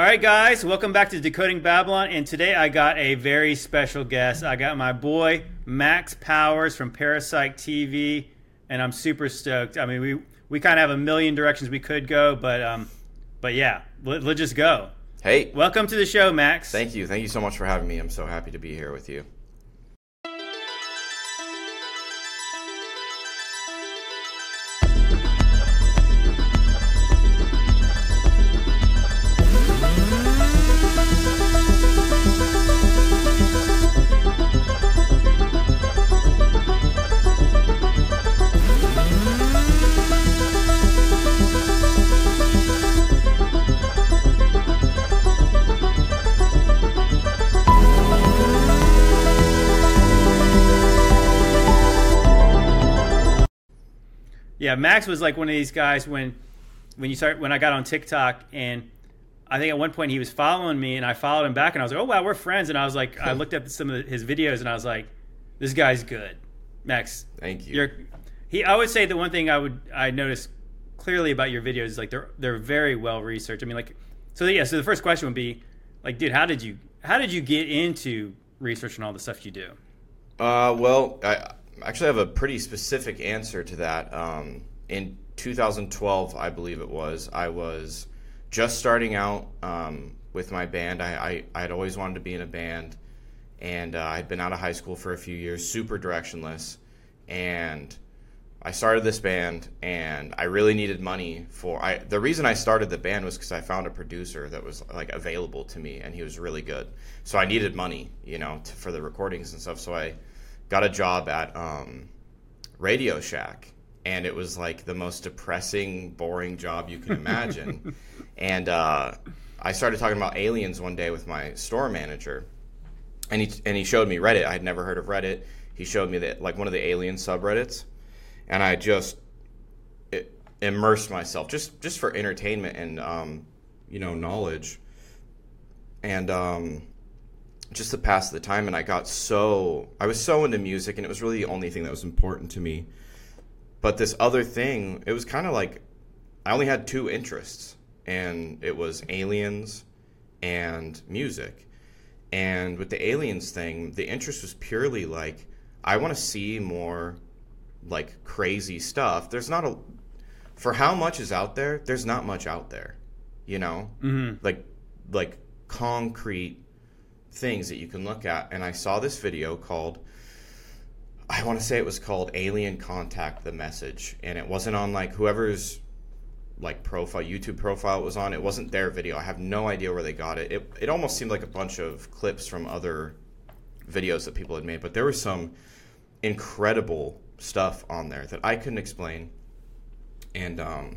All right, guys, welcome back to Decoding Babylon. And today I got a very special guest. I got my boy Max Powers from Parasyke TV, and I'm super stoked. I mean, we we kind of have a million directions we could go, but um, but yeah, let, let's just go. Hey, Welcome to the show, Max. thank you. Thank you so much for having me. I'm so happy to be here with you. Yeah, Max was like one of these guys when when you start when I got on TikTok and I think at one point he was following me and I followed him back and I was like, "Oh wow, we're friends." And I was like, I looked at some of his videos and I was like, "This guy's good." Max, Thank you. you're he I would say the one thing I would I noticed clearly about your videos is like they're they're very well researched. I mean like so yeah, so the first question would be like, dude, how did you how did you get into researching all the stuff you do? Uh, well, I actually have a pretty specific answer to that. Um, in 2012, I believe it was, I was just starting out um, with my band. I, I, had always wanted to be in a band, and uh, I'd been out of high school for a few years, super directionless, and I started this band, and I really needed money for. I the reason I started the band was because I found a producer that was like available to me, and he was really good. So I needed money, you know, to, for the recordings and stuff. So I got a job at um, Radio Shack, and it was like the most depressing, boring job you can imagine. and uh, I started talking about aliens one day with my store manager, and he and he showed me Reddit. I had never heard of Reddit. He showed me that like one of the alien subreddits, and I just it, immersed myself just just for entertainment and um, you know knowledge, and um, just to pass the time. And I got so I was so into music, and it was really the only thing that was important to me. But this other thing, it was kind of like I only had two interests, and it was aliens and music. And with the aliens thing, the interest was purely like I want to see more like crazy stuff. There's not a for how much is out there. There's not much out there, you know, Mm-hmm. like like concrete things that you can look at. And I saw this video called I want to say it was called Alien Contact: The Message, and it wasn't on like whoever's like profile YouTube profile it was on. It wasn't their video. I have no idea where they got it. It it almost seemed like a bunch of clips from other videos that people had made, but there was some incredible stuff on there that I couldn't explain. And um,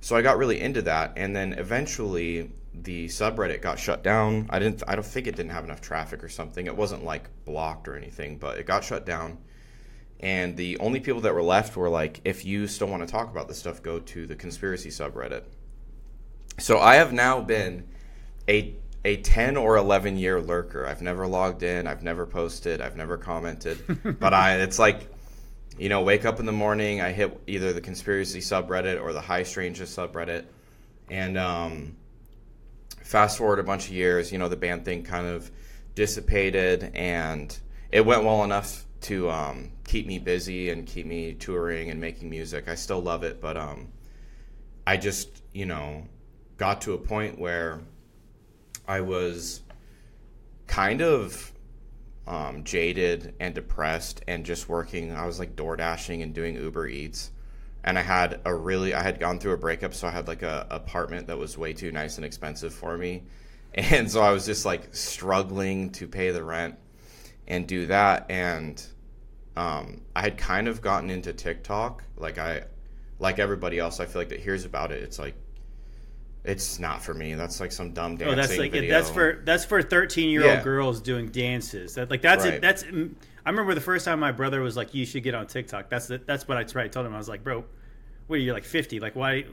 so I got really into that, and then eventually the subreddit got shut down. I didn't. I don't think it didn't have enough traffic or something. It wasn't like blocked or anything, but it got shut down. And the only people that were left were like, if you still want to talk about this stuff, go to the conspiracy subreddit. So I have now been a a 10 or 11 year lurker. I've never logged in, I've never posted, I've never commented, but I it's like you know, wake up in the morning, I hit either the conspiracy subreddit or the high strangeness subreddit and um fast forward a bunch of years, you know, the band thing kind of dissipated and it went well enough to um, keep me busy and keep me touring and making music. I still love it, but um, I just, you know, got to a point where I was kind of um, jaded and depressed and just working. I was like door dashing and doing Uber Eats. And I had a really, I had gone through a breakup, so I had like a apartment that was way too nice and expensive for me. And so I was just like struggling to pay the rent and do that. And um, I had kind of gotten into TikTok. Like I, like everybody else, I feel like that hears about it. It's like, it's not for me. That's like some dumb dancing Oh, that's like video. that's for that's for thirteen year old Yeah. girls doing dances. That like that's it. Right. That's mm, I remember the first time my brother was like, "You should get on TikTok." That's the, that's what I tried. I told him I was like, "Bro, what are you like fifty? Like why?"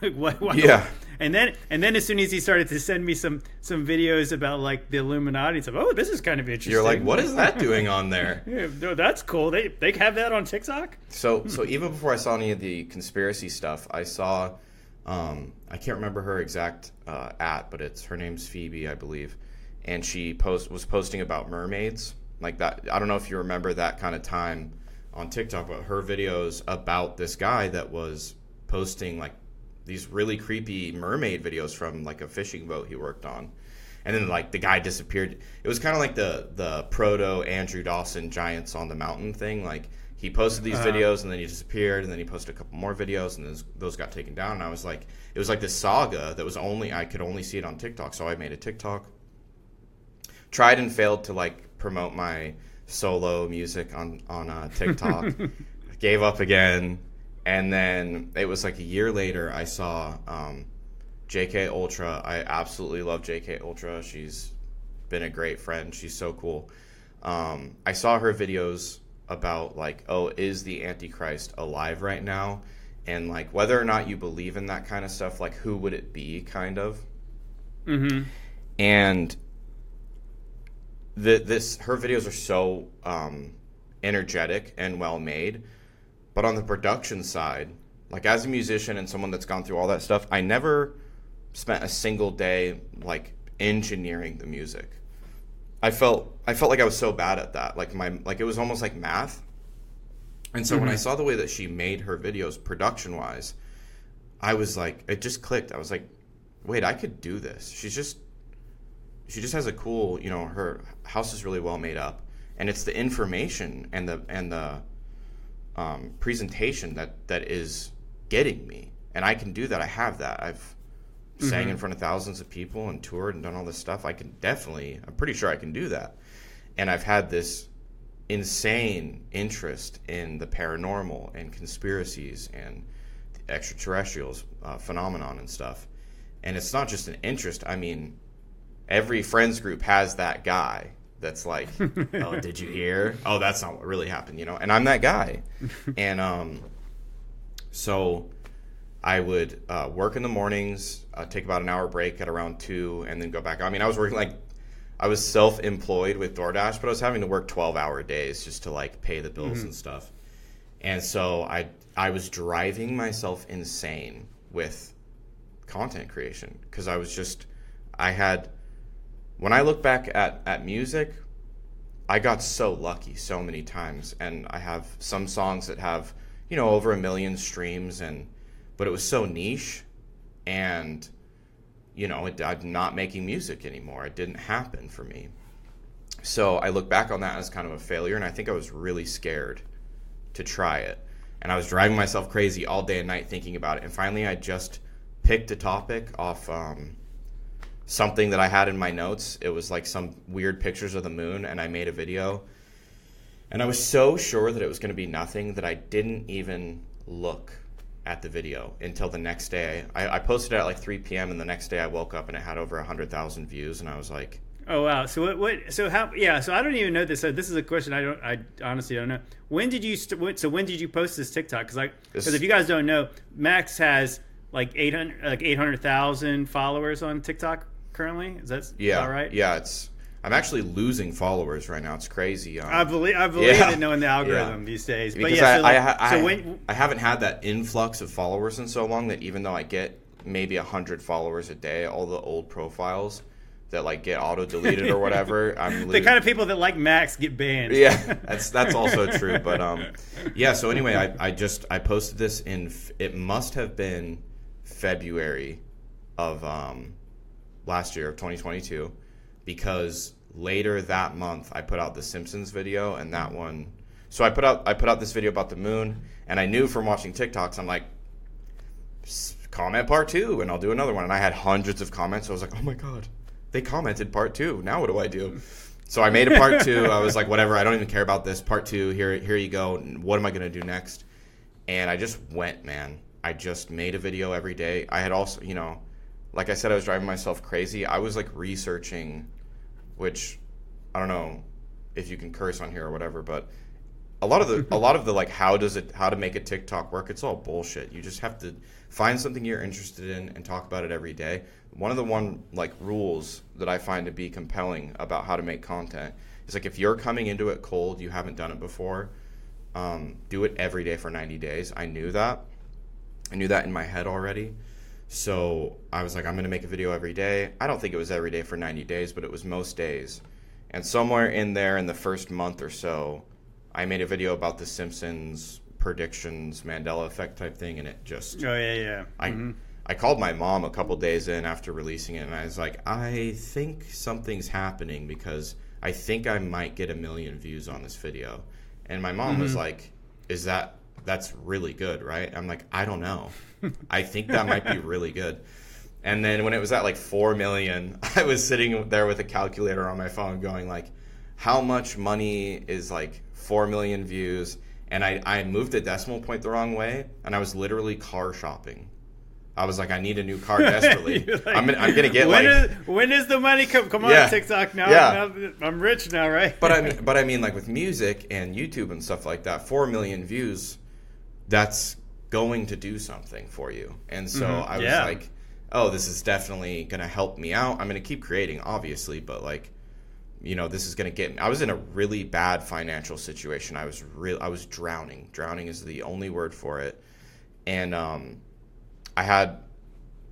why, why Yeah. and then and then as soon as he started to send me some some videos about like the Illuminati, like, oh, this is kind of interesting. You're like, what is that doing on there? Yeah, no, that's cool. They they have that on TikTok. So so even before I saw any of the conspiracy stuff, I saw Um, I can't remember her exact uh, at, but it's her name's Phoebe, I believe, and she post was posting about mermaids like that. I don't know if you remember that kind of time on TikTok, but her videos about this guy that was posting like these really creepy mermaid videos from like a fishing boat he worked on. And then like the guy disappeared. It was kind of like the the proto Andrew Dawson Giants on the Mountain thing. Like he posted these uh-huh. videos and then he disappeared and then he posted a couple more videos and those, those got taken down. And I was like, it was like this saga that was only I could only see it on TikTok. So I made a TikTok. Tried and failed to like promote my solo music on on uh, TikTok. Gave up again. And then it was like a year later i saw um, jk ultra. I absolutely love jk ultra. She's been a great friend. She's so cool. Um, i saw her videos about like oh is the antichrist alive right now? And like whether or not you believe in that kind of stuff like who would it be kind of? Mm-hmm. and the, this her videos are so um, energetic and well made but on the production side, like as a musician and someone that's gone through all that stuff, I never spent a single day like engineering the music. I felt I felt like I was so bad at that. Like my like it was almost like math. And so mm-hmm. when I mm-hmm. saw the way that she made her videos production wise, I was like it just clicked. I was like, wait, I could do this. She's just she just has a cool, you know, her house is really well made up. And it's the information and the and the um, presentation that that is getting me, and I can do that. I have that. I've mm-hmm. sang in front of thousands of people and toured and done all this stuff. I can definitely. I'm pretty sure I can do that, and I've had this insane interest in the paranormal and conspiracies and extraterrestrials uh, phenomenon and stuff. And it's not just an interest. I mean, every friends group has that guy that's like, oh, did you hear? Oh, that's not what really happened, you know. And I'm that guy, and um, so I would uh, work in the mornings, uh, take about an hour break at around two, and then go back. I mean, I was working like I was self-employed with DoorDash, but I was having to work 12-hour days just to like pay the bills mm-hmm. and stuff. And so I I was driving myself insane with content creation because I was just I had when I look back at, at music, I got so lucky so many times, and I have some songs that have you know over a million streams, and but it was so niche, and you know it, I'm not making music anymore. It didn't happen for me. So I look back on that as kind of a failure, and I think I was really scared to try it, and I was driving myself crazy all day and night thinking about it. And finally, I just picked a topic off. Um, something that I had in my notes. It was like some weird pictures of the moon, and I made a video. And I was so sure that it was going to be nothing that I didn't even look at the video until the next day. I, I, posted it at like 3 p.m. and the next day I woke up and it had over 100,000 views, and I was like, "Oh wow!" So what? What? So how? Yeah. So I don't even know this. So this is a question I don't. I honestly don't know. When did you? St- so when did you post this TikTok? Because like, because if you guys don't know, Max has like 800 like 800,000 followers on TikTok currently. Is that yeah, all right? Yeah, it's. I'm actually losing followers right now. It's crazy. Um, I believe I believe yeah, in knowing the algorithm yeah. these days. But because yeah, so, I, like, I, so when, I haven't had that influx of followers in so long that even though I get maybe hundred followers a day, all the old profiles that like get auto deleted or whatever. I'm the kind of people that like Max get banned. Yeah, that's that's also true. But um, yeah. So anyway, I, I just I posted this in it must have been February of um last year of 2022 because later that month I put out the Simpsons video and that one so I put out I put out this video about the moon and I knew from watching TikToks I'm like comment part 2 and I'll do another one. And I had hundreds of comments so I was like oh my god they commented part 2 now what do I do? So I made a part 2 I was like whatever I don't even care about this. Part 2 here here you go. What am I going to do next? And I just went man. I just made a video every day. I had also you know like I said, I was driving myself crazy. I was like researching, which I don't know if you can curse on here or whatever, but a lot of the a lot of the like how does it how to make a TikTok work? It's all bullshit. You just have to find something you're interested in and talk about it every day. One of the one like rules that I find to be compelling about how to make content is like if you're coming into it cold, you haven't done it before, um, do it every day for 90 days. I knew that. I knew that in my head already So I was like, I'm gonna make a video every day. I don't think it was every day for 90 days, but it was most days. And somewhere in there, in the first month or so, I made a video about The Simpsons predictions, Mandela effect type thing, and it just Oh yeah, yeah. I mm-hmm. I called my mom a couple days in after releasing it, and I was like, I think something's happening because I think I might get a million views on this video. And my mom was mm-hmm. like, Is that that's really good, right? I'm like, I don't know. I think that might be really good. And then when it was at like four million, I was sitting there with a calculator on my phone, going like, how much money is like four million views? And I, I moved the decimal point the wrong way, and I was literally car shopping. I was like, I need a new car desperately. Like, I'm, gonna, I'm gonna get when like, is- when is the money come? Come on, Yeah. TikTok now. Yeah. now I'm rich now, right? but I mean, but I mean, like with music and YouTube and stuff like that, four million views, that's going to do something for you. And so I was Yeah. like, oh, this is definitely going to help me out. I'm going to keep creating, obviously, but like, you know, this is going to get. I was in a really bad financial situation. I was real. I was drowning. Drowning is the only word for it. And um, I had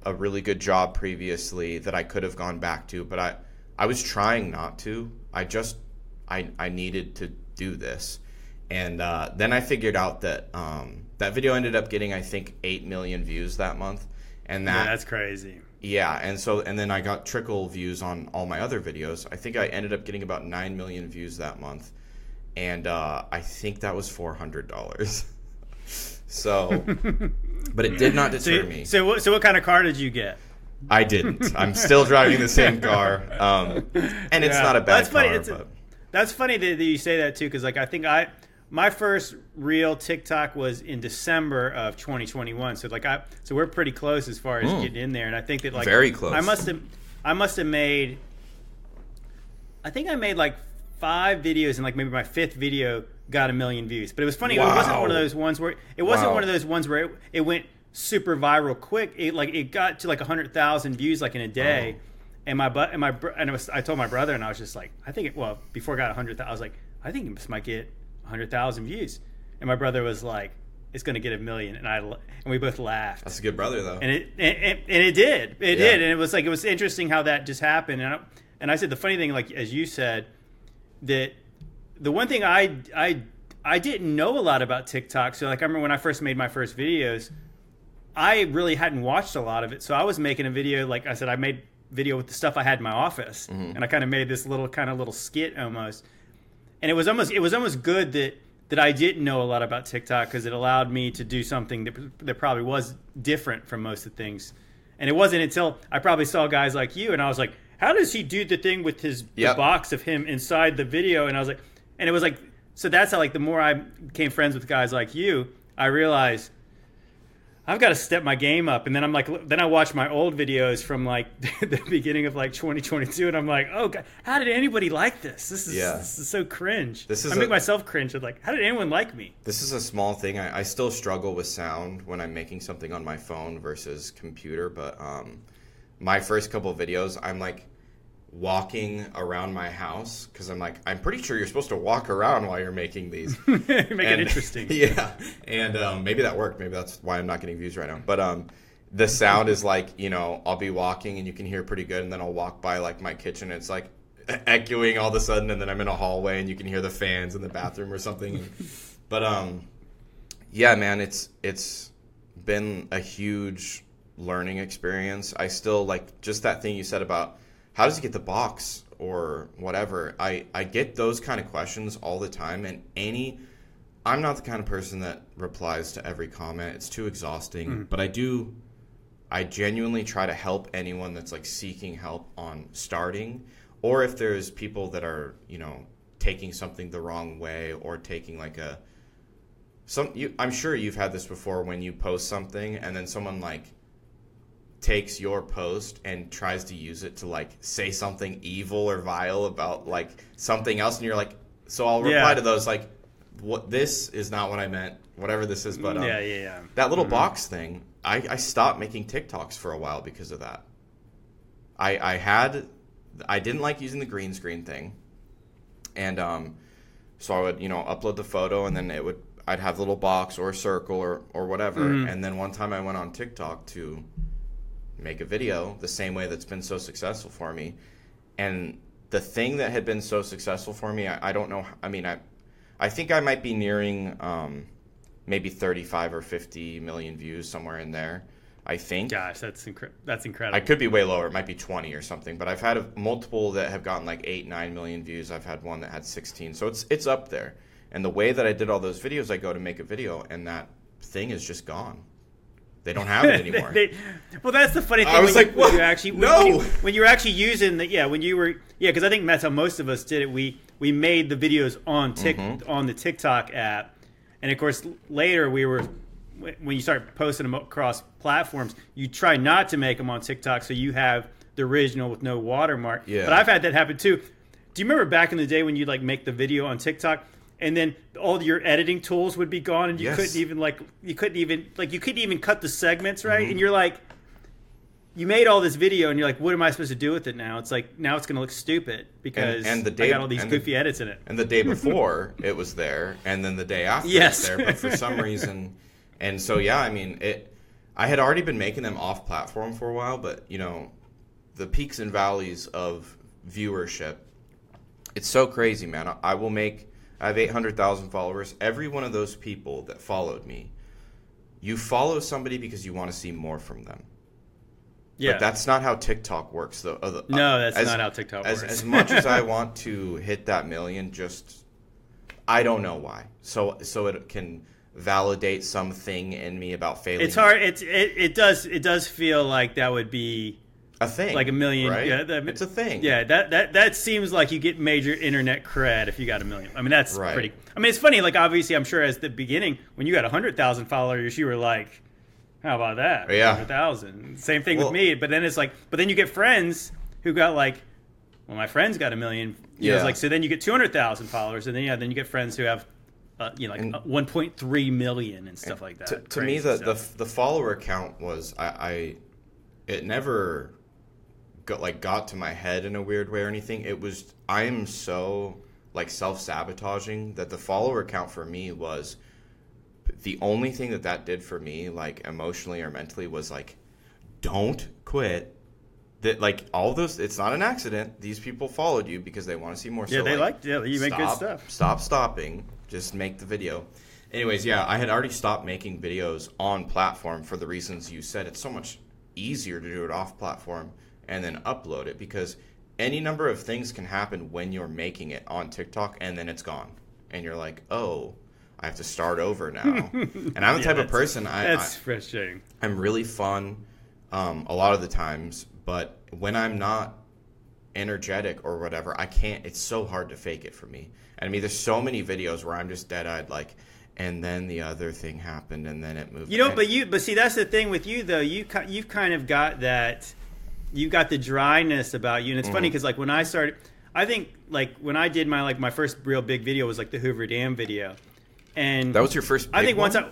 a really good job previously that I could have gone back to, but I I was trying not to. I just I I needed to do this, and uh, then I figured out that um, that video ended up getting I think eight million views that month, and Yeah, that that's crazy. yeah, and so and then I got trickle views on all my other videos. I think I ended up getting about nine million views that month, and uh, I think that was four hundred dollars. so, but it did not So, deter me. so what? So what kind of car did you get? I didn't. I'm still driving the same car, um, and it's Yeah. not a bad That's funny. car. It's- but That's funny that, that you say that too, because like I think I my first real TikTok was in December of 2021. So like I so we're pretty close as far as hmm. getting in there, and I think that like. Very close. I must have I must have made I think I made like five videos, and like maybe my fifth video got a million views. But it was funny. It wasn't one of those ones where it wasn't Wow. one of those ones where it, it went super viral quick. It like it got to like hundred thousand views like in a day. And my but and my and it was, I told my brother and I was just like I think it, well before it got hundred I was like I think this might get hundred thousand views. And my brother was like it's going to get a million. And I and we both laughed. That's a good brother, though. and it and, and, and it did. It Yeah. did. And it was like it was interesting how that just happened. And I, and I said the funny thing like as you said that the one thing I I I didn't know a lot about TikTok. So like I remember when I first made my first videos I really hadn't watched a lot of it. So I was making a video like I said I made video with the stuff I had in my office. Mm-hmm. And I kind of made this little kind of little skit almost and it was almost it was almost good that that I didn't know a lot about TikTok because it allowed me to do something that that probably was different from most of the things. And it wasn't until I probably saw guys like you, and I was like, "How does he do the thing with his the Yep. box of him inside the video?" And I was like, and it was like, so that's how like the more I became friends with guys like you, I realized I've got to step my game up. And then I'm like, then I watch my old videos from like the beginning of like 2022, and I'm like, oh, God, how did anybody like this? This is Yeah. this is so cringe. This is I make myself cringe. with like, how did anyone like me? This is a small thing. I, I still struggle with sound when I'm making something on my phone versus computer. But um, my first couple of videos, I'm like walking around my house because I'm like, I'm pretty sure you're supposed to walk around while you're making these. make it interesting. Yeah, and um, maybe that worked. Maybe that's why I'm not getting views right now. But um, the sound is like you know I'll be walking and you can hear pretty good, and then I'll walk by like my kitchen. And it's like echoing all of a sudden, and then I'm in a hallway and you can hear the fans in the bathroom or something. but um, yeah, man, it's it's been a huge learning experience. I still like just that thing you said about how does he get the box or whatever. I I get those kind of questions all the time, and any I'm not the kind of person that replies to every comment. It's too exhausting. Mm. But I do I genuinely try to help anyone that's like seeking help on starting or if there's people that are, you know, taking something the wrong way or taking like a some you I'm sure you've had this before when you post something and then someone like takes your post and tries to use it to like say something evil or vile about like something else and you're like so I'll reply Yeah. to those like what this is not what I meant whatever this is but um, yeah, yeah, yeah. that little box thing I, I stopped making TikToks for a while because of that I I had I didn't like using the green screen thing and um so I would you know upload the photo and then it would I'd have a little box or a circle or or whatever and then one time I went on TikTok to make a video the same way that's been so successful for me. And the thing that had been so successful for me, I, I don't know. I mean, I, I think I might be nearing um, maybe 35 or 50 million views somewhere in there. I think. Gosh, that's incre- that's incredible. I could be way lower. It might be 20 or something. But I've had a, multiple that have gotten like eight, nine million views. I've had one that had 16. So it's it's up there. And the way that I did all those videos, I go to make a video, and that thing is just gone. They don't have it anymore. They- well, that's the funny thing. I was when like, you, when you "What? actually when, No!" when you, when you were actually using the yeah when you were yeah because I think that's how most of us did it. We we made the videos on Tik Mm-hmm. on the TikTok app, and of course later we were when you start posting them across platforms, you try not to make them on TikTok so you have the original with no watermark. Yeah. But I've had that happen too. Do you remember back in the day when you'd like make the video on TikTok? And then all your editing tools would be gone, and you Yes. couldn't even like you couldn't even like you couldn't even cut the segments right. Mm-hmm. And you're like, you made all this video, and you're like, what am I supposed to do with it now? It's like now it's going to look stupid because and the I day- got all these and the- goofy edits in it. And the day before it was there, and then the day after Yes. it was there. But for some reason, and so yeah, I mean it. I had already been making them off platform for a while, but you know, the peaks and valleys of viewership. It's so crazy, man. I, I will make. I have eight hundred thousand followers. Every one of those people that followed me, you follow somebody because you want to see more from them. Yeah, But that's not how TikTok works, though. Uh, no, that's as- not how TikTok as, works. as much as I want to hit that million, just I don't know why. So so it can validate something in me about failing. it's hard. It's it, it does it does feel like that would be a thing, like a million. Right? Yeah, that- it's a thing. Yeah, that, that that seems like you get major internet cred if you got a million. I mean, that's Right. pretty. I mean, it's funny. Like obviously, I'm sure as the beginning when you got hundred thousand followers, you were like, "How about that? Yeah. hundred thousand. Same thing Well- with me. But then it's like, but then you get friends who got like, well, my friend's got a million. You know, Yeah. like so then you get two hundred thousand followers, and then yeah, then you get friends who have. Uh, you know, like And- uh, 1.3 million and stuff like that. To, to me, the, the the follower count was I, I it never got like got to my head in a weird way or anything. It was I am so like self sabotaging that the follower count for me was the only thing that that did for me like emotionally or mentally was like don't quit. That like all those, it's not an accident. These people followed you because they want to see more. Yeah, So, they like, liked- yeah, you make good stuff. Stop stopping. Just make the video. Anyways, yeah, I had already stopped making videos on platform for the reasons you said. It's so much easier to do it off platform and then upload it because any number of things can happen when you're making it on TikTok and then it's gone. And you're like, oh, I have to start over now. and I'm the type of that's- person I, That's I frustrating. I'm really fun um, a lot of the times, but when I'm not energetic or whatever, I can't. It's so hard to fake it for me. And I mean, there's so many videos where I'm just dead eyed, like, and then the other thing happened, and then it moved. You know, but you, but see, that's the thing with you though. You you've kind of got that. You got the dryness about you, and it's Mm-hmm. funny because like when I started, I think like when I did my like my first real big video was like the Hoover Dam video, and that was your first. I think once? I,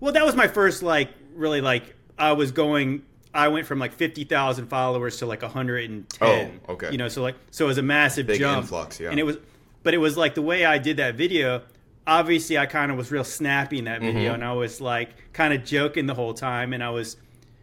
well, that was my first like really like I was going. I went from like fifty thousand followers to like hundred and ten. Oh, okay. You know, so like so it was a massive Big jump. influx, yeah. And it was, but it was like the way I did that video. Obviously, I kind of was real snappy in that video, Mhm. and I was like kind of joking the whole time, and I was,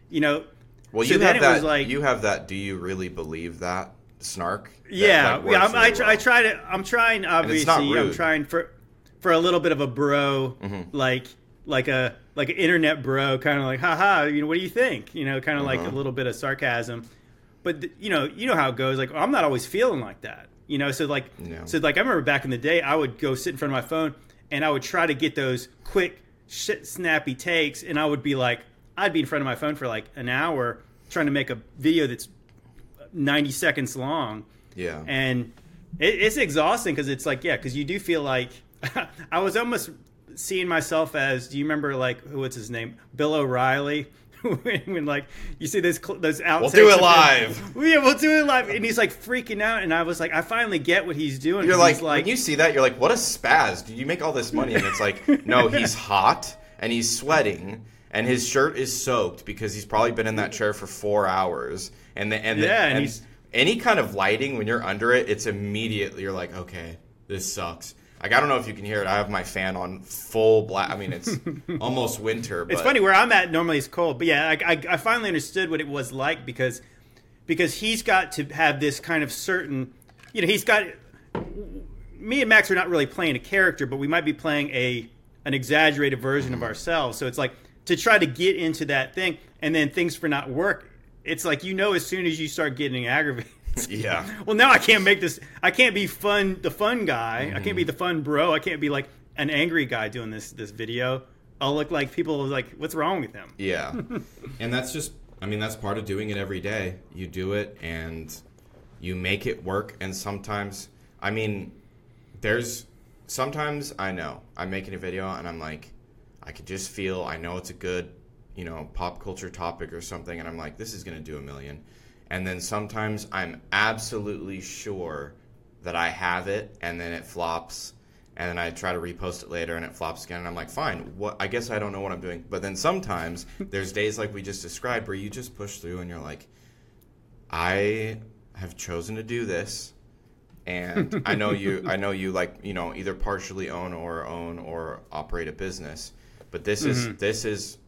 you know, Well, so you then have that. like- you have that. Do you really believe that snark? That- yeah, that yeah. I'm, I, well. I try to. I'm trying. Obviously, I'm. Mm-hmm. trying for for a little bit of a bro, like like a like an internet bro, kind of like, haha. You know, what do you think? You know, kind of like a Uh-huh. little bit of sarcasm. But th- you know, you know how it goes. Like, I'm not always feeling like that. You know, so like, No. so like, I remember back in the day, I would go sit in front of my phone and I would try to get those quick, shit, snappy takes, and I would be like, I'd be in front of my phone for like an hour trying to make a video that's 90 seconds long Yeah. and it, it's exhausting because it's like yeah because you do feel like i was almost seeing myself as do you remember like who what's his name bill o'reilly when, when like you see this cl- those outtakes we'll do it him. live. Yeah we'll do it live and he's like freaking out and i was like i finally get what he's doing You're like, like when you see that, you're like, what a spaz! Did you make all this money? And it's like, no, he's hot and he's sweating and his shirt is soaked because he's probably been in that chair for four hours. And the, and, the, Yeah, and and he's- any kind of lighting when you're under it, it's immediately you're like, okay, this sucks. Like I don't know if you can hear it. I have my fan on full black. I mean, it's almost winter. But It's funny where I'm at. Normally it's cold, but yeah, I, I, I finally understood what it was like because because he's got to have this kind of certain, you know, he's got. Me and Max are not really playing a character, but we might be playing a an exaggerated version of ourselves. So it's like to try to get into that thing, and then things for not work. It's like you know, as soon as you start getting aggravated. Yeah. well, now I can't make this. I can't be fun, the fun guy. I can't be mm-hmm. the fun bro. I can't be like an angry guy doing this this video. I'll look like people are like, what's wrong with him? Yeah. and that's just, I mean, that's part of doing it every day. You do it and you make it work. And sometimes, I mean, there's sometimes I know I'm making a video and I'm like, I could just feel, I know it's a good, you know, pop culture topic or something. And I'm like, this is going to do a million. And then sometimes I'm absolutely sure that I have it and then it flops and then I try to repost it later and it flops again and I'm like, fine, what I guess I don't know what I'm doing. But then sometimes there's days like we just described where you just push through and you're like, I have chosen to do this and I know you I know you like, you know, either partially own or own or operate a business. But this is mm-hmm. this is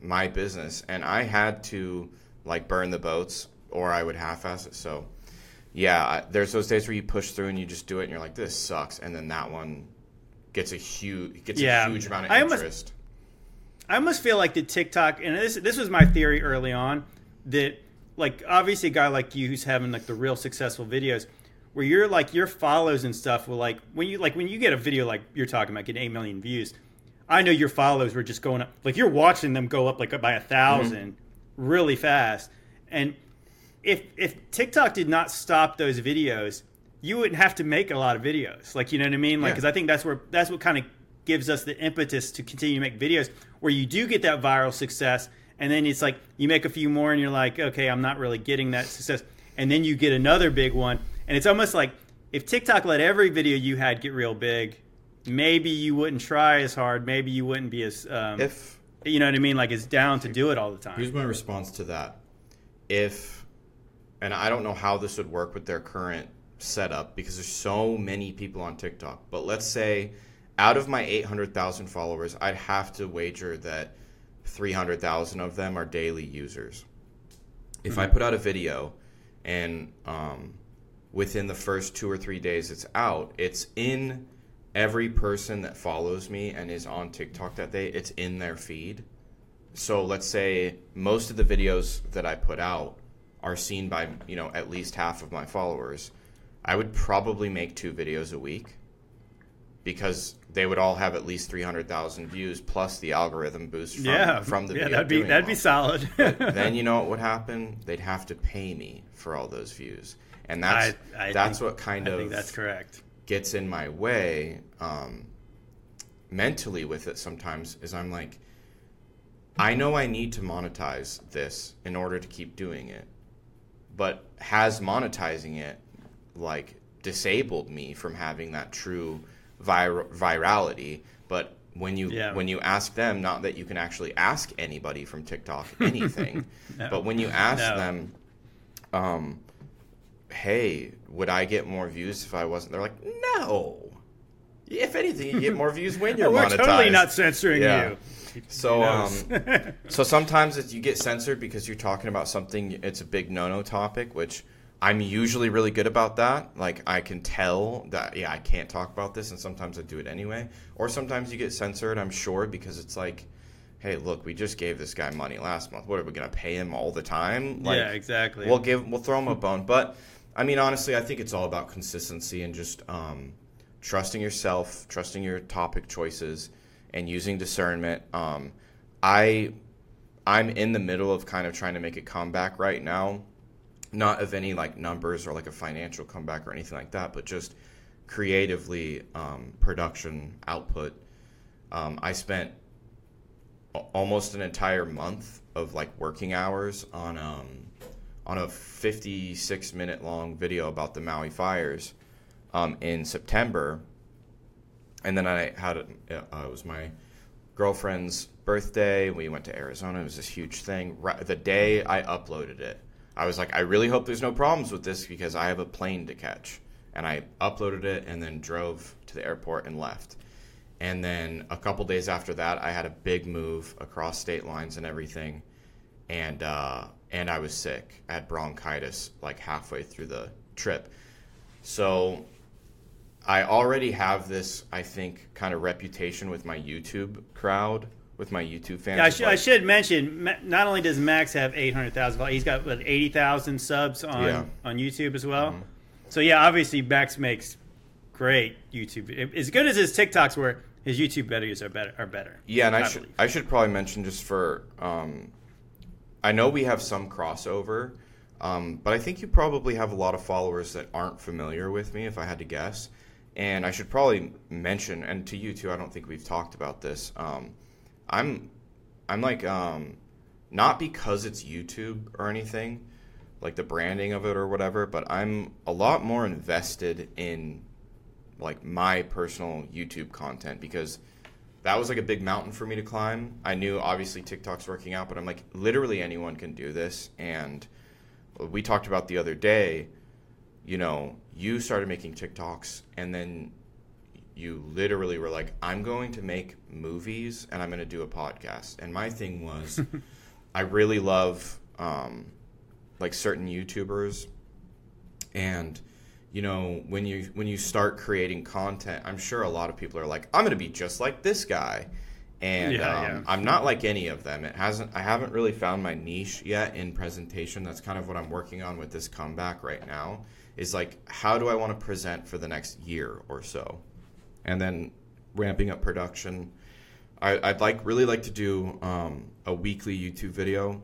my business and I had to like burn the boats or I would half-ass it. So yeah, I- there's those days where you push through and you just do it and you're like, this sucks, and then that one gets a huge gets Yeah. a huge amount of I almost- interest. I almost feel like the TikTok, and this this was my theory early on that like obviously a guy like you who's having like the real successful videos where you're like your follows and stuff will like when you like when you get a video like you're talking about getting eight million views. I know your follows were just going up like you're watching them go up like by a 1000 mm-hmm. really fast, and if if TikTok did not stop those videos, you wouldn't have to make a lot of videos. Like you know what I mean? Like Yeah. because I think that's where that's what kind of gives us the impetus to continue to make videos where you do get that viral success, and then it's like you make a few more, and you're like, okay, I'm not really getting that success, and then you get another big one, and it's almost like if TikTok let every video you had get real big, maybe you wouldn't try as hard, maybe you wouldn't be as um, If you know what I mean, like as down to do it all the time. here's my response to that, if and I don't know how this would work with their current setup because there's so many people on TikTok, but let's say out of my 800,000 followers, I'd have to wager that 300,000 of them are daily users. If I put out a video and um, within the first two or three days it's out, it's in every person that follows me and is on TikTok that day, it's in their feed. So let's say most of the videos that I put out are seen by, you know, at least half of my followers. I would probably make two videos a week because they would all have at least 300,000 views plus the algorithm boost from, yeah, from the yeah, video. that'd be that'd well be solid. then you know what would happen? They'd have to pay me for all those views, and that's I- I that's think- what kind I of think that's correct. Gets in my way um, mentally with it. Sometimes is I'm like, I know I need to monetize this in order to keep doing it, but has monetizing it like disabled me from having that true vir- virality? But when you Yeah. when you ask them, not that you can actually ask anybody from TikTok anything, No. but when you ask No. them, um, hey, would I get more views if I wasn't? They're like, no. If anything, you get more views when you're We're monetized. totally not censoring Yeah. you. So, um, so sometimes it's, you get censored because you're talking about something. It's a big no-no topic, which I'm usually really good about that. Like I can tell that yeah, I can't talk about this, and sometimes I do it anyway. Or sometimes you get censored. I'm sure because it's like, hey, look, we just gave this guy money last month. What are we gonna pay him all the time? Like, yeah, exactly. We'll give we'll throw him a bone, but I mean honestly, I think it's all about consistency and just um, trusting yourself, trusting your topic choices, and using discernment. Um, I I'm in the middle of kind of trying to make a comeback right now, not of any like numbers or like a financial comeback or anything like that, but just creatively um, production output. Um, I spent almost an entire month of like working hours on um, on a 56 minute long video about the Maui fires um, in September, and then I had it, uh, it was my girlfriend's birthday. We went to Arizona. It was this huge thing. Right, the day I uploaded it, I was like, I really hope there's no problems with this because I have a plane to catch. and I uploaded it and then drove to the airport and left. And then a couple days after that, I had a big move across state lines and everything, and uh, and I was sick. I had bronchitis like halfway through the trip, so I already have this, I think, kind of reputation with my YouTube crowd, with my YouTube fans. Yeah, I, should, I should mention. Not only does Max have eight hundred thousand, he's got what, eighty thousand subs on Yeah. on YouTube as well. Mhm. So yeah, obviously Max makes great YouTube. As good as his TikToks were, his YouTube videos are better. Are better. Yeah, and I, I should believe. I should probably mention just for um, I know we have some crossover, um, but I think you probably have a lot of followers that aren't familiar with me. If I had to guess, and I should probably mention, and to you too. I don't think we've talked about this. Um, I'm I'm like um, not because it's YouTube or anything, like the branding of it or whatever, but I'm a lot more invested in like my personal YouTube content because that was like a big mountain for me to climb. I knew obviously TikTok's working out, but I'm like literally anyone can do this. And we talked about the other day, you know, you started making TikToks and then you literally were like, I'm going to make movies and I'm going to do a podcast. And my thing was, I really love um, like certain YouTubers and you know when you when you start creating content i'm sure a lot of people are like i'm going to be just like this guy. And Yeah, um, yeah. i'm not like any of them. It hasn't i haven't really found my niche yet in presentation. That's kind of what i'm working on with this comeback right now is like how do i want to present for the next year or so? And then ramping up production. I, i'd like really like to do um, a weekly youtube video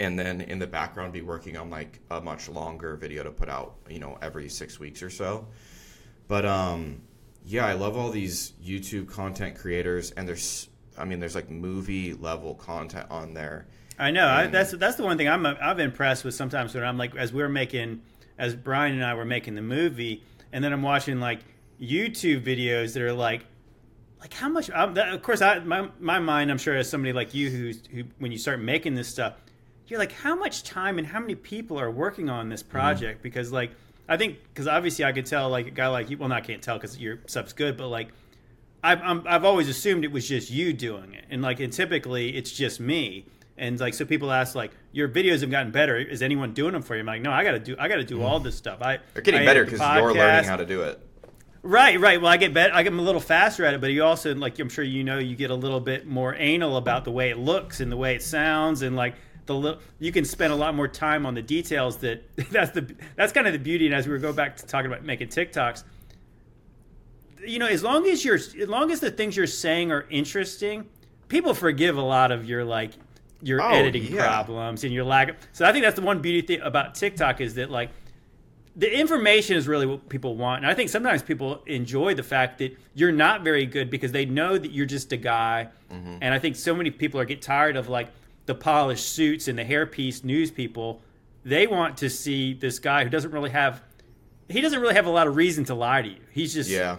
and then in the background be working on like a much longer video to put out you know every six weeks or so but um yeah i love all these youtube content creators and there's i mean there's like movie level content on there I know. I, that's that's the one thing I'm I'm impressed with. Sometimes when I'm like, as we're making, as Brian and I were making the movie, and then I'm watching like YouTube videos that are like, like how much? Um, that, of course, I my my mind, I'm sure, as somebody like you who who when you start making this stuff, you're like, how much time and how many people are working on this project? Because like, I think because obviously I could tell like a guy like you. Well, not can't tell because your stuff's good, but like. I've, I'm, I've always assumed it was just you doing it, and like, and typically it's just me. And like, so people ask, like, your videos have gotten better. Is anyone doing them for you? I'm like, no, I got to do, I got to do all this stuff. I Mm-hmm. they're getting I better because you're learning how to do it Right, right. Well, I get better. I get a little faster at it, but you also, like, I'm sure you know, you get a little bit more anal about the way it looks and the way it sounds, and like the li- you can spend a lot more time on the details. That that's the that's kind of the beauty. And as we go back to talking about making TikToks, you know, as long as you're, as long as the things you're saying are interesting, people forgive a lot of your like your Oh, editing yeah. problems and your lack. Of, so I think that's the one beauty thing about TikTok is that like the information is really what people want. And I think sometimes people enjoy the fact that you're not very good because they know that you're just a guy. Mm-hmm. And I think so many people are get tired of like the polished suits and the hairpiece news people. They want to see this guy who doesn't really have he doesn't really have a lot of reason to lie to you. He's just yeah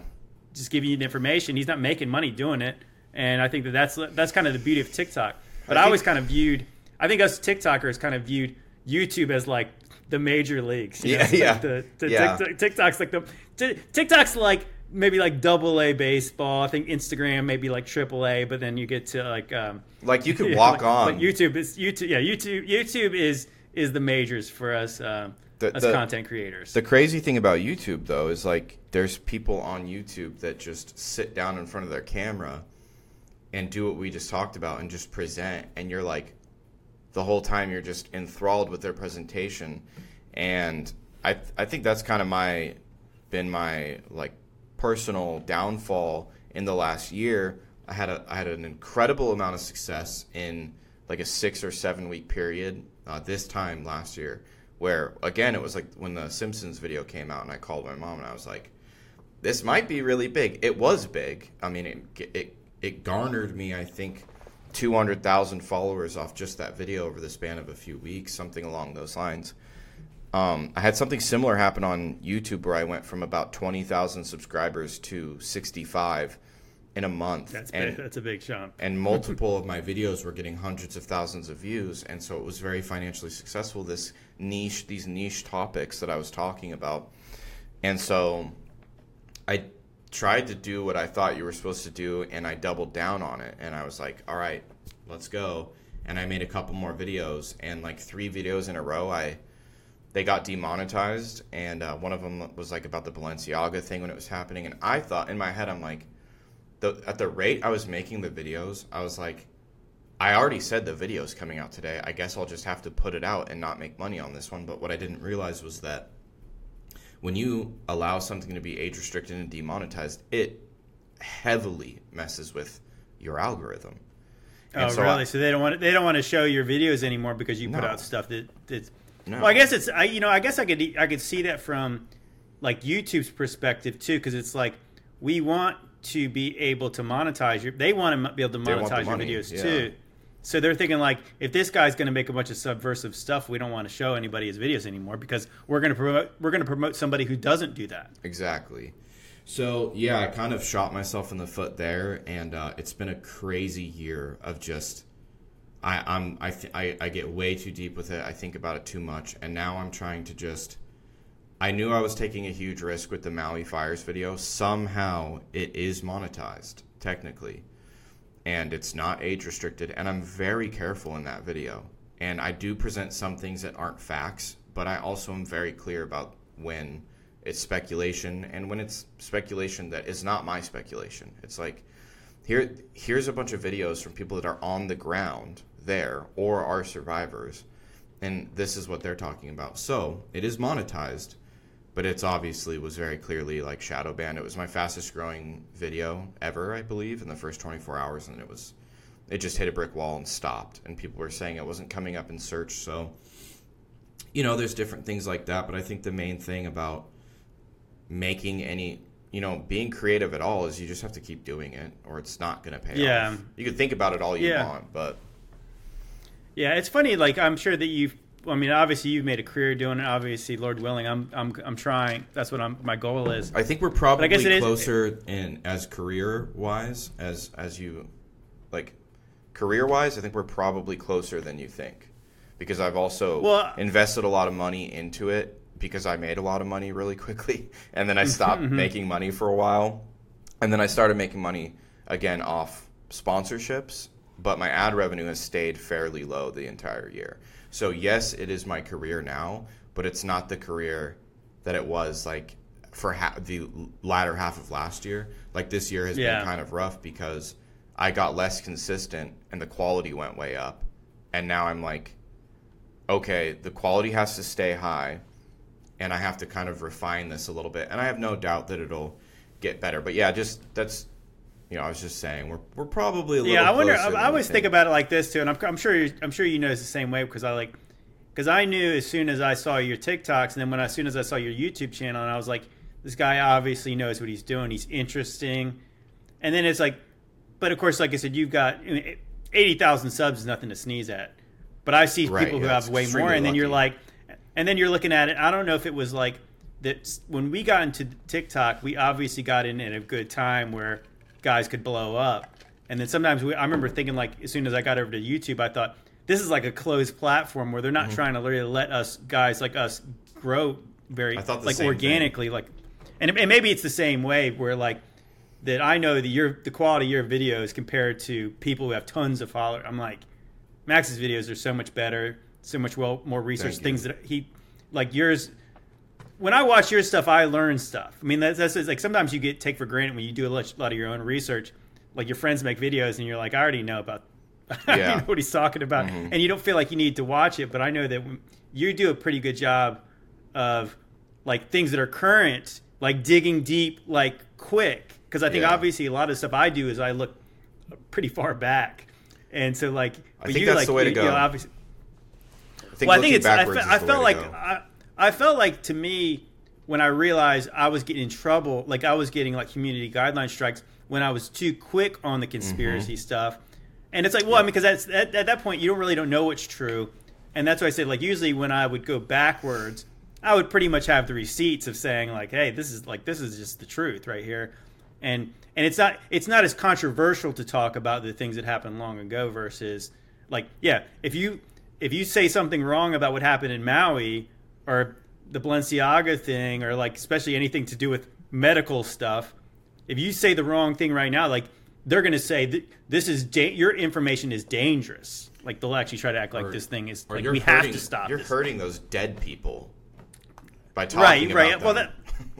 just giving you the information. He's not making money doing it. And I think that that's that's kind of the beauty of TikTok. But I, I always kind of viewed I think us TikTokers kind of viewed YouTube as like the major leagues. you Yeah, know? It's like yeah. The, the Yeah. TikTok, TikTok's like the TikTok's like maybe like double A baseball. I think Instagram maybe like triple A, but then you get to like um, like you could walk like- on But YouTube is YouTube. Yeah, YouTube. YouTube is is the majors for us um, The- as the- content creators. The crazy thing about YouTube though is like there's people on YouTube that just sit down in front of their camera and do what we just talked about and just present and you're like the whole time you're just enthralled with their presentation and I I think that's kind of my been my like personal downfall in the last year. I had a I had an incredible amount of success in like a 6 or 7 week period uh, this time last year where again it was like when the Simpsons video came out and I called my mom and I was like this might be really big. It was big. I mean it it it garnered me I think 200,000 followers off just that video over the span of a few weeks, something along those lines. Um, I had something similar happen on YouTube where I went from about 20,000 subscribers to 65 in a month. that's and, big, that's a big jump. and multiple of my videos were getting hundreds of thousands of views and so it was very financially successful this niche these niche topics that i was talking about And so I tried to do what I thought you were supposed to do and I doubled down on it and I was like, "All right, let's go." And I made a couple more videos and like 3 videos in a row I they got demonetized and uh, one of them was like about the Balenciaga thing when it was happening and I thought in my head I'm like the, at the rate I was making the videos, I was like I already said the video's coming out today. I guess I'll just have to put it out and not make money on this one. But what I didn't realize was that when you allow something to be age restricted and demonetized, it heavily messes with your algorithm. And oh, so really? I, so they don't want they don't want to show your videos anymore because you put out stuff that that's. No. Well, I guess it's I you know I guess I could I could see that from like YouTube's perspective too because it's like we want to be able to monetize your they want to be able to monetize your videos yeah. too so they're thinking like, if this guy's going to make a bunch of subversive stuff, we don't want to show anybody his videos anymore because we're going to promote we're going to promote somebody who doesn't do that. Exactly. So yeah, I kind of shot myself in the foot there, and uh, it's been a crazy year of just. I, I'm I, th- I I get way too deep with it. I think about it too much, and now I'm trying to just. I knew I was taking a huge risk with the Maui fires video. Somehow it is monetized technically and it's not age restricted and i'm very careful in that video and i do present some things that aren't facts but i also am very clear about when it's speculation and when it's speculation that is not my speculation it's like here here's a bunch of videos from people that are on the ground there or are survivors and this is what they're talking about so it is monetized but it's obviously was very clearly like shadow banned. It was my fastest growing video ever, I believe, in the first 24 hours, and it was it just hit a brick wall and stopped. And people were saying it wasn't coming up in search. So, you know, there's different things like that. But I think the main thing about making any you know, being creative at all is you just have to keep doing it, or it's not going to pay yeah. off. You can think about it all you yeah. want, but yeah, it's funny. Like I'm sure that you've I mean, obviously you've made a career doing it. Obviously, Lord willing, I'm I'm I'm trying. That's what I'm. My goal is. I think we're probably closer is, in as career wise as as you, like, career wise. I think we're probably closer than you think, because I've also well, invested a lot of money into it because I made a lot of money really quickly, and then I stopped mm-hmm. making money for a while, and then I started making money again off sponsorships. But my ad revenue has stayed fairly low the entire year. So yes, it is my career now, but it's not the career that it was like for ha- the latter half of last year. Like this year has yeah. been kind of rough because I got less consistent and the quality went way up. And now I'm like, okay, the quality has to stay high and I have to kind of refine this a little bit. And I have no doubt that it'll get better. But yeah, just that's you know, I was just saying we're we're probably a little. Yeah, I wonder. I, I always think. think. about it like this too, and I'm, I'm sure I'm sure you know it's the same way because I like because I knew as soon as I saw your TikToks, and then when as soon as I saw your YouTube channel, and I was like, this guy obviously knows what he's doing. He's interesting, and then it's like, but of course, like I said, you've got eighty thousand subs is nothing to sneeze at. But I see right, people who have way more, and then lucky. you're like, and then you're looking at it. I don't know if it was like that when we got into TikTok, we obviously got in at a good time where guys could blow up. And then sometimes we, I remember thinking like as soon as I got over to YouTube, I thought this is like a closed platform where they're not mm-hmm. trying to really let us guys like us grow very like organically thing. like and, and maybe it's the same way where like that I know that your the quality of your videos compared to people who have tons of followers. I'm like Max's videos are so much better, so much well more research things that he like yours when I watch your stuff, I learn stuff. I mean, that's, that's like sometimes you get take for granted when you do a lot of your own research. Like your friends make videos, and you're like, I already know about. I yeah. know what he's talking about, mm-hmm. and you don't feel like you need to watch it. But I know that you do a pretty good job of like things that are current, like digging deep, like quick. Because I think yeah. obviously a lot of stuff I do is I look pretty far back, and so like I think you, that's like, the way to go. You know, obviously, I think well, I think it's. I, fe- I felt like I, I felt like to me when I realized I was getting in trouble, like I was getting like community guideline strikes when I was too quick on the conspiracy mm-hmm. stuff. And it's like, well, I mean, because that's at, at, that point you don't really don't know what's true, and that's why I said like usually when I would go backwards, I would pretty much have the receipts of saying like, hey, this is like this is just the truth right here, and and it's not it's not as controversial to talk about the things that happened long ago versus like yeah, if you if you say something wrong about what happened in Maui, or the Balenciaga thing or like especially anything to do with medical stuff, if you say the wrong thing right now, like they're going to say this is da- your information is dangerous. Like they'll actually try to act like Or- this thing is like we hurting, have to stop. You're hurting those dead people by talking Right, right. Right. Well, them.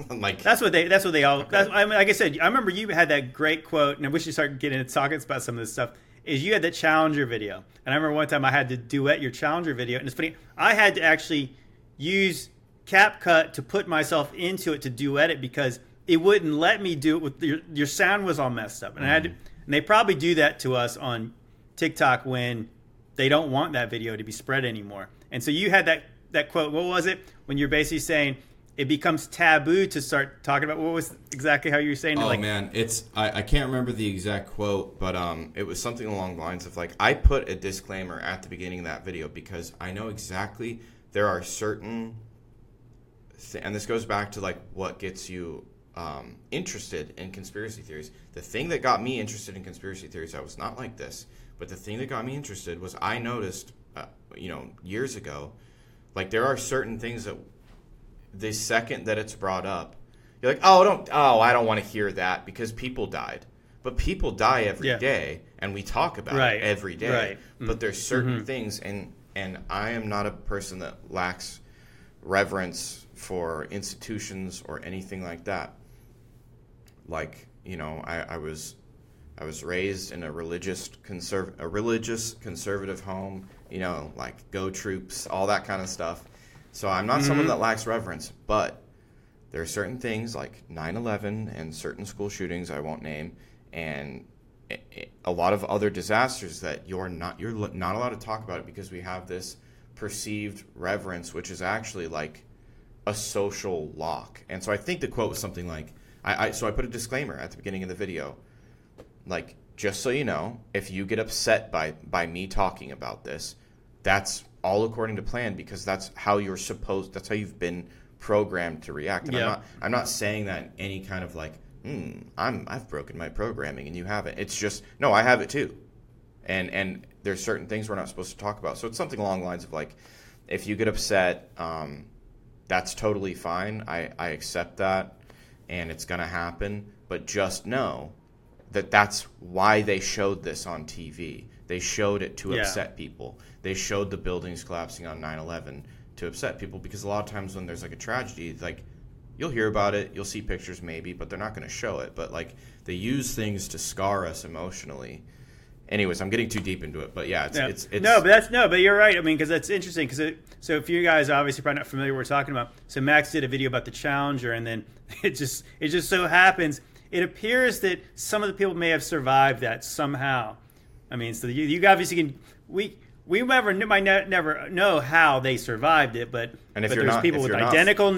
like That's what they. That's what they all. That's, I mean, like I said, I remember you had that great quote, and I wish you started getting into talking about some of this stuff. Is you had that Challenger video, and I remember one time I had to duet your Challenger video, and it's funny. I had to actually use CapCut to put myself into it to duet it because it wouldn't let me do it with your your sound was all messed up, and I had to, and they probably do that to us on TikTok when they don't want that video to be spread anymore. And so you had that that quote. What was it when you're basically saying it becomes taboo to start talking about what was exactly how you were saying it? Oh like man, it's I, I can't remember the exact quote, but um, it was something along the lines of like I put a disclaimer at the beginning of that video because I know exactly there are certain, th- and this goes back to like what gets you um, interested in conspiracy theories. The thing that got me interested in conspiracy theories, I was not like this, but the thing that got me interested was I noticed, uh, you know, years ago, like there are certain things that the second that it's brought up, you're like, oh, don't, oh, I don't want to hear that because people died. But people die every day, Yeah. and we talk about Right. it every day. Right. But there's certain things, and and I am not a person that lacks reverence for institutions or anything like that. Like you know, I, I was I was raised in a religious conserv- a religious conservative home. You know, like go troops, all that kind of stuff. So I'm not someone mm-hmm. that lacks reverence, but there are certain things like 9/11 and certain school shootings I won't name, and a- lot of other disasters that you're not you're not allowed to talk about it because we have this perceived reverence, which is actually like a social lock. And so I think the quote was something like, I, I so I put a disclaimer at the beginning of the video, like just so you know, if you get upset by by me talking about this, that's all according to plan because that's how you're supposed. That's how you've been programmed to react. And I'm not I'm not saying that in any kind of like, hmm, I'm I've broken my programming and you haven't. It's just no, I have it too, and and there's certain things we're not supposed to talk about. So it's something along the lines of like, if you get upset, um, that's totally fine. I I accept that, and it's gonna happen. But just know that that's why they showed this on TV. They showed it to Yeah. upset people. They showed the buildings collapsing on 9/11 to upset people because a lot of times when there's like a tragedy, like you'll hear about it, you'll see pictures maybe, but they're not going to show it. But like they use things to scar us emotionally. Anyways, I'm getting too deep into it, but yeah, it's Yeah. it's, it's no, but that's no, but you're right. I mean, because that's interesting. Because so if you guys obviously probably not familiar what we're talking about, so Max did a video about the Challenger, and then it just it just so happens it appears that some of the people may have survived that somehow. I mean, so you, you obviously can we. We never might ne- never know how they survived it, but but there's not- people with you're not- identical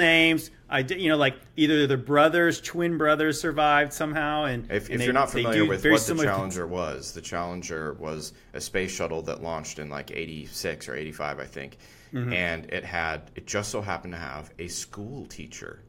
names. ide- you know, like either the brothers, twin brothers, survived somehow. And If, and if they- you're not familiar with what the Challenger was, the Challenger was a space shuttle that launched in like 86 or 85, I think. Mm-hmm. And it had, it just so happened to have a school teacher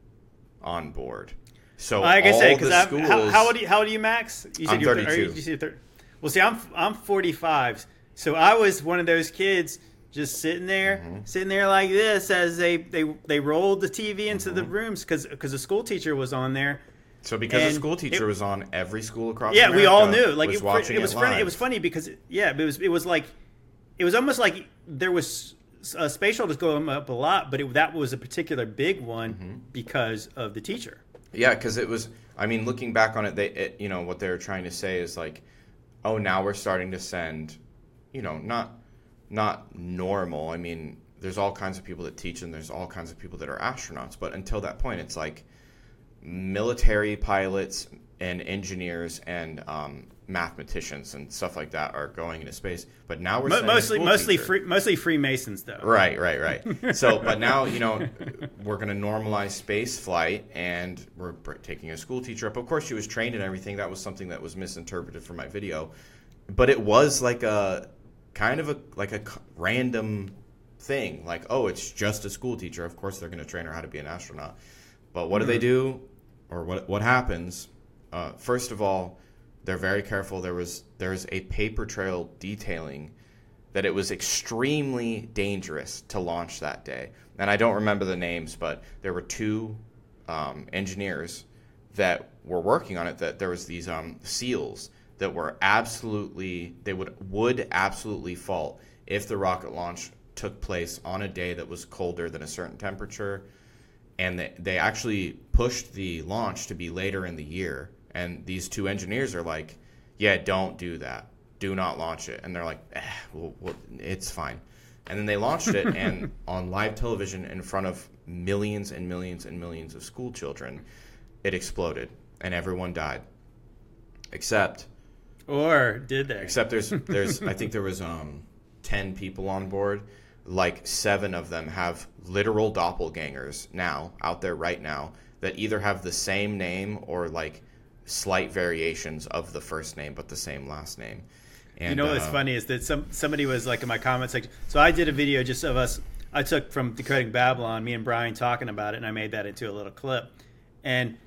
on board. So Like I said, the because how, how old are you, how old are you, Max? You I'm you're 32. Are you, you said thir- well, see, I'm I'm 45, so I was one of those kids just sitting there, Mm-hmm. sitting there like this as they they, they rolled the TV into the Mm-hmm. rooms because because the school teacher was on there. so because and a school teacher it- was on every school across Yeah, we all knew. Like was it, it was it, funny. It was funny because yeah, it was it was like it was almost like there was a spatial shuttles going up a lot, but it, that was a particular big one Mm-hmm. because of the teacher. Yeah, because it was. I mean, looking back on it, they, it, you know, what they were trying to say is like, oh, now we're starting to send, you know, not, not normal. I mean, there's all kinds of people that teach, and there's all kinds of people that are astronauts. But until that point, it's like military pilots and engineers and um, mathematicians and stuff like that are going into space. But now we're Mo- sending a mostly mostly free, mostly Freemasons though. Right, right, right. so, but now you know we're going to normalize space flight, and we're taking a school teacher up. Of course, she was trained and everything. That was something that was misinterpreted from my video, but it was like a kind of a like a random thing. Like, oh, it's just a school teacher. Of course, they're going to train her how to be an astronaut. But what do they do, or what what happens? Uh, first of all, they're very careful. There was there's a paper trail detailing that it was extremely dangerous to launch that day. And I don't remember the names, but there were two um, engineers that were working on it. That there was these um, seals that were absolutely they would would absolutely fault if the rocket launch took place on a day that was colder than a certain temperature. And they, they actually pushed the launch to be later in the year. And these two engineers are like yeah don't do that. Do not launch it. And they're like eh, well, well, it's fine. And then they launched it and on live television in front of millions and millions and millions of school children it exploded and everyone died. Except or did they except there's there's i think there was um 10 people on board like seven of them have literal doppelgangers now out there right now that either have the same name or like slight variations of the first name but the same last name. And, you know what's uh, funny is that some somebody was like in my comment section. So I did a video just of us. I took from decoding Babylon, me and Brian talking about it, and I made that into a little clip. And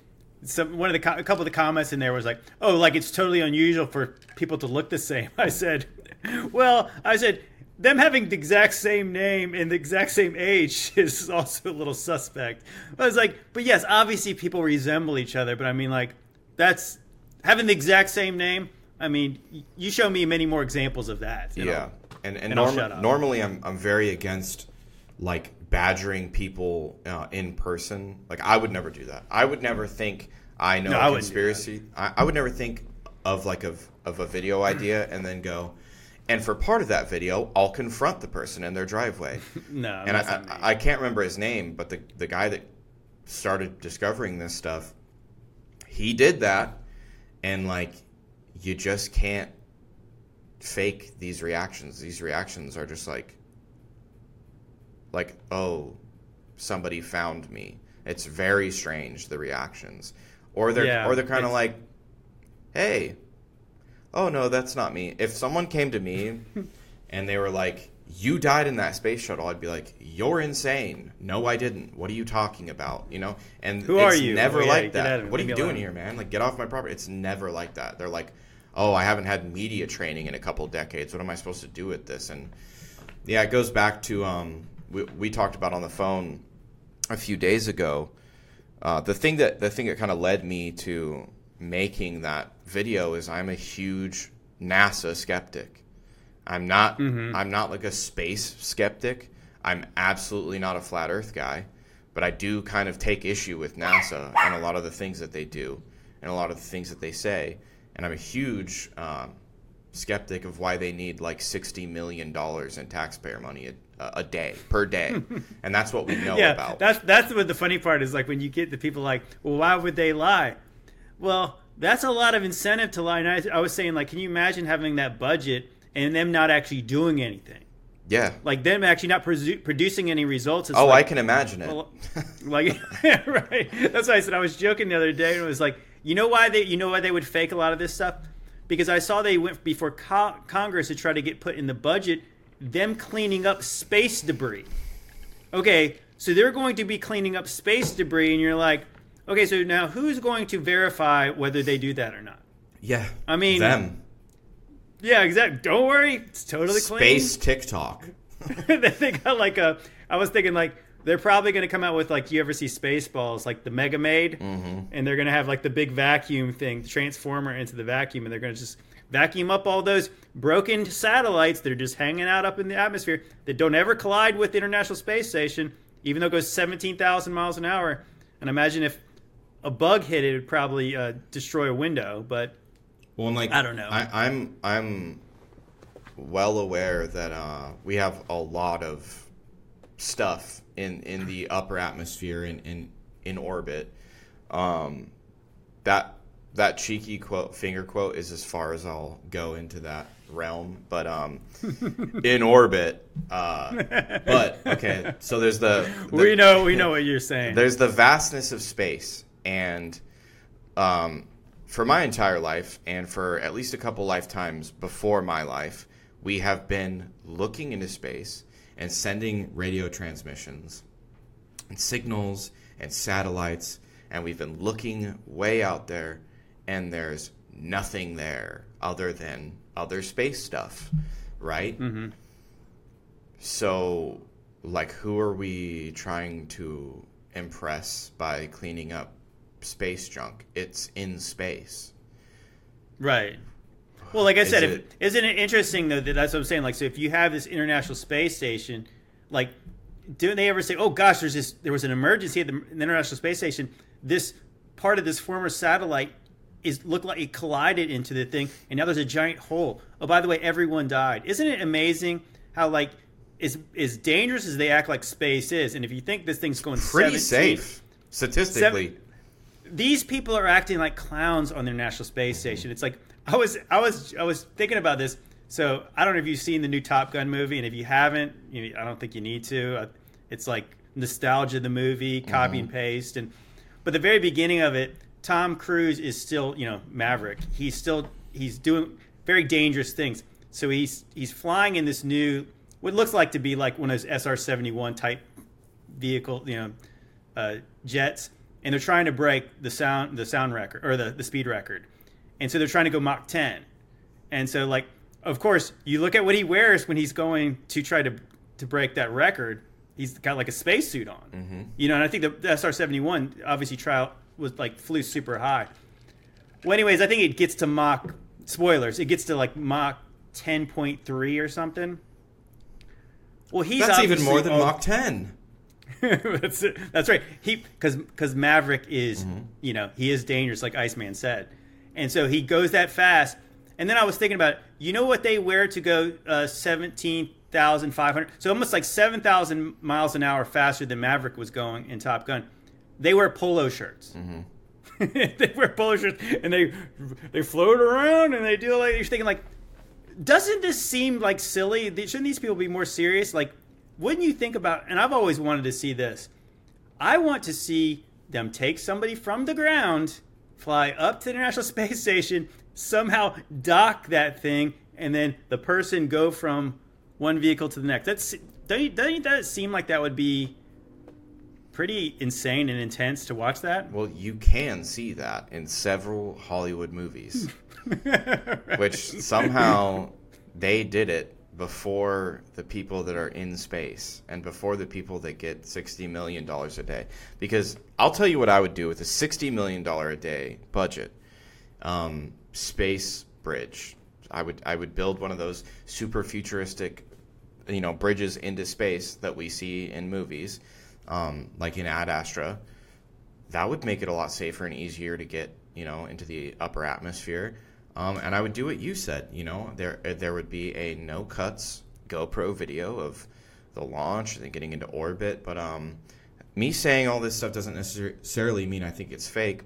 some one of the a couple of the comments in there was like, "Oh, like it's totally unusual for people to look the same." I said, "Well, I said them having the exact same name and the exact same age is also a little suspect. I was like, but yes, obviously people resemble each other, but I mean, like, that's having the exact same name. I mean, you show me many more examples of that. Yeah, and and, and norm- normally I'm I'm very against like badgering people uh, in person. Like I would never do that. I would never think I know no, a conspiracy. I, I would never think of like of of a video idea and then go and for part of that video, I'll confront the person in their driveway. no, and I, I, I, can't remember his name, but the the guy that started discovering this stuff, he did that, and like, you just can't fake these reactions. These reactions are just like, like, oh, somebody found me. It's very strange the reactions, or they're yeah, or they're kind of like, hey, oh no, that's not me. If someone came to me and they were like, you died in that space shuttle, I'd be like, you're insane. No, I didn't. What are you talking about? You know? And who are you? Never oh, yeah, like that. What are you doing alone. here, man? Like, get off my property. It's never like that. They're like, oh, I haven't had media training in a couple decades. What am I supposed to do with this? And yeah, it goes back to um, we, we talked about on the phone a few days ago. Uh, the thing that the thing that kind of led me to making that video is I'm a huge NASA skeptic. I'm not mm-hmm. I'm not like a space skeptic. I'm absolutely not a flat earth guy, but I do kind of take issue with NASA and a lot of the things that they do and a lot of the things that they say. And I'm a huge um, skeptic of why they need like 60 million dollars in taxpayer money a, day per day. and that's what we know yeah, about. That's that's what the funny part is like when you get the people like, "Well, why would they lie?" Well, that's a lot of incentive to lie. And I, I was saying, like, can you imagine having that budget and them not actually doing anything? Yeah. Like them actually not produ- producing any results. Oh, like, I can imagine it. Like, right. That's why I said I was joking the other day and it was like, you know why they, you know why they would fake a lot of this stuff? Because I saw they went before co- Congress to try to get put in the budget them cleaning up space debris. Okay, so they're going to be cleaning up space debris, and you're like, Okay, so now who's going to verify whether they do that or not? Yeah. I mean, them. Yeah, exactly. Don't worry, it's totally clean. Space TikTok. they got like a. I was thinking like they're probably going to come out with like you ever see Spaceballs like the Mega Maid, mm-hmm. and they're going to have like the big vacuum thing, the transformer into the vacuum, and they're going to just vacuum up all those broken satellites that are just hanging out up in the atmosphere that don't ever collide with the International Space Station, even though it goes seventeen thousand miles an hour. And imagine if a bug hit it, would probably uh, destroy a window. But well, like I don't know. I, am I'm, I'm well aware that uh, we have a lot of stuff in in the upper atmosphere in in, in orbit. Um, that that cheeky quote finger quote is as far as I'll go into that realm, but um, in orbit. Uh, but okay, so there's the, the we know we know what you're saying. There's the vastness of space, and um, for my entire life, and for at least a couple lifetimes before my life, we have been looking into space and sending radio transmissions and signals and satellites, and we've been looking way out there, and there's nothing there other than other space stuff, right? Mm-hmm. so, like, who are we trying to impress by cleaning up space junk? It's in space. Right. Well, like I Is said, it- if, isn't it interesting though that that's what I'm saying? Like, so if you have this International Space Station, like, do they ever say, "Oh gosh, there's this, there was an emergency at the International Space Station. This part of this former satellite is looked like it collided into the thing, and now there's a giant hole. Oh, by the way, everyone died. Isn't it amazing how like as as dangerous as they act like space is, and if you think this thing's going Pretty 17 safe, statistically. these people are acting like clowns on the International Space Station. It's like I was I was I was thinking about this. So I don't know if you've seen the new Top Gun movie, and if you haven't, you I don't think you need to. Uh, It's like nostalgia the movie, copy and paste, and but the very beginning of it, Tom Cruise is still you know Maverick. He's still he's doing very dangerous things. So he's he's flying in this new what looks like to be like one of those SR seventy one type vehicle, you know, uh, jets, and they're trying to break the sound the sound record or the, the speed record, and so they're trying to go Mach 10, and so like of course you look at what he wears when he's going to try to to break that record. He's got like a spacesuit on, you know, and I think the, the SR seventy one obviously trial was like flew super high. Well, anyways, I think it gets to Mach spoilers. It gets to like Mach ten point three or something. Well, he's That's even more than oh, Mach 10. that's it. That's right. He because because Maverick is you know he is dangerous like Iceman said, and so he goes that fast. And then I was thinking about you know what they wear to go uh, seventeen thousand five hundred, so almost like seven thousand miles an hour faster than Maverick was going in Top Gun. They wear polo shirts. they wear polo shirts and they they float around and they do like you're thinking like doesn't this seem like silly? Shouldn't these people be more serious? Like, wouldn't you think about? And I've always wanted to see this. I want to see them take somebody from the ground, fly up to the International Space Station, somehow dock that thing, and then the person go from one vehicle to the next. That's don't you, doesn't that seem like that would be pretty insane and intense to watch that? Well, you can see that in several Hollywood movies, which somehow they did it before the people that are in space and before the people that get $60 million a day. Because I'll tell you what I would do with a $60 million a day budget um, space bridge. I would I would build one of those super futuristic, you know, bridges into space that we see in movies, um, like in Ad Astra. That would make it a lot safer and easier to get you know into the upper atmosphere. Um, and I would do what you said. You know, there there would be a no cuts GoPro video of the launch and then getting into orbit. But um, me saying all this stuff doesn't necessarily mean I think it's fake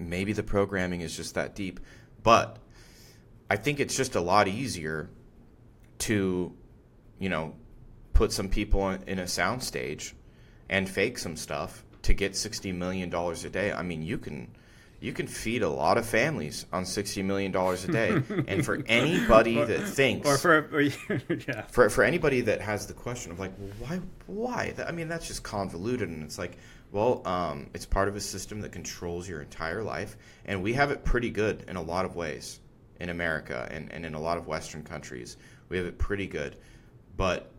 maybe the programming is just that deep but i think it's just a lot easier to you know put some people in in a soundstage and fake some stuff to get 60 million dollars a day i mean you can you can feed a lot of families on 60 million dollars a day and for anybody that thinks Or for or, yeah. for for anybody that has the question of like, why why? I mean, that's just convoluted, and it's like, well, um, it's part of a system that controls your entire life, and we have it pretty good in a lot of ways in America and, and in a lot of Western countries. We have it pretty good, but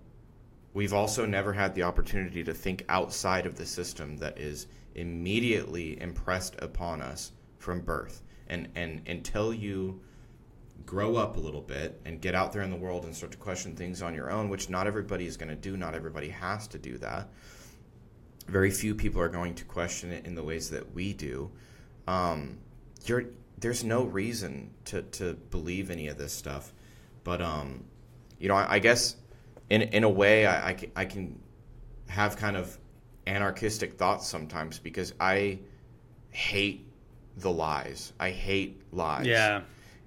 we've also never had the opportunity to think outside of the system that is immediately impressed upon us from birth. And and until you grow up a little bit and get out there in the world and start to question things on your own, which not everybody is going to do. Not everybody has to do that. Very few people are going to question it in the ways that we do. Um, there's no reason to, to believe any of this stuff. But, um, you know, I, I guess in, in a way, I, I, can, I can have kind of anarchistic thoughts sometimes because I hate the lies. I hate lies Yeah.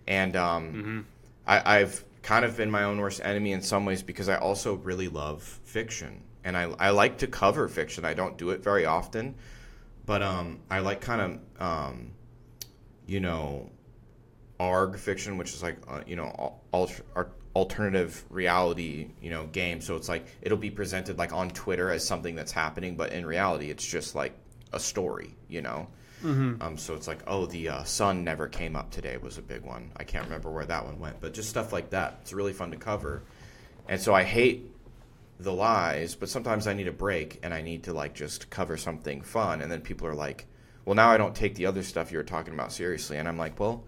and um, I, I've kind of been my own worst enemy in some ways because I also really love fiction, and I, I like to cover fiction. I don't do it very often, but um, I like kind of um, you know arg fiction, which is like uh, you know al- al- alternative reality you know game. So it's like it'll be presented like on Twitter as something that's happening, but in reality, it's just like a story, you know. Um, so it's like, oh, the uh, sun never came up today was a big one. I can't remember where that one went, but just stuff like that. It's really fun to cover. And so I hate the lies, but sometimes I need a break and I need to like just cover something fun. And then people are like, well, now I don't take the other stuff you were talking about seriously. And I'm like, well,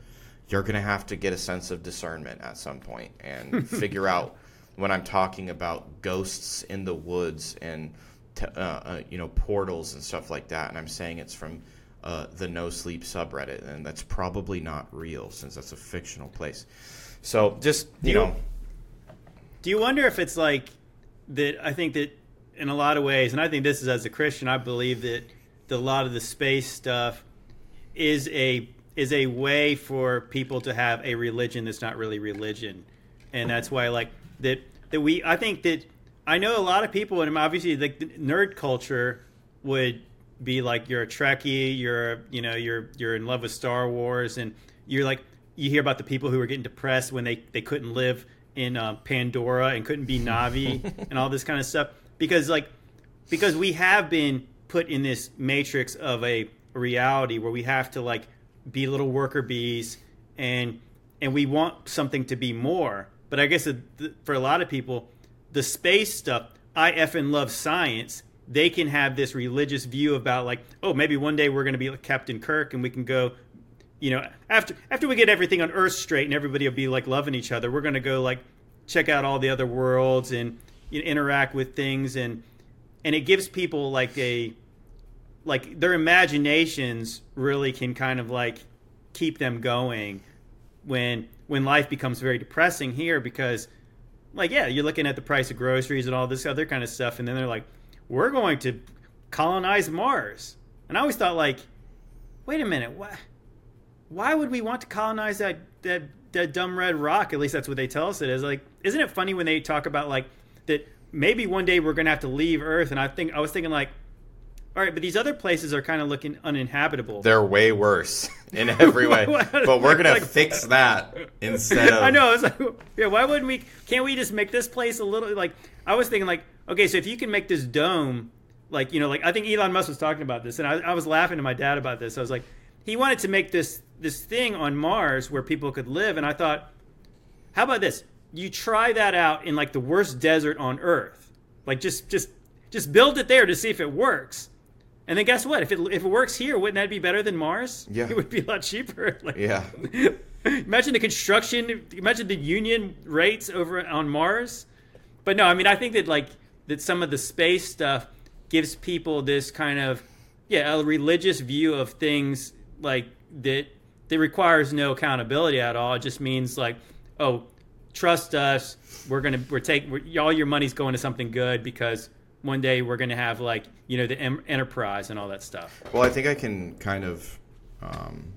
you're going to have to get a sense of discernment at some point and figure out when I'm talking about ghosts in the woods and, t- uh, uh, you know, portals and stuff like that. And I'm saying it's from uh, the No Sleep subreddit. And that's probably not real since that's a fictional place. So just, you, You- know, Do you wonder if it's like that? I think that in a lot of ways, and I think this is as a Christian, I believe that the, a lot of the space stuff is a is a way for people to have a religion that's not really religion, and that's why like that that we. I think that I know a lot of people, and obviously like the nerd culture would be like you're a Trekkie, you're you know you're you're in love with Star Wars, and you're like you hear about the people who were getting depressed when they they couldn't live in um, Pandora and couldn't be Na'vi and all this kind of stuff because like because we have been put in this matrix of a reality where we have to like be little worker bees and and we want something to be more. But i guess for a lot of people the space stuff i effing love science. They can have this religious view about like oh maybe one day we're going to be like captain kirk and we can go you know after after we get everything on earth straight and everybody will be like loving each other we're going to go like check out all the other worlds and you know, interact with things. And and it gives people like a like their imaginations really can kind of like keep them going when when life becomes very depressing here because like yeah you're looking at the price of groceries and all this other kind of stuff and then they're like we're going to colonize mars. And i always thought like wait a minute why why would we want to colonize that that that dumb red rock? At least that's what they tell us it is. Like isn't it funny when they talk about like that maybe one day we're going to have to leave earth? And i think i was thinking like all right but these other places are kind of looking uninhabitable they're way worse in every way. But we're gonna like- fix that instead of. I know. It's like, yeah. Why wouldn't we? Can't we just make this place a little like? I was thinking like, okay, so if you can make this dome, like you know, like I think Elon Musk was talking about this, and I, I was laughing to my dad about this. I was like, he wanted to make this this thing on Mars where people could live, and I thought, how about this? You try that out in like the worst desert on Earth, like just just just build it there to see if it works. And then guess what? If it if it works here, wouldn't that be better than Mars? Yeah. it would be a lot cheaper. Like, Yeah. imagine the construction. Imagine the union rates over on Mars. But no, I mean, I think that like that some of the space stuff gives people this kind of yeah a religious view of things like that that requires no accountability at all. It just means like oh trust us. We're gonna we're taking all your money's going to something good because one day we're gonna have like you know the em- enterprise and all that stuff. Well, I think I can kind of um,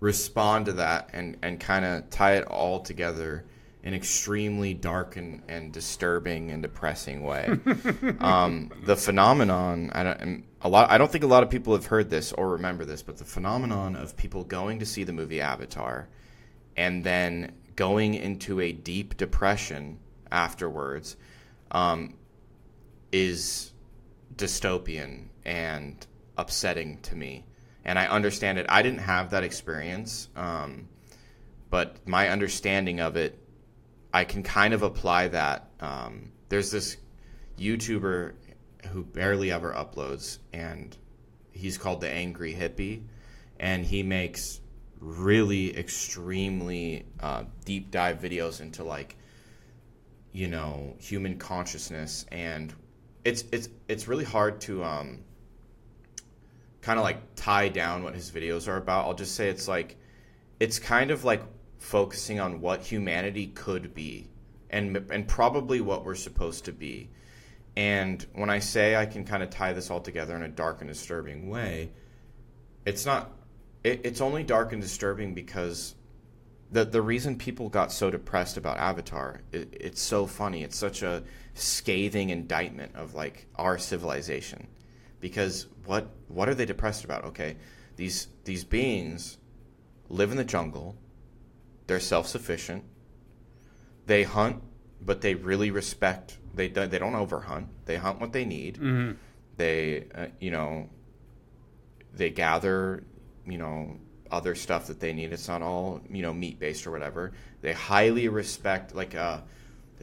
respond to that and, and kind of tie it all together in extremely dark and, and disturbing and depressing way. um, the phenomenon, I don't, a lot, I don't think a lot of people have heard this or remember this, but the phenomenon of people going to see the movie Avatar and then going into a deep depression afterwards um, is dystopian and upsetting to me. And I understand it. I didn't have that experience, um, but my understanding of it, I can kind of apply that. Um, there's this YouTuber who barely ever uploads, and he's called the Angry Hippie, and he makes really extremely uh, deep dive videos into like you know human consciousness and it's it's it's really hard to um kind of like tie down what his videos are about i'll just say it's like it's kind of like focusing on what humanity could be and and probably what we're supposed to be and when i say i can kind of tie this all together in a dark and disturbing way it's not it, it's only dark and disturbing because the the reason people got so depressed about Avatar, it, it's so funny. It's such a scathing indictment of like our civilization, because what what are they depressed about? Okay, these these beings live in the jungle. They're self sufficient. They hunt, but they really respect. They don't- they don't overhunt. They hunt what they need. They uh, you know they gather you know other stuff that they need it's not all you know meat based or whatever they highly respect like uh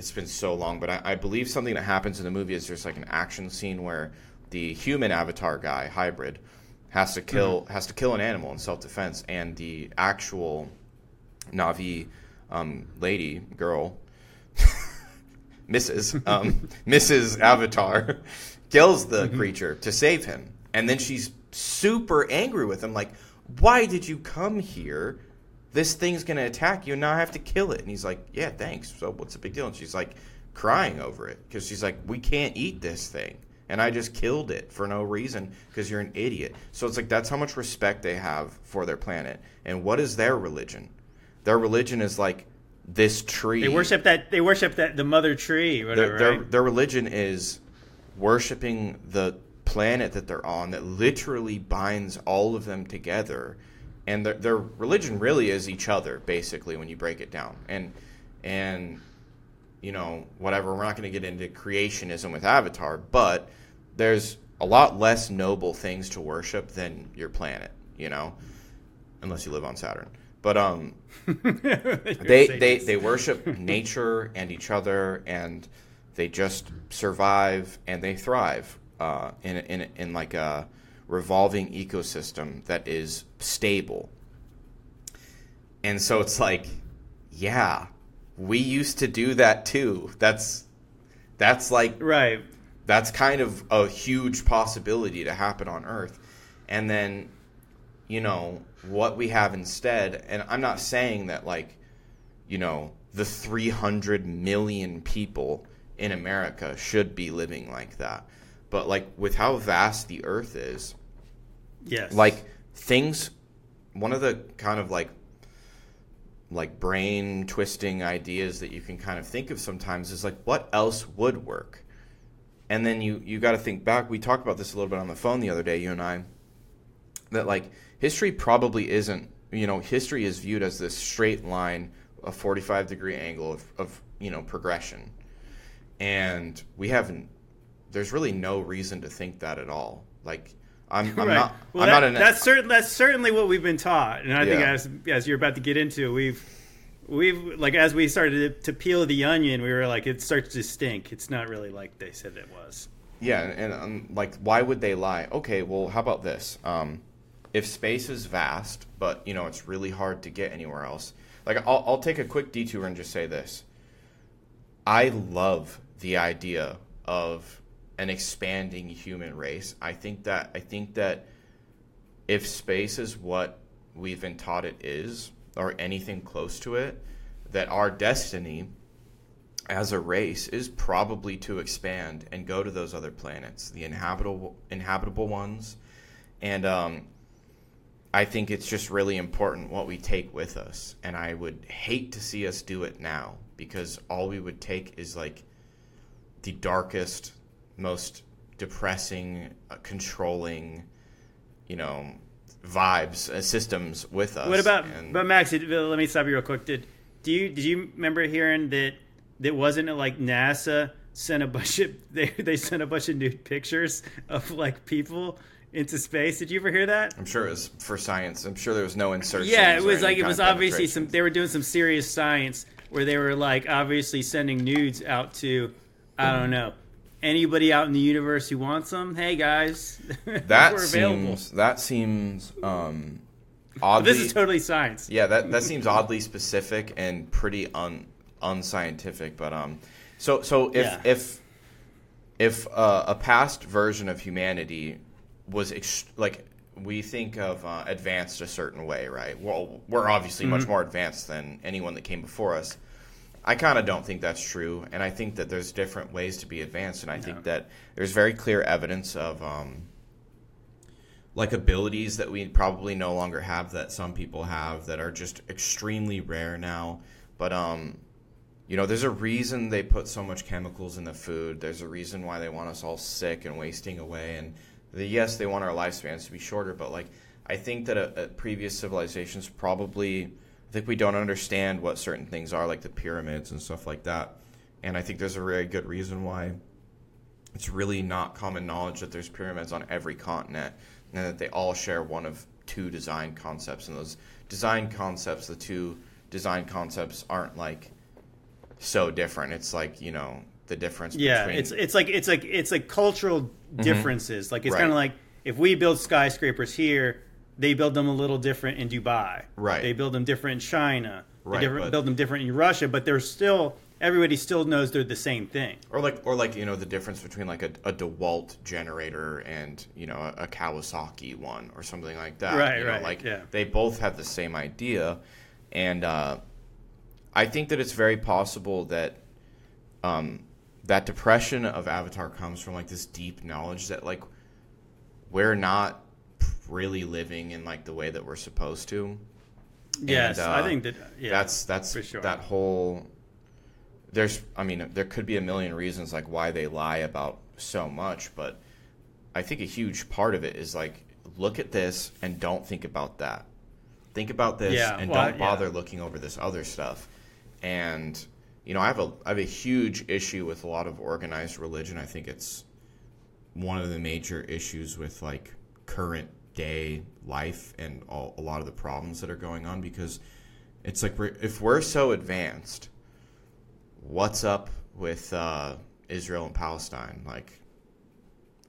it's been so long, but I, I believe something that happens in the movie is there's like an action scene where the human avatar guy hybrid has to kill has to kill an animal in self defense, and the actual Na'vi um, lady girl, Mrs. Um, Mrs. Avatar, kills the creature to save him, and then she's super angry with him, like, "Why did you come here? This thing's gonna attack you, and now I have to kill it." And he's like, "Yeah, thanks. So what's the big deal?" And she's like, crying over it because she's like, "We can't eat this thing." And I just killed it for no reason because you're an idiot. So it's like that's how much respect they have for their planet. And what is their religion? Their religion is like this tree. They worship that. They worship that the mother tree. Whatever. their, their, right? their religion is worshiping the planet that they're on that literally binds all of them together and their, their religion really is each other basically when you break it down. And and you know whatever we're not going to get into creationism with avatar but there's a lot less noble things to worship than your planet you know? Unless you live on saturn. But um they they they worship nature and each other and they just survive and they thrive uh, in in in like a revolving ecosystem that is stable. And so it's like, yeah, we used to do that too. That's that's like right. that's kind of a huge possibility to happen on Earth. And then, you know, what we have instead, and I'm not saying that, like, you know, the 300 million people in America should be living like that. But, like, with how vast the Earth is, Yes. like, things, one of the kind of like, like brain twisting ideas that you can kind of think of sometimes is like what else would work? And then you you got to think back. We talked about this a little bit on the phone the other day you and i that like history probably isn't you know history is viewed as this straight line a 45 degree angle of, of you know progression. And we haven't there's really no reason to think that at all. Like i'm, I'm right. not well, i'm that, not an that's certain. That's certainly what we've been taught, and I think as as you're about to get into, we've we've like as we started to, to peel the onion, we were like, it starts to stink. It's not really like they said it was. Yeah, and, um, like, why would they lie? Okay, well, how about this? Um, if space is vast, but you know it's really hard to get anywhere else, like I'll, I'll take a quick detour and just say this: I love the idea of an expanding human race. I think that I think that if space is what we've been taught it is, or anything close to it, that our destiny as a race is probably to expand and go to those other planets, the inhabitable inhabitable ones, and um, I think it's just really important what we take with us. And I would hate to see us do it now because all we would take is like the darkest, most depressing, uh, controlling, you know, vibes, uh, systems with us. What about? And- But Max, let me stop you real quick. Did do you did you remember hearing that that wasn't it like NASA sent a bunch of they they sent a bunch of nude pictures of like people into space? Did you ever hear that? I'm sure it was for science. I'm sure there was no insertion. Yeah, it was like it was obviously some. They were doing some serious science where they were like obviously sending nudes out to, I don't know, anybody out in the universe who wants them. Hey guys, That we're available. seems that seems um, oddly. This is totally science. yeah, that that seems oddly specific and pretty un unscientific. But um, so so if Yeah. if if uh, a past version of humanity was ex- like we think of uh, advanced a certain way, right? Well, we're obviously much more advanced than anyone that came before us. I kind of don't think that's true, and I think that there's different ways to be advanced, and I think that there's very clear evidence of um, like abilities that we probably no longer have that some people have that are just extremely rare now. But um, you know, there's a reason they put so much chemicals in the food. There's a reason why they want us all sick and wasting away. And the, yes, they want our lifespans to be shorter, but like I think that a, a previous civilizations probably, I think we don't understand what certain things are, like the pyramids and stuff like that. And I think there's a very good reason why it's really not common knowledge that there's pyramids on every continent and that they all share one of two design concepts and those design concepts the two design concepts aren't like so different. It's like you know the difference. Yeah, between, it's it's like it's like it's like cultural differences. Like it's Mm-hmm. Right. kind of like if we build skyscrapers here, they build them a little different in Dubai. Right. They build them different in China. Right, They different, but- build them different in Russia, but they're still everybody still knows they're the same thing. or like or like you know the difference between like a, a DeWalt generator and you know a, a Kawasaki one or something like that. Right, you know, right, Like yeah. they both have the same idea, and uh, I think that it's very possible that um, that depression of Avatar comes from like this deep knowledge that like we're not really living in like the way that we're supposed to. Yes, And, I uh, think that. Yeah, that's that's for sure. that whole there's i mean there could be a million reasons like why they lie about so much but i think a huge part of it is like look at this and don't think about that think about this Yeah, and well, don't bother yeah. looking over this other stuff and you know i have a i have a huge issue with a lot of organized religion i think it's one of the major issues with like current day life and all, a lot of the problems that are going on because it's like we're, if we're so advanced what's up with uh, israel and palestine? Like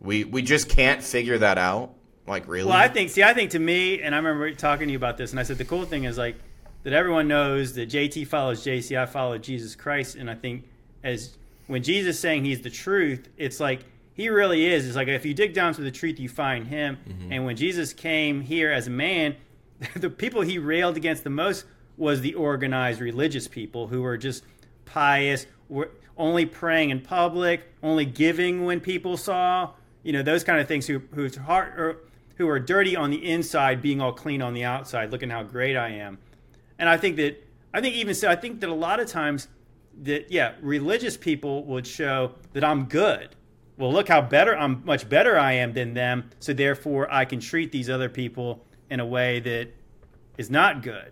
we we just can't figure that out? Like really? Well, I think, see, I think to me, and I remember talking to you about this, and I said the cool thing is like that everyone knows that JT follows JC, I follow Jesus Christ, and I think as when Jesus saying he's the truth, it's like he really is. It's like if you dig down to the truth, you find him. Mm-hmm. And when Jesus came here as a man, the people he railed against the most was the organized religious people who were just pious, were only praying in public, only giving when people saw, you know, those kind of things. Who whose heart or who are dirty on the inside, being all clean on the outside. Looking how great I am. And I think that I think even so, I think that a lot of times that yeah, religious people would show that I'm good. Well, look how better I'm much better I am than them, so therefore I can treat these other people in a way that is not good.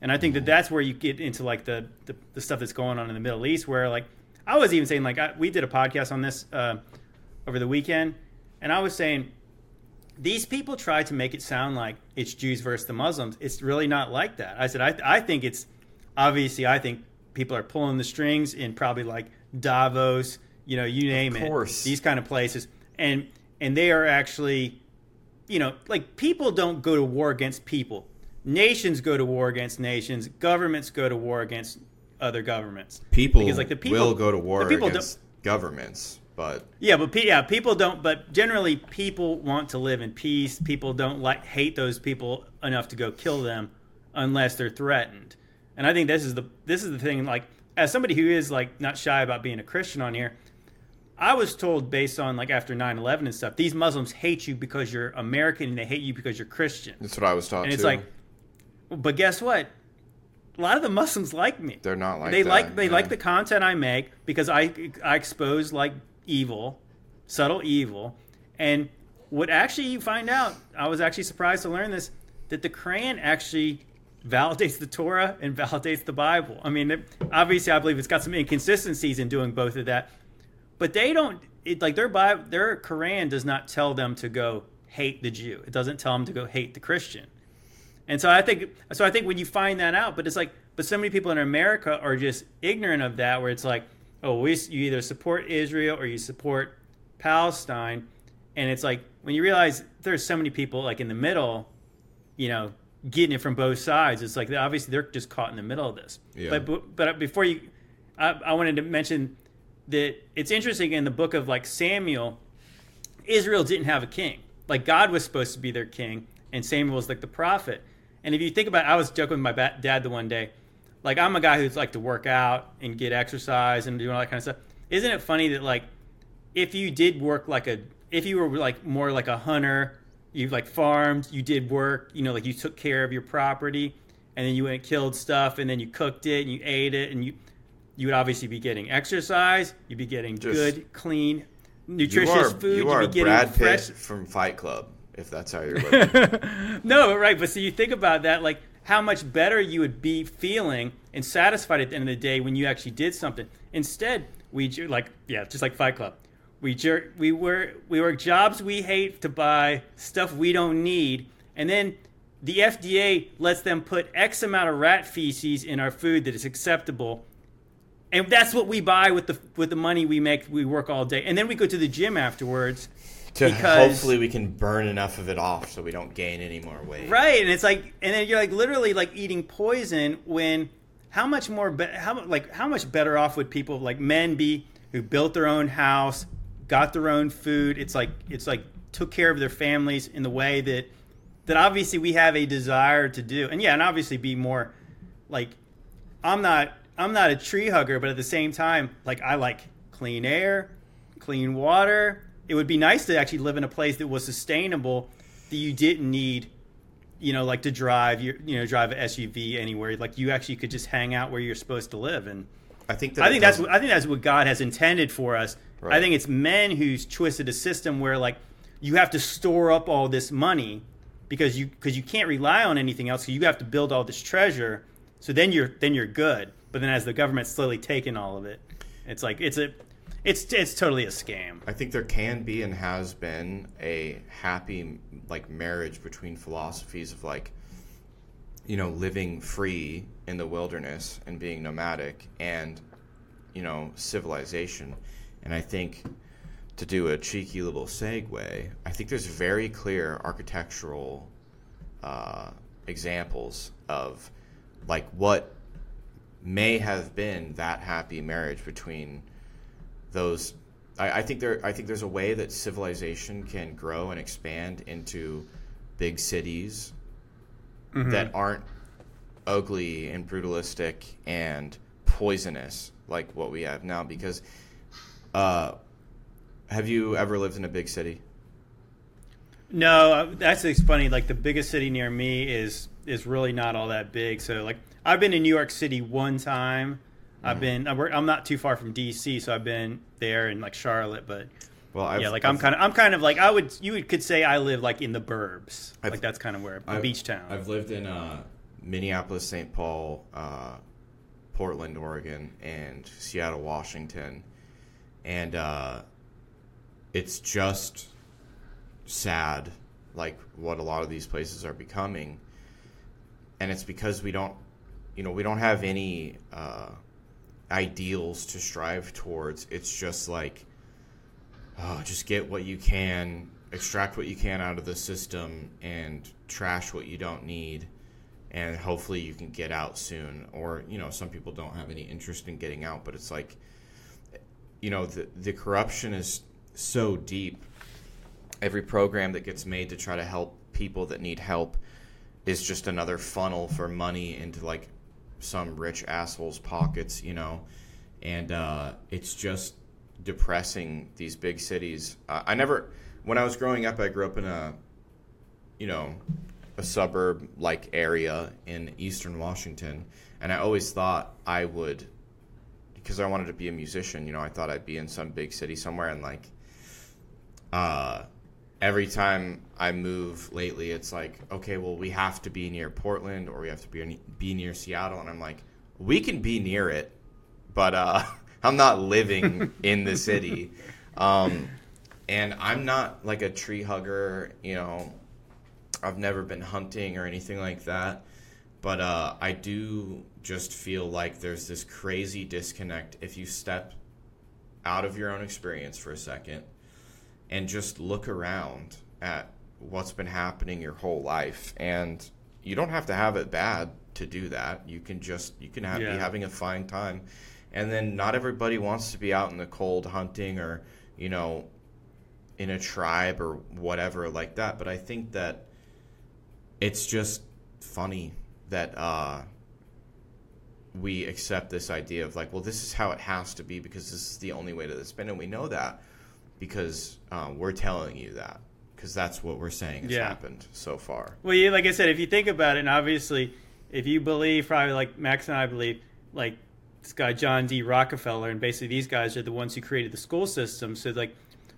And I think that that's where you get into like the the, the stuff that's going on in the Middle East, where like I was even saying like I, we did a podcast on this uh, over the weekend, and I was saying these people try to make it sound like it's Jews versus the Muslims. It's really not like that. I said I I think it's obviously I think people are pulling the strings in probably like Davos, you know, you name course. it, these kind of places, and and they are actually, you know, like people don't go to war against people. Nations go to war against nations. Governments go to war against other governments. people, because, like, the people- will go to war people against governments but Yeah, but pe- yeah, people don't. But generally, people want to live in peace. People don't like hate those people enough to go kill them unless they're threatened. And I think this is the this is the thing. Like, as somebody who is like not shy about being a Christian on here, I was told based on like after 9-11 and stuff, these Muslims hate you because you're American and they hate you because you're Christian. that's what i was taught And it's too. like, but guess what? A lot of the Muslims like me they're not like they that, like they yeah. like the content I make because I I expose like evil, subtle evil, and what actually you find out, I was actually surprised to learn this that the Quran actually validates the Torah and validates the Bible. I mean, it, obviously, I believe it's got some inconsistencies in doing both of that, but they don't. It, like their Bible, their Quran does not tell them to go hate the Jew. It doesn't tell them to go hate the Christian. And so I think so I think when you find that out, but it's like but so many people in America are just ignorant of that where it's like, oh, we you either support Israel or you support Palestine and it's like when you realize there's so many people like in the middle, you know, getting it from both sides, it's like obviously they're just caught in the middle of this. Yeah. But but but before you I, I wanted to mention that it's interesting in the book of like Samuel, Israel didn't have a king. Like God was supposed to be their king, and Samuel was like the prophet. And if you think about, I was joking with my dad the one day. Like I'm a guy who's like to work out and get exercise and do all that kind of stuff. Isn't it funny that like if you did work like a if you were like more like a hunter, you like farmed, you did work, you know, like you took care of your property, and then you went and killed stuff, and then you cooked it and you ate it, and you you would obviously be getting exercise, you'd be getting Just- good, clean, you nutritious are, food, you are be getting brad pitt fresh. from fight club if that's how you're living no, right. But so you think about that, like how much better you would be feeling and satisfied at the end of the day when you actually did something. Instead, we like yeah, just like Fight Club. We jer- we were we work jobs we hate to buy stuff we don't need, and then the FDA lets them put X amount of rat feces in our food that is acceptable. And that's what we buy with the with the money we make. We work all day, and then we go to the gym afterwards. To because- hopefully we can burn enough of it off so we don't gain any more weight. Right, and it's like, and then you're like literally like eating poison. When how much more, be- how like how much better off would people like men be who built their own house, got their own food? It's like it's like took care of their families in the way that that obviously we have a desire to do, and yeah, and obviously be more like I'm not I'm not a tree hugger, but at the same time, like I like clean air, clean water. It would be nice to actually live in a place that was sustainable, that you didn't need, you know, like to drive your you know drive an SUV anywhere. Like you actually could just hang out where you're supposed to live, and I think that I think that's what, I think that's what God has intended for us. Right. I think it's men who's twisted a system where like you have to store up all this money because you because you can't rely on anything else. So you have to build all this treasure. So then you're then you're good. But then as the government's slowly taking all of it, it's like it's a it's it's totally a scam. I think there can be and has been a happy like marriage between philosophies of like you know living free in the wilderness and being nomadic and you know civilization and I think to do a cheeky little segue I think there's very clear architectural uh, examples of like what may have been that happy marriage between those I, I think there I think there's a way that civilization can grow and expand into big cities that aren't ugly and brutalistic and poisonous like what we have now because uh have you ever lived in a big city? No, uh, that's it's funny. Like the biggest city near me is is really not all that big. So like I've been in New York City one time. I've been I'm, not too far from DC, so I've been there in like Charlotte, but Well, I've, yeah, like I'm I've- kind of I'm kind of like I would you could say I live like in the burbs. I've- like that's kind of where a beach town. I've lived in uh, Minneapolis, St. Paul, uh, Portland, Oregon, and Seattle, Washington, and uh, it's just sad, like what a lot of these places are becoming, and it's because we don't, you know, we don't have any uh, ideals to strive towards. It's just like oh, just get what you can, extract what you can out of the system, and trash what you don't need, and hopefully you can get out soon. Or you know, some people don't have any interest in getting out, but it's like, you know, the the corruption is so deep. Every program that gets made to try to help people that need help is just another funnel for money into like some rich asshole's pockets, you know, and uh, it's just depressing these big cities. Uh, I never, when I was growing up, I grew up in a, you know, a suburb like area in eastern Washington, and I always thought I would, because I wanted to be a musician. You know, I thought I'd be in some big city somewhere, and like, uh, every time I move lately, it's like, okay, well, we have to be near Portland or we have to be be near Seattle, and I'm like, we can be near it, but uh, I'm not living in the city, um, and I'm not like a tree hugger. You know, I've never been hunting or anything like that, but uh, I do just feel like there's this crazy disconnect if you step out of your own experience for a second and just look around at what's been happening your whole life. And you don't have to have it bad to do that. You can just you can have, Yeah. be having a fine time. And then not everybody wants to be out in the cold hunting or you know in a tribe or whatever like that. But i think that it's just funny that uh we accept this idea of like well this is how it has to be because this is the only way to spend and we know that because um, we're telling you that because that's what we're saying has Yeah. happened so far. Well, yeah, like I said, if you think about it, and obviously, if you believe, probably like Max and I believe, like this guy John D. Rockefeller, and basically these guys are the ones who created the school system. So, like,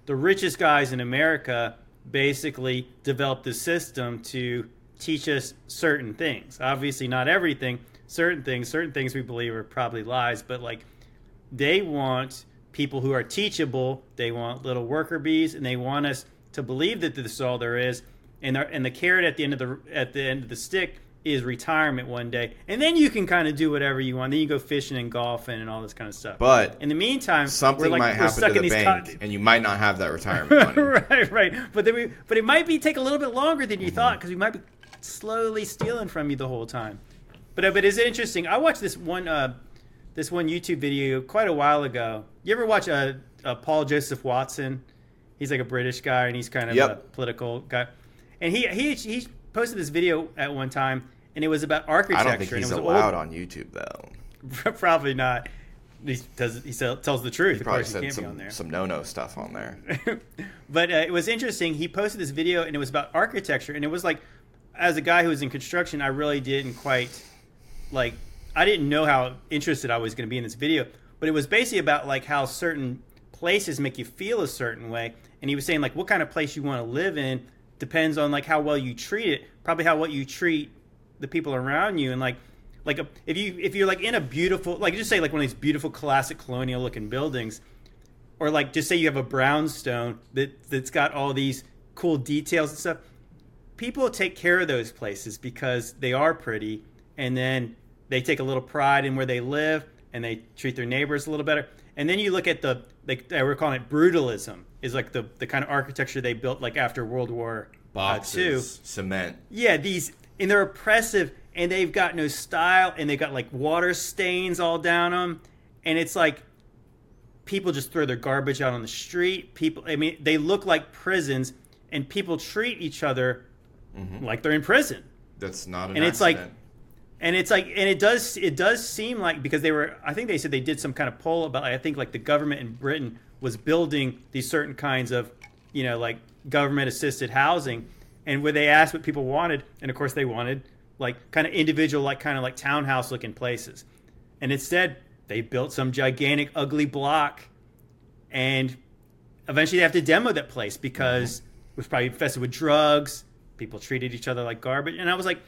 the richest guys in America basically developed the system to teach us certain things. Obviously, not everything. Certain things, certain things we believe are probably lies, but like they want people who are teachable. They want little worker bees, and they want us to believe that this is all there is. And, our, and the carrot at the end of the at the end of the stick is retirement one day, and then you can kind of do whatever you want. Then you go fishing and golfing and all this kind of stuff. But in the meantime, something we're like, might happen stuck to in the bank, con- and you might not have that retirement money. right, right. But then we, but it might be take a little bit longer than you Mm-hmm. thought because we might be slowly stealing from you the whole time. But uh, but it's interesting. I watched this one uh, this one YouTube video quite a while ago. You ever watch a, uh, Paul Joseph Watson? He's like a British guy and he's kind of Yep. a political guy. And he he he posted this video at one time and it was about architecture. I don't think and he's it was allowed old, on YouTube though. Probably not. He does. He tells the truth. Of Probably course, he said can't be on some there. some no no stuff on there. but uh, it was interesting. He posted this video, and it was about architecture, and it was like, as a guy who was in construction, I really didn't quite like. I didn't know how interested I was going to be in this video, but it was basically about like how certain places make you feel a certain way, and he was saying like what kind of place you want to live in depends on like how well you treat it, probably how well you treat the people around you, and like like a, if you if you're like in a beautiful like just say like one of these beautiful classic colonial looking buildings or like just say you have a brownstone that that's got all these cool details and stuff people take care of those places because they are pretty and then they take a little pride in where they live and they treat their neighbors a little better and then you look at the like they were calling it brutalism is like the the kind of architecture they built like after world war uh, II. Cement. Yeah, these and they're oppressive and they've got no style and they've got like water stains all down them and it's like people just throw their garbage out on the street. People I mean they look like prisons and people treat each other like they're in prison. That's not an And it's like- accident. And it's like and it does it does seem like because they were I think they said they did some kind of poll about I think like the government in Britain was building these certain kinds of you know like government assisted housing. And where they asked what people wanted and of course they wanted like kind of individual like kind of like townhouse looking places. And instead they built some gigantic ugly block. And eventually they have to demo that place because it was probably infested with drugs. People treated each other like garbage. And i was like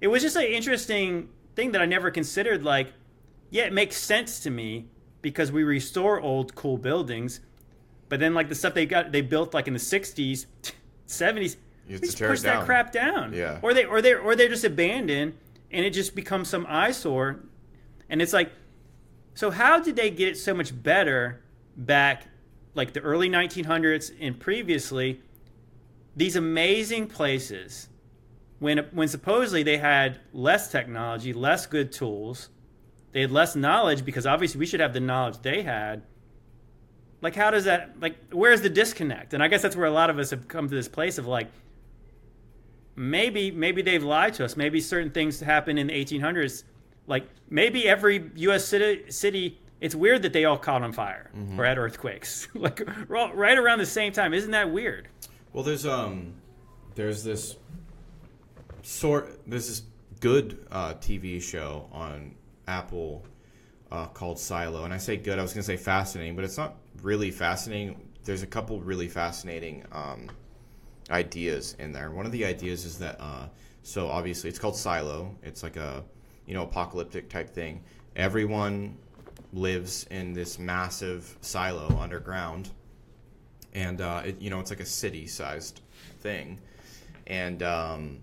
it was just an interesting thing that i never considered like yeah it makes sense to me because we restore old cool buildings but then like the stuff they got they built like in the 60s 70s You have they to just push that crap down. Yeah. or they or they or they're just abandoned and it just becomes some eyesore. And it's like so how did they get it so much better back like the early 1900s and previously? These amazing places when when supposedly they had less technology, less good tools, they had less knowledge because obviously we should have the knowledge they had. Like how does that like where's the disconnect? And I guess that's where a lot of us have come to this place of like maybe maybe they've lied to us. Maybe certain things happened in the 1800s. Like maybe every U.S. city, city it's weird that they all caught on fire or had earthquakes, like right around the same time. Isn't that weird? Well, there's um, there's this sort this good uh, TV show on Apple uh, called Silo, and I say good. I was gonna say fascinating, but it's not really fascinating. There's a couple really fascinating um, ideas in there. One of the ideas is that uh, so obviously it's called Silo. It's like a you know apocalyptic type thing. Everyone lives in this massive silo underground and uh, it, you know it's like a city-sized thing. And um,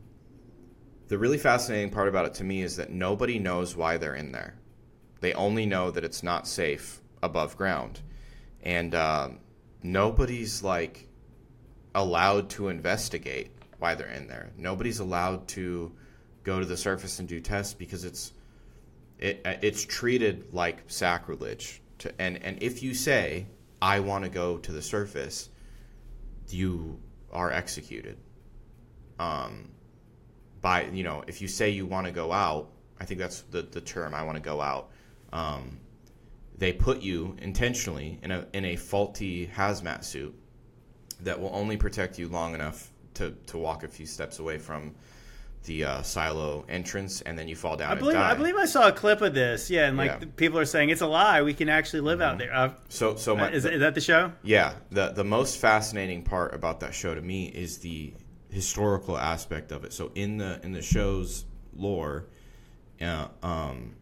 the really fascinating part about it to me is that nobody knows why they're in there. They only know that it's not safe above ground, and um, nobody's like allowed to investigate why they're in there. Nobody's allowed to go to the surface and do tests because it's it, it's treated like sacrilege. To, and and if you say I want to go to the surface, you are executed. Um, by you know, if you say you want to go out, I think that's the the term. I want to go out. Um, they put you intentionally in a in a faulty hazmat suit that will only protect you long enough to to walk a few steps away from the uh, silo entrance, and then you fall down I believe and die. I believe I saw a clip of this. Yeah, and like Yeah. Mm-hmm. people are saying it's a lie. We can actually live out there. Uh, so so my, is, is that the show? Yeah, the the most fascinating part about that show to me is the historical aspect of it. So in the in the show's lore, uh, um,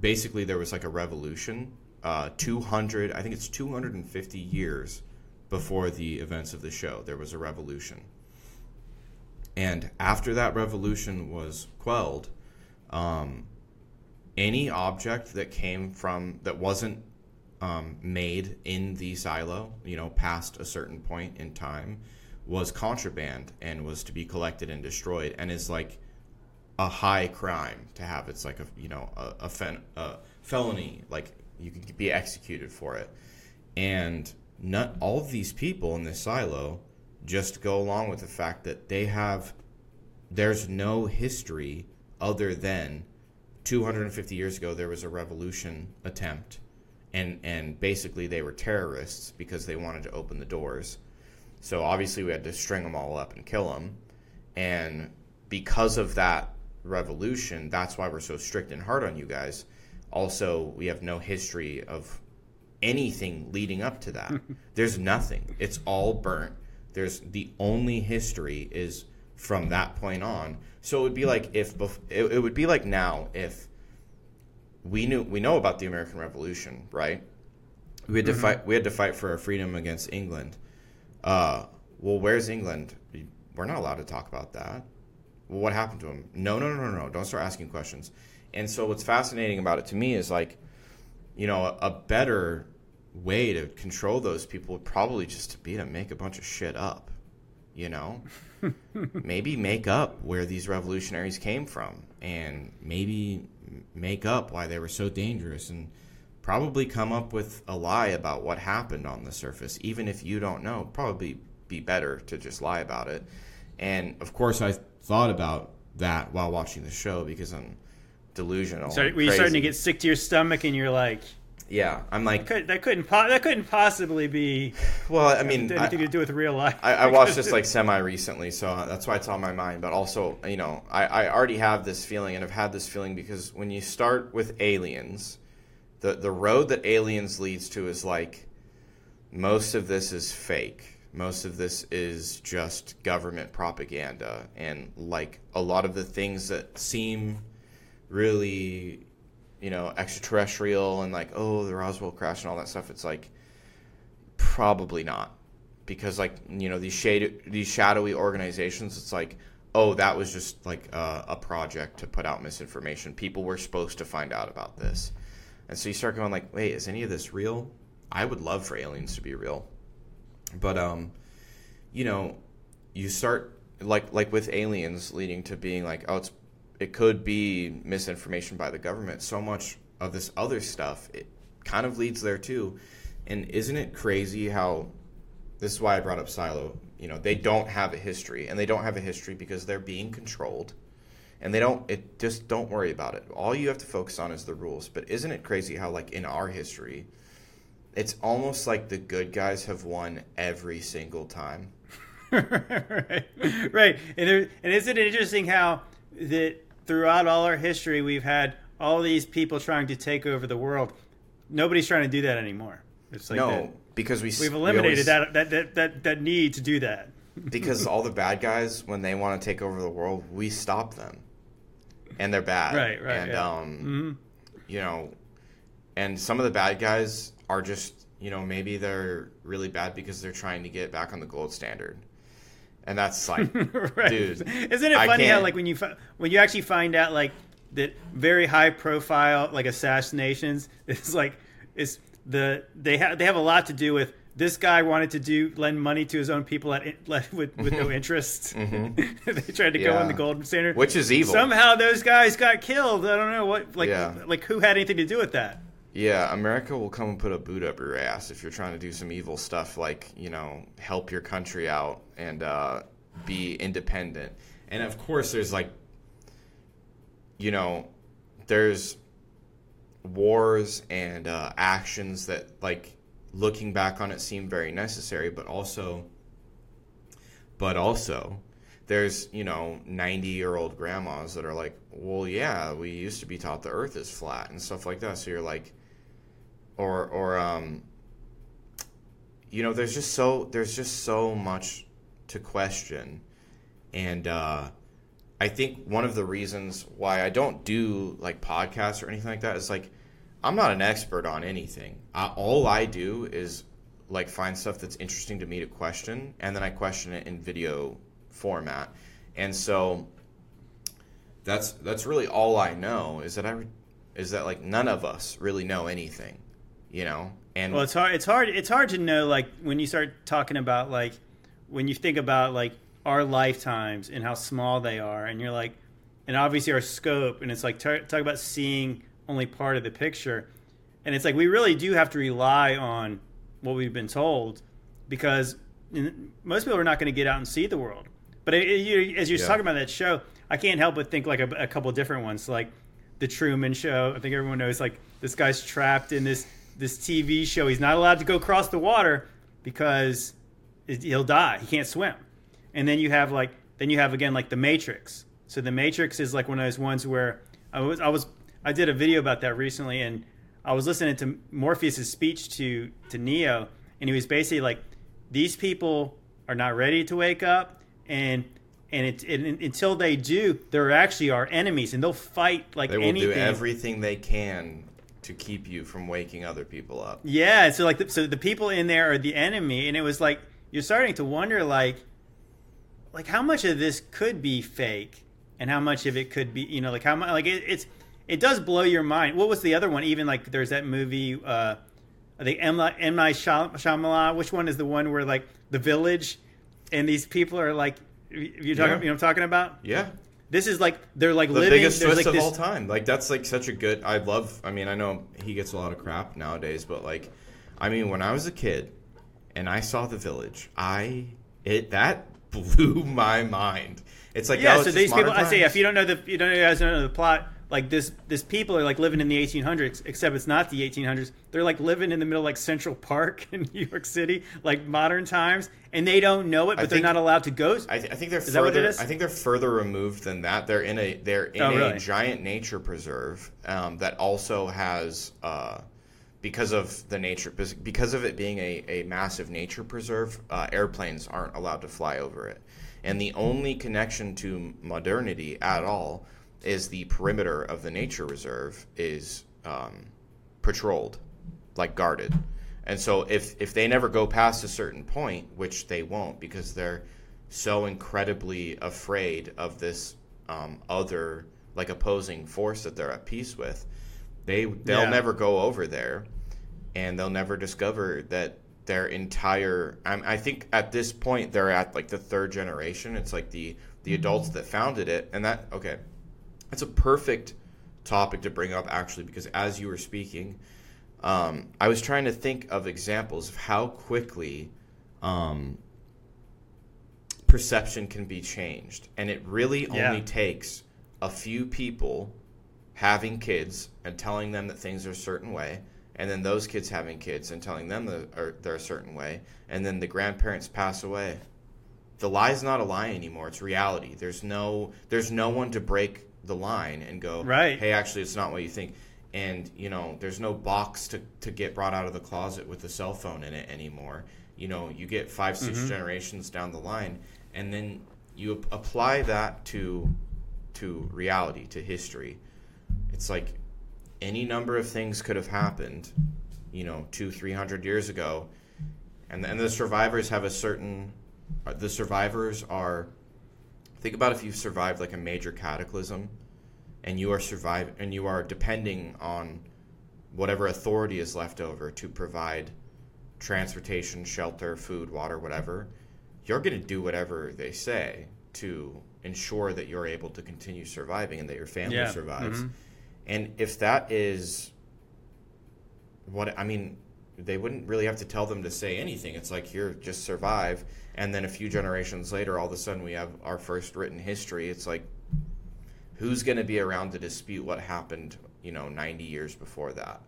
basically there was like a revolution, uh, two hundred, I think it's two hundred and fifty years before the events of the show. There was a revolution, and after that revolution was quelled, um, any object that came from that wasn't um, made in the silo, you know, past a certain point in time, was contraband and was to be collected and destroyed, and is like a high crime to have. It's like a you know a, a, fen- a felony, like you could be executed for it, and not all of these people in this silo just go along with the fact that they have there's no history other than 250 years ago there was a revolution attempt and and basically they were terrorists because they wanted to open the doors so obviously we had to string them all up and kill them and because of that revolution that's why we're so strict and hard on you guys also we have no history of anything leading up to that there's nothing it's all burnt there's the only history is from that point on. So it would be like if it, it would be like now if we knew we know about the American Revolution, right? We had to mm-hmm. fight. We had to fight for our freedom against England. Uh, well, where's England? We're not allowed to talk about that. Well, what happened to him? No, no, no, no, no. Don't start asking questions. And so, what's fascinating about it to me is like, you know, a, a better way to control those people would probably just be to make a bunch of shit up. You know, maybe make up where these revolutionaries came from, and maybe make up why they were so dangerous, and probably come up with a lie about what happened on the surface, even if you don't know. Probably be better to just lie about it. And of course, I thought about that while watching the show because I'm delusional. So were you starting to get sick to your stomach, and you're like, yeah, I'm like that, could, couldn't po- that couldn't possibly be. Well, I mean, anything I, to do with real life. I, I watched this like semi recently, so that's why it's on my mind. But also, you know, I, I already have this feeling, and I've had this feeling because when you start with aliens, the the road that aliens leads to is like most of this is fake. Most of this is just government propaganda, and like a lot of the things that seem really you know, extraterrestrial and like, oh, the Roswell crash and all that stuff, it's like probably not. Because like, you know, these shade these shadowy organizations, it's like, oh, that was just like a, a project to put out misinformation. People were supposed to find out about this. And so you start going like, wait, is any of this real? I would love for aliens to be real. But um, you know, you start like like with aliens leading to being like, oh, it's it could be misinformation by the government. So much of this other stuff, it kind of leads there too. And isn't it crazy how this is why I brought up Silo? You know, they don't have a history, and they don't have a history because they're being controlled. And they don't, it just don't worry about it. All you have to focus on is the rules. But isn't it crazy how, like, in our history, it's almost like the good guys have won every single time. right, right. And, there, and isn't it interesting how that throughout all our history, we've had all these people trying to take over the world. Nobody's trying to do that anymore. It's like no, that, because we we've eliminated we always, that, that, that that that need to do that. because all the bad guys, when they want to take over the world, we stop them, and they're bad. Right, right. And yeah. um, mm-hmm. you know, and some of the bad guys are just you know maybe they're really bad because they're trying to get back on the gold standard and that's like, right. dude. Isn't it funny how like when you when you actually find out like that very high profile like assassinations, it's like it's the they have they have a lot to do with this guy wanted to do lend money to his own people at, with with no interest. Mm-hmm. they tried to yeah. go on the golden standard, which is evil. Somehow those guys got killed. I don't know what like yeah. like who had anything to do with that. Yeah, America will come and put a boot up your ass if you're trying to do some evil stuff like, you know, help your country out and uh, be independent. And of course, there's like, you know, there's wars and uh, actions that, like, looking back on it seemed very necessary, but also, but also, there's you know 90 year old grandmas that are like well yeah we used to be taught the earth is flat and stuff like that. So you're like or or um, you know, there's just so there's just so much to question, and uh, I think one of the reasons why I don't do like podcasts or anything like that is like I'm not an expert on anything. I, all I do is like find stuff that's interesting to me to question, and then I question it in video format, and so that's that's really all I know is that I is that like none of us really know anything, you know. And Well, it's hard. It's hard. It's hard to know. Like when you start talking about like when you think about like our lifetimes and how small they are, and you're like, and obviously our scope, and it's like t- talk about seeing only part of the picture, and it's like we really do have to rely on what we've been told because most people are not going to get out and see the world. But it, it- you, as you're Yeah. talking about that show, I can't help but think like a, a couple different ones, like the Truman Show. I think everyone knows like this guy's trapped in this this TV show. He's not allowed to go across the water because it, he'll die. He can't swim. And then you have like then you have again like the Matrix. So the Matrix is like one of those ones where I was I was I did a video about that recently, and I was listening to Morpheus' speech to to Neo, and he was basically like, these people are not ready to wake up, and and it, and until they do, they're actually our enemies, and they'll fight like they will anything. do everything they can to keep you from waking other people up. Yeah, so like, the, so the people in there are the enemy, and it was like you're starting to wonder, like, like how much of this could be fake, and how much of it could be, you know, like how much, like it, it's, it does blow your mind. What was the other one? Even like there's that movie, uh, think M. M. Night Shyamalan. Which one is the one where like the village, and these people are like, you're talking, Yeah. you know, what I'm talking about. Yeah. This is like they're like the living. biggest twist like of this, all time. Like that's like such a good. I love. I mean, I know he gets a lot of crap nowadays, but like, I mean, when I was a kid and I saw The Village, I it that blew my mind. It's like Yeah, oh, so these people, modern I say, if you don't know the, you don't you guys don't know the plot. Like this, this people are like living in the 1800s, except it's not the 1800s. They're like living in the middle of like Central Park in New York City, like modern times, and they don't know it, but I they're not allowed to go. I, th- I think they're Is that what it further. I think they're further removed than that. They're in a they're in Oh, a giant nature preserve um, that also has uh, because of the nature because of it being a, a massive nature preserve. Uh, airplanes aren't allowed to fly over it, and the only connection to modernity at all is the perimeter of the nature reserve is um, patrolled, like guarded. And so if if they never go past a certain point, which they won't because they're so incredibly afraid of this um, other like opposing force that they're at peace with, they they'll Yeah. never go over there, and they'll never discover that their entire. I'm, I think at this point they're at like the third generation. It's like the the adults that founded it, and that okay, that's a perfect topic to bring up actually because as you were speaking um, i was trying to think of examples of how quickly um, perception can be changed. And it really Yeah. only takes a few people having kids and telling them that things are a certain way and then those kids having kids and telling them that are, they're a certain way and then the grandparents pass away. The lie is not a lie anymore. It's reality. There's no there's no one to break the line and go Right. hey actually it's not what you think and you know there's no box to, to get brought out of the closet with a cell phone in it anymore you know you get 5 6 Mm-hmm. generations down the line and then you ap- apply that to to reality to history it's like any number of things could have happened you know two three hundred years ago and and the survivors have a certain uh, the survivors are think about if you've survived like a major cataclysm and you are survive and you are depending on whatever authority is left over to provide transportation shelter food water whatever you're going to do whatever they say to ensure that you're able to continue surviving and that your family Yeah. survives Mhm. and if that is what I mean, they wouldn't really have to tell them to say anything. It's like here, just survive, and then a few generations later, all of a sudden we have our first written history. It's like, who's going to be around to dispute what happened? You know, ninety years before that.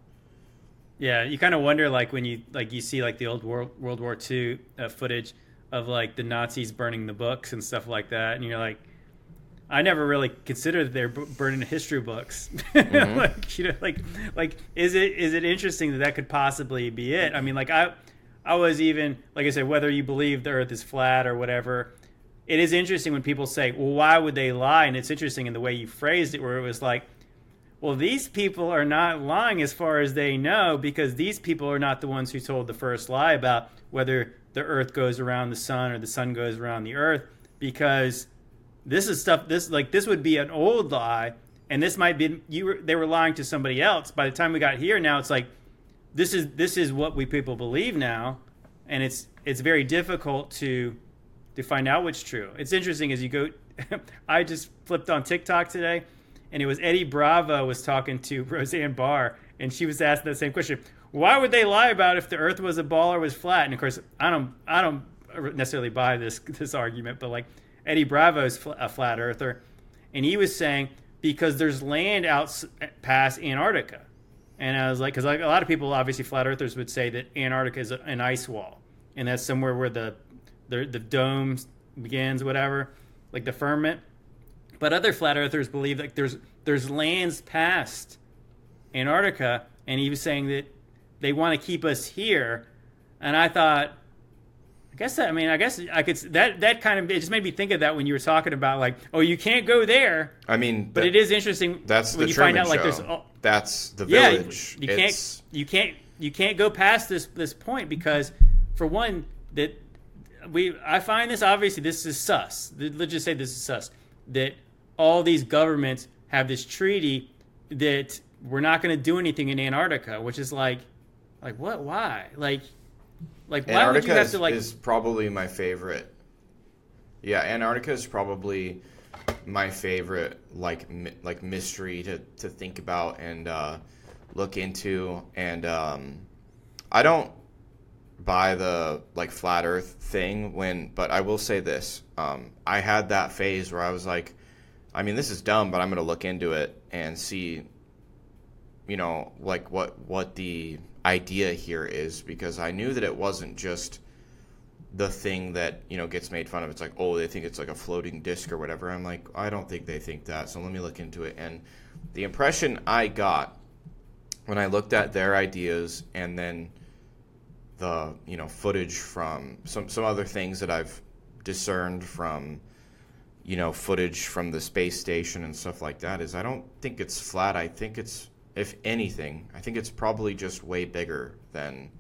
Yeah, you kind of wonder like when you like you see like the old World World War II uh, footage of like the Nazis burning the books and stuff like that, and you're like, I never really considered they're b- burning history books. like you know, like like is it is it interesting that that could possibly be it? I mean, like I I was even like I said, whether you believe the Earth is flat or whatever. It is interesting when people say, "Well, why would they lie?" And it's interesting in the way you phrased it, where it was like, well, these people are not lying as far as they know because these people are not the ones who told the first lie about whether the earth goes around the sun or the sun goes around the earth because this is stuff. This like this would be an old lie, and this might be you. Were, they were lying to somebody else. By the time we got here, now it's like this is this is what we people believe now, and it's it's very difficult to to find out what's true. It's interesting as you go. I just flipped on TikTok today, and it was Eddie Bravo was talking to Roseanne Barr, and she was asked that same question. Why would they lie about if the Earth was a ball or was flat? And of course, I don't I don't necessarily buy this this argument, but like Eddie Bravo's a flat earther, and he was saying because there's land out eh, past Antarctica, and I was like, because like a lot of people, obviously flat earthers would say that Antarctica is an ice wall, and that's somewhere where the the, the dome begins, whatever, like the firmament. But other flat earthers believe that there's there's lands past Antarctica, and he was saying that they want to keep us here. And I thought, guess that, I mean, I guess I could that that kind of it just made me think of that when you were talking about like, oh, you can't go there. I mean, but it is interesting. That's when you Truman find out show. like there's oh, that's the yeah, village. you can't you can't you can't go past this this point because for one that we I find this obviously this is sus. Let's just say this is sus that all these governments have this treaty that we're not going to do anything in Antarctica, which is like like what why like like why would Antarctica you have is, to like is probably my favorite. Yeah, Antarctica is probably my favorite like mi- like mystery to, to think about and uh, look into. And um, I don't buy the like flat Earth thing when, but I will say this: um, I had that phase where I was like, I mean, this is dumb, but I'm gonna look into it and see you know like what what the idea here is because I knew that it wasn't just the thing that you know gets made fun of. It's like oh they think it's like a floating disc or whatever. I'm like I don't think they think that. So let me look into it. And the impression I got when I looked at their ideas and then the you know footage from some some other things that I've discerned from you know footage from the space station and stuff like that is I don't think it's flat. I think it's if anything, I think it's probably just way bigger than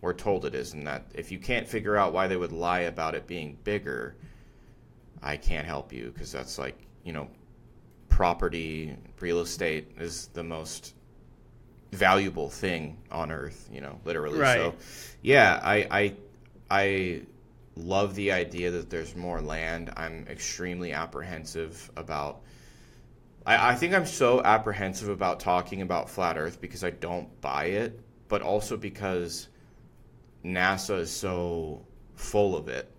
we're told it is, and that if you can't figure out why they would lie about it being bigger, I can't help you because that's like you know, property, real estate is the most valuable thing on earth, you know, literally. Right. So, yeah, I I I love the idea that there's more land. I'm extremely apprehensive about. I, I think I'm so apprehensive about talking about flat Earth because I don't buy it, but also because NASA is so full of it,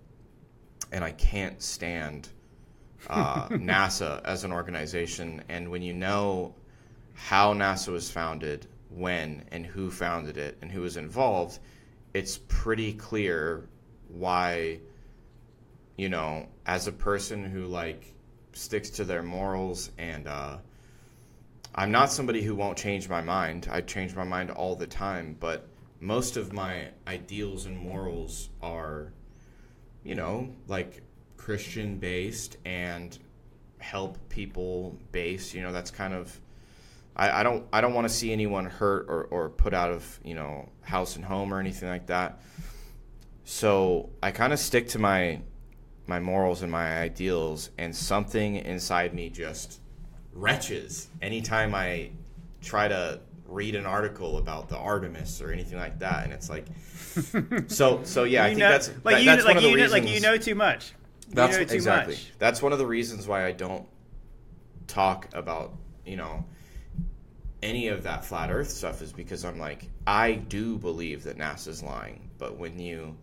and I can't stand uh, NASA as an organization. And when you know how NASA was founded, when and who founded it, and who was involved, it's pretty clear why, you know, as a person who like sticks to their morals and uh, I'm not somebody who won't change my mind. I change my mind all the time, but most of my ideals and morals are, you know, like Christian based and help people based. You know, that's kind of I, I don't I don't want to see anyone hurt or, or put out of, you know, house and home or anything like that. So I kind of stick to my my morals and my ideals and something inside me just retches anytime I try to read an article about the Artemis or anything like that and it's like so so yeah I you think know, that's like that- you that's like one of the you know, like you know too much. You that's know too exactly. much. That's one of the reasons why I don't talk about, you know, any of that flat earth stuff is because I'm like I do believe that NASA's lying, but when you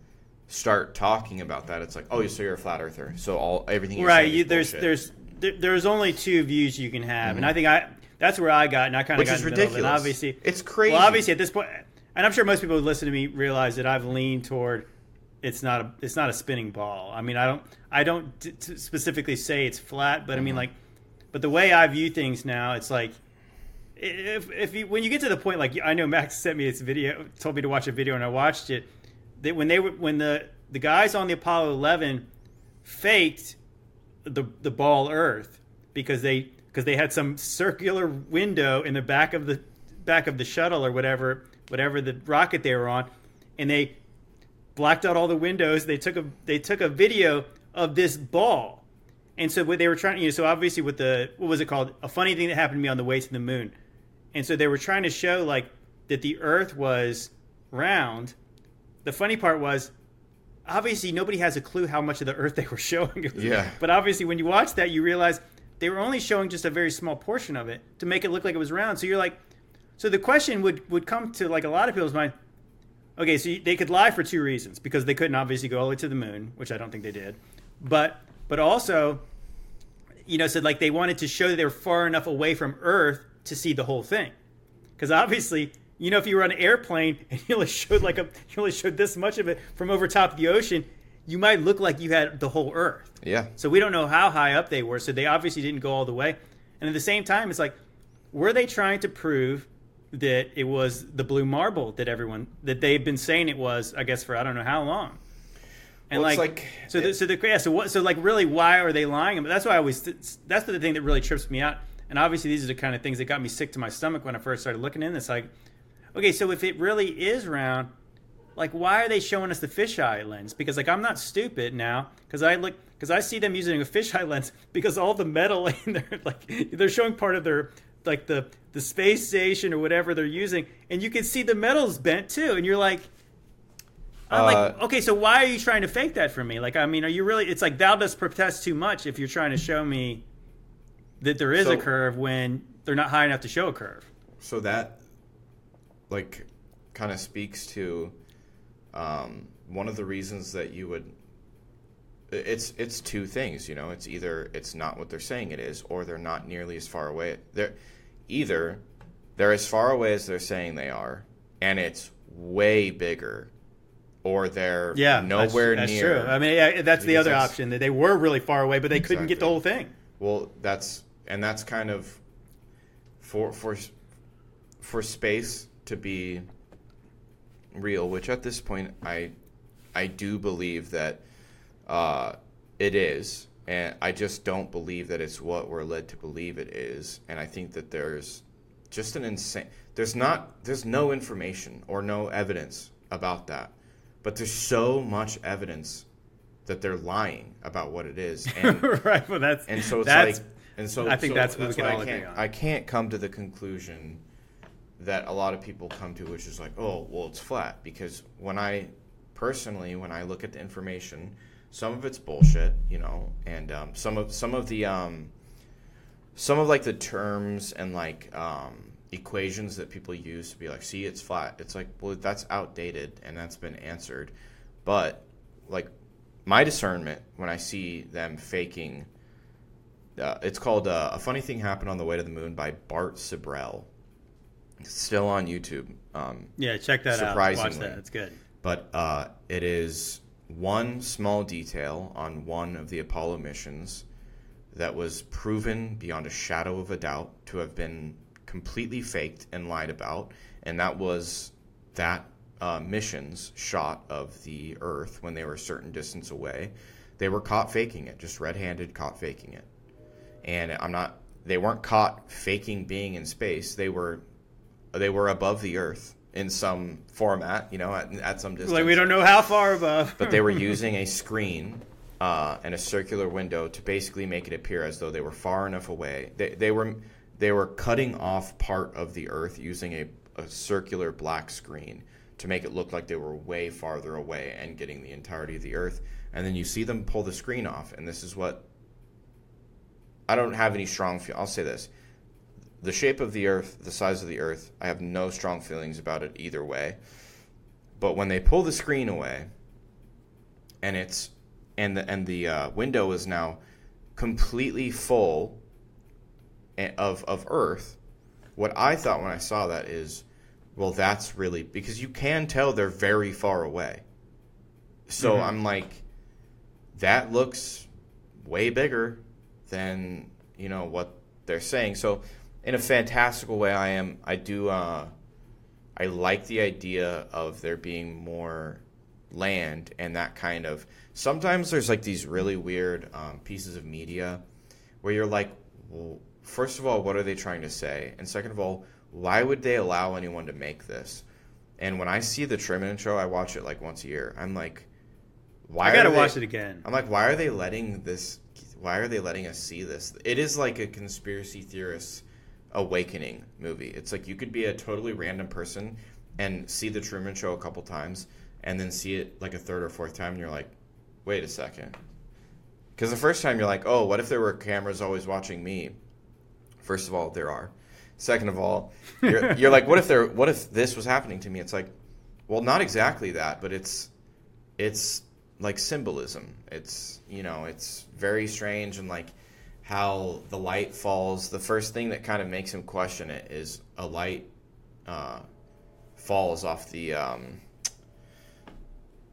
start talking about that it's like, "Oh, so you're a flat earther." So all everything you're right you, there's bullshit. there's there, there's only two views you can have and i think i that's where i got and i kind of got is in the middle. And ridiculous. obviously it's crazy. well obviously at this point and i'm sure most people who listen to me realize that i've leaned toward it's not a it's not a spinning ball i mean i don't i don't t- t- specifically say it's flat but i Mm-hmm. mean like but the way i view things now it's like if if you, when you get to the point like I know Max sent me this video, told me to watch a video, and I watched it. That when they were when the the guys on the Apollo 11 faked the the ball Earth because they because they had some circular window in the back of the back of the shuttle or whatever whatever the rocket they were on, and they blacked out all the windows. They took a they took a video of this ball, And so what they were trying, to you know, so obviously with the what was it called? A funny thing that happened to me on the way to the moon. And so they were trying to show like that the Earth was round. The funny part was obviously nobody has a clue how much of the Earth they were showing. Yeah. But obviously when you watch that, you realize they were only showing just a very small portion of it to make it look like it was round. So you're like, so the question would would come to like a lot of people's mind. Okay, so they could lie for two reasons because they couldn't obviously go all the way to the moon, which I don't think they did, but but also, you know, said like they wanted to show that they were far enough away from Earth to see the whole thing, because obviously, you know, if you were on an airplane and you only showed like a you only showed this much of it from over top of the ocean, you might look like you had the whole Earth. Yeah. So we don't know how high up they were. So they obviously didn't go all the way. And at the same time, it's like, were they trying to prove that it was the blue marble that everyone that they've been saying it was? I guess for I don't know how long. And Well, like, like- so, the, so the yeah, so what? So like, really, why are they lying? But that's why I always that's the thing that really trips me out. And obviously, these are the kind of things that got me sick to my stomach when I first started looking in. It's like, okay, so if it really is round, like why are they showing us the fisheye lens because like i'm not stupid now because i look because i see them using a fisheye lens because all the metal in there like they're showing part of their like the the space station or whatever they're using and you can see the metal's bent too and you're like I'm like, Uh, okay, so why are you trying to fake that for me? Like, I mean, are you really? It's like thou dost protest too much if you're trying to show me that there is a curve when they're not high enough to show a curve. so that like kind of speaks to um, one of the reasons that you would it's it's two things you know it's either it's not what they're saying it is or they're not nearly as far away they're either they're as far away as they're saying they are and it's way bigger or they're Yeah, nowhere that's, near That's true. I mean, yeah, that's the other that's- option that they were really far away, but they couldn't get the whole thing. Well, that's and that's kind of for for for space to be real, which at this point I I do believe that uh, it is, and I just don't believe that it's what we're led to believe it is, and I think that there's just an insane. There's not there's no information or no evidence about that, but there's so much evidence that they're lying about what it is, and right. Well, that's and so it's that's, like, and so I think so that's what we can I all agree can't, on. I can't come to the conclusion that a lot of people come to, which is like, oh, well, it's flat. Because when I personally, when I look at the information, some of it's bullshit, you know, and um, some of some of the um, some of like the terms and like um, equations that people use to be like, see, it's flat. It's like, well, that's outdated and that's been answered. But like my discernment when I see them faking, uh, it's called uh, "A Funny Thing Happened on the Way to the Moon" by Bart Sibrel. It's still on YouTube. Um, yeah, check that out. Watch surprisingly. that. It's good. but uh, it is one small detail on one of the Apollo missions that was proven beyond a shadow of a doubt to have been completely faked and lied about, and that was that uh, mission's shot of the Earth when they were a certain distance away. They were caught faking it, just red-handed caught faking it, and I'm not. They weren't caught faking being in space. They were they were above the Earth in some format, you know, at, at some distance. Like we don't know how far above, But they were using a screen uh, and a circular window to basically make it appear as though they were far enough away. They, they were they were cutting off part of the Earth using a, a circular black screen to make it look like they were way farther away and getting the entirety of the Earth. And then you see them pull the screen off, and this is what I don't have any strong feel. I'll say this: the shape of the Earth, the size of the Earth, I have no strong feelings about it either way. But when they pull the screen away, and it's and the and the uh, window is now completely full of of Earth, what I thought when I saw that is, well, that's really because you can tell they're very far away. So Mhm. I'm like, that looks way bigger than you know what they're saying. So in a fantastical way, I am I do uh, I like the idea of there being more land and that kind of. Sometimes there's like these really weird um, pieces of media where you're like, well, first of all, what are they trying to say? And second of all, why would they allow anyone to make this? And when I see the Truman Show, I watch it like once a year. I'm like, why? I gotta are they- watch it again. I'm like, why are they letting this? why are they letting us see this? It is like a conspiracy theorist awakening movie. It's like you could be a totally random person and see the Truman Show a couple times, and then see it like a third or fourth time, and you're like, wait a second. Because the first time you're like, oh, what if there were cameras always watching me? First of all, there are. Second of all, you're, you're like, what if there? What if this was happening to me? It's like, well, not exactly that, but it's, it's like symbolism. It's you know, it's very strange and like how the light falls. The first thing that kind of makes him question it is a light uh, falls off the. Um,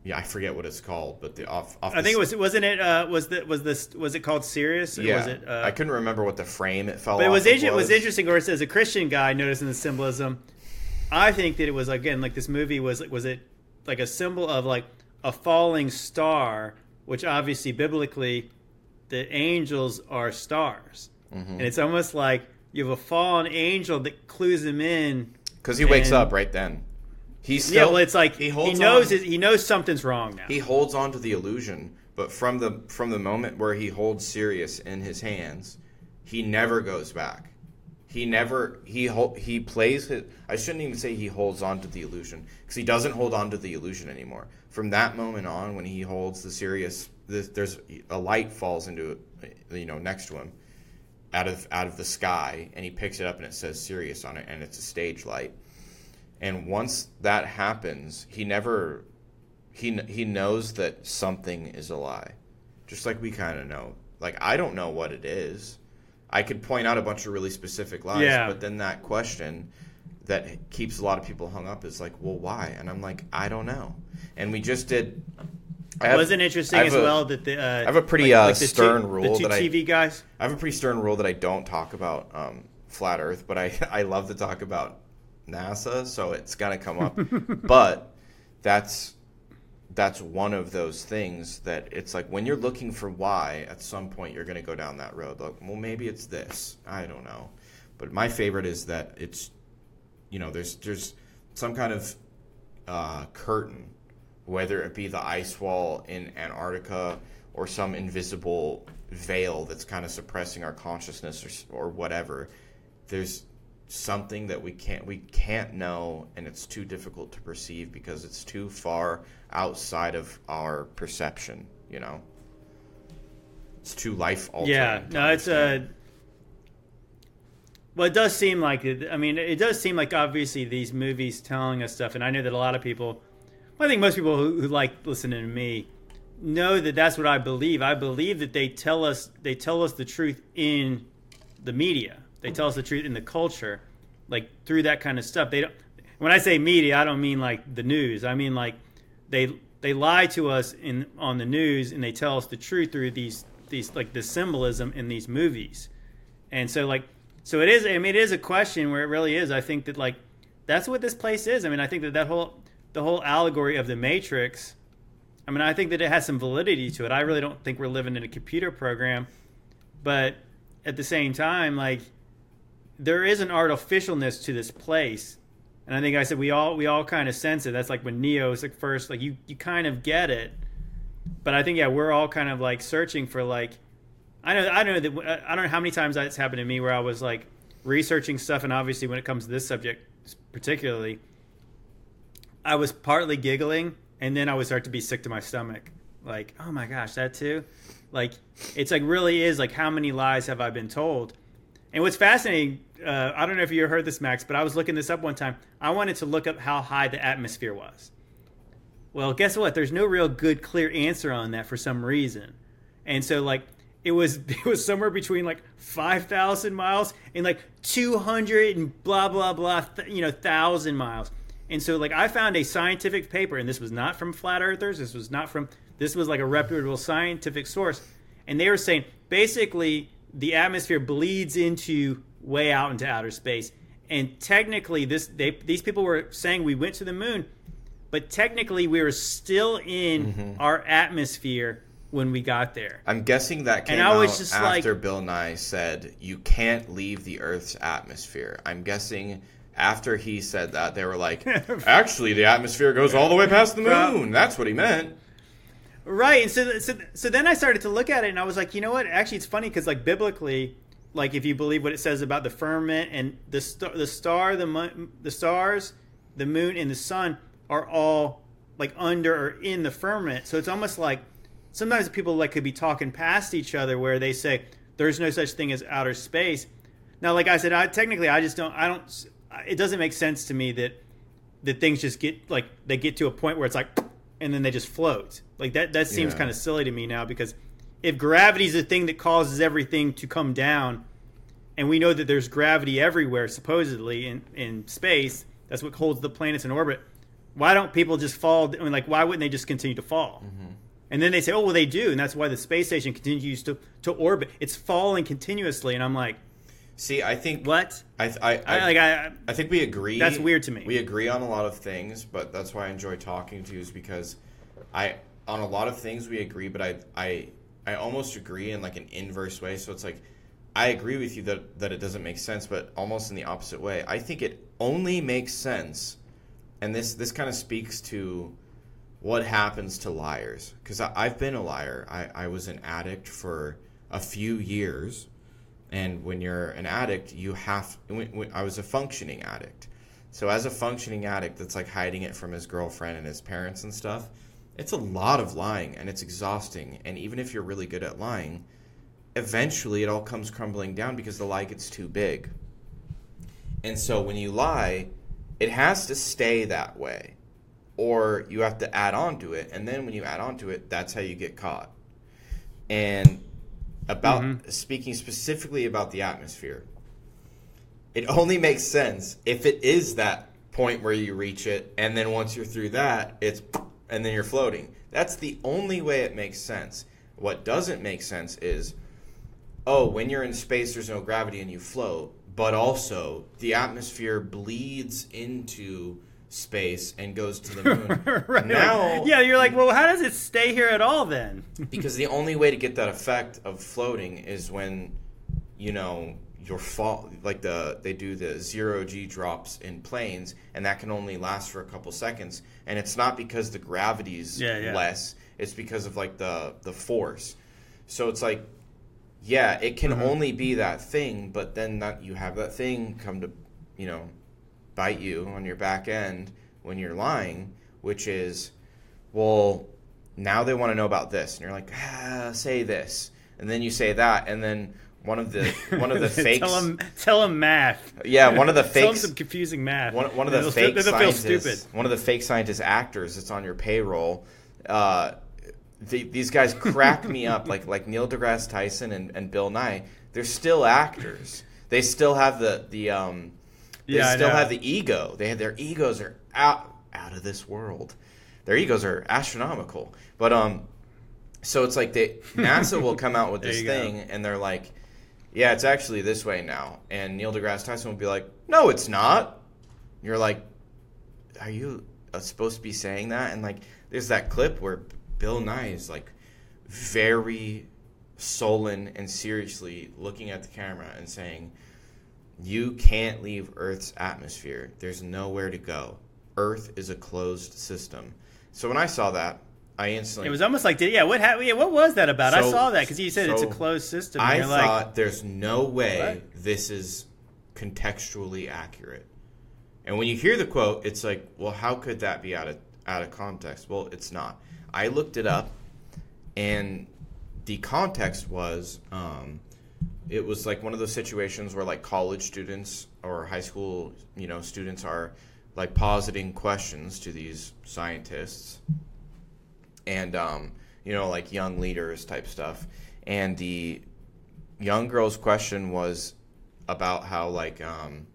yeah, I forget what it's called, but the off. off I the think it was wasn't it uh, was the was this was it called Sirius? Or Yeah, Was it, uh, I couldn't remember what the frame it fell. But it was it was interesting. Of course, as a Christian guy, noticing the symbolism, I think that it was again like this movie was was it like a symbol of like a falling star, which obviously biblically, the angels are stars, Mm-hmm. and it's almost like you have a fallen angel that clues him in. because he wakes up right then. He's yeah, still, well, it's like he he, knows his, he knows something's wrong now. he holds on to the illusion, but from the from the moment where he holds Sirius in his hands, he never goes back. He never he he plays his. I shouldn't even say he holds on to the illusion because he doesn't hold on to the illusion anymore. From that moment on, when he holds the Sirius, this, there's a light falls into you know next to him out of out of the sky, and he picks it up and it says Sirius on it, and it's a stage light. And once that happens, he never he he knows that something is a lie, just like we kind of know. Like I don't know what it is. I could point out a bunch of really specific lies, Yeah. but then that question that keeps a lot of people hung up is like, well, why? And I'm like, I don't know. And we just did. I have- Wasn't interesting as a- well that the uh, I have a pretty, uh, the stern two, rule The two that I- TV guys. I have a pretty stern rule that I don't talk about um, flat Earth, but I I love to talk about NASA, so it's gonna come up. but that's that's one of those things that it's like when you're looking for why, at some point you're gonna go down that road. Like, well, maybe it's this. I don't know. But my favorite is that it's you know there's there's some kind of uh, curtain, whether it be the ice wall in Antarctica or some invisible veil that's kind of suppressing our consciousness or, or whatever. There's something that we can't we can't know, and it's too difficult to perceive because it's too far outside of our perception. You know, it's too life altering. Yeah, no, it's a uh Well, it does seem like it. I mean, it does seem like obviously these movies telling us stuff, and I know that a lot of people, well, I think most people who, who like listening to me, know that that's what I believe. I believe that they tell us they tell us the truth in the media. They tell us the truth in the culture, like through that kind of stuff. They don't. When I say media, I don't mean like the news. I mean like they they lie to us in on the news and they tell us the truth through these these like the symbolism in these movies. And so like so it is I mean it is a question where it really is. I think that like that's what this place is. I mean I think that that whole the whole allegory of the matrix I mean I think that it has some validity to it. I really don't think we're living in a computer program, but at the same time like there is an artificialness to this place. And I think I said we all we all kind of sense it. That's like when Neo is like first like you you kind of get it. But I think yeah, we're all kind of like searching for like I know I know that uh, I don't know how many times that's happened to me where I was like researching stuff and obviously when it comes to this subject particularly I was partly giggling and then I would start to be sick to my stomach. Like, oh my gosh, that too? Like it's like really is like how many lies have I been told? And what's fascinating, uh, I don't know if you heard this, Max, but I was looking this up one time. I wanted to look up how high the atmosphere was. Well, guess what? There's no real good, clear answer on that for some reason. And so, like, it was it was somewhere between like five thousand miles and like two hundred and blah blah blah, you know, thousand miles. And so, like, I found a scientific paper, and this was not from flat earthers. This was not from. This was like a reputable scientific source, and they were saying basically the atmosphere bleeds into way out into outer space. And technically, this they these people were saying we went to the moon, but technically we were still in mm-hmm. our atmosphere when we got there. I'm guessing that came And I was out just after like- Bill Nye said you can't leave the Earth's atmosphere. I'm guessing after he said that they were like, actually, the atmosphere goes all the way past the moon. That's what he meant. Right, and so, so so then I started to look at it, and I was like, you know what? Actually, it's funny because like biblically, like if you believe what it says about the firmament and the star, the star, the the stars, the moon, and the sun are all like under or in the firmament. So it's almost like sometimes people like could be talking past each other where they say there's no such thing as outer space. Now, like I said, I, technically I just don't. I don't. It doesn't make sense to me that that things just get like they get to a point where it's like and then they just float. Like that that seems Yeah. kind of silly to me now because if gravity is the thing that causes everything to come down and we know that there's gravity everywhere supposedly in in space, that's what holds the planets in orbit. Why don't people just fall I mean like why wouldn't they just continue to fall? Mm-hmm. And then they say, "Oh, well they do." And that's why the space station continues to to orbit. It's falling continuously and I'm like, See, I think "What?" I I, I, I, like I I think we agree. That's weird to me. We agree on a lot of things, but that's why I enjoy talking to you is because I on a lot of things we agree, but I I I almost agree in like an inverse way. So it's like I agree with you that that it doesn't make sense, but almost in the opposite way. I think it only makes sense, and this this kind of speaks to what happens to liars because I've been a liar. I, I was an addict for a few years, and when you're an addict, you have. I was a functioning addict, so as a functioning addict that's like hiding it from his girlfriend and his parents and stuff, it's a lot of lying and it's exhausting. And even if you're really good at lying, eventually it all comes crumbling down because the lie gets too big. And so when you lie, it has to stay that way or you have to add on to it and then when you add on to it that's how you get caught and about mm-hmm. speaking specifically about the atmosphere. It only makes sense if it is that point where you reach it and then once you're through that it's and then you're floating. That's the only way it makes sense. What doesn't make sense is oh when you're in space there's no gravity and you float but also the atmosphere bleeds into space and goes to the moon right. now yeah, you're like, well, how does it stay here at all then? because the only way to get that effect of floating is when you know your fall like the they do the zero g drops in planes and that can only last for a couple seconds and it's not because the gravity's Yeah, yeah. less it's because of like the the force so it's like yeah it can mm-hmm. only be that thing but then that you have that thing come to you know bite you on your back end when you're lying which is well now they want to know about this and you're like ah, say this and then you say that and then one of the one of the fakes tell them, tell them math. Yeah, one of the fakes. tell them some confusing math. one, one of the They'll- fake they'll feel scientists, stupid. one of the fake scientist actors that's on your payroll. Uh, the, these guys crack me up, like like Neil deGrasse Tyson and, and Bill Nye. They're still actors. They still have the the um. They Yeah, still have the ego. They have their egos are out out of this world. Their egos are astronomical. But um, so it's like they NASA will come out with this you go. thing, and they're like, "Yeah, it's actually this way now." And Neil deGrasse Tyson will be like, "No, it's not." You're like, "Are you uh, supposed to be saying that?" And like, there's that clip where Bill Nye is like very sullen and seriously looking at the camera and saying, "You can't leave Earth's atmosphere. There's nowhere to go. Earth is a closed system." So when I saw that, I instantly It was almost like, yeah, what ha- yeah, what was that about? I saw that because you said it's a closed system. I thought like, there's no way What? this is contextually accurate. And when you hear the quote, it's like, well, how could that be out of out of context? Well, it's not. I looked it up, and the context was, um, it was like one of those situations where like college students or high school, you know, students are like positing questions to these scientists, and um, you know, like young leaders type stuff, and the young girl's question was about how like um,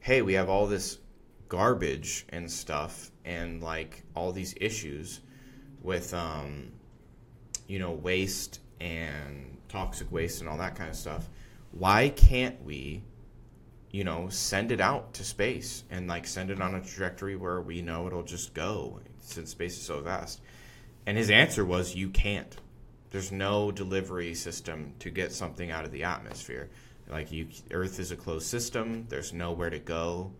hey we have all this garbage and stuff and like all these issues with um, you know waste and toxic waste and all that kind of stuff why can't we you know send it out to space and like send it on a trajectory where we know it'll just go since space is so vast and his answer was you can't there's no delivery system to get something out of the atmosphere. Like you, Earth is a closed system. There's nowhere to go.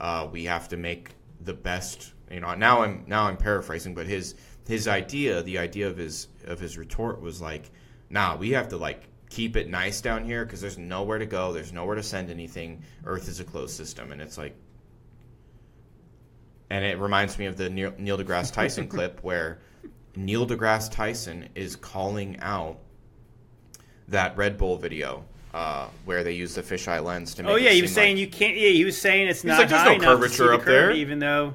Uh, we have to make the best. You know, now I'm now I'm paraphrasing, but his his idea, the idea of his of his retort was like, "Nah, we have to like keep it nice down here because there's nowhere to go, there's nowhere to send anything. Earth is a closed system." And it's like, and it reminds me of the Neil, Neil deGrasse Tyson clip where Neil deGrasse Tyson is calling out that Red Bull video uh, where they use the fisheye lens to make. Oh yeah, he was saying like, you can't. Yeah, he was saying it's not like, "There's high no enough to see curvature up there." even though.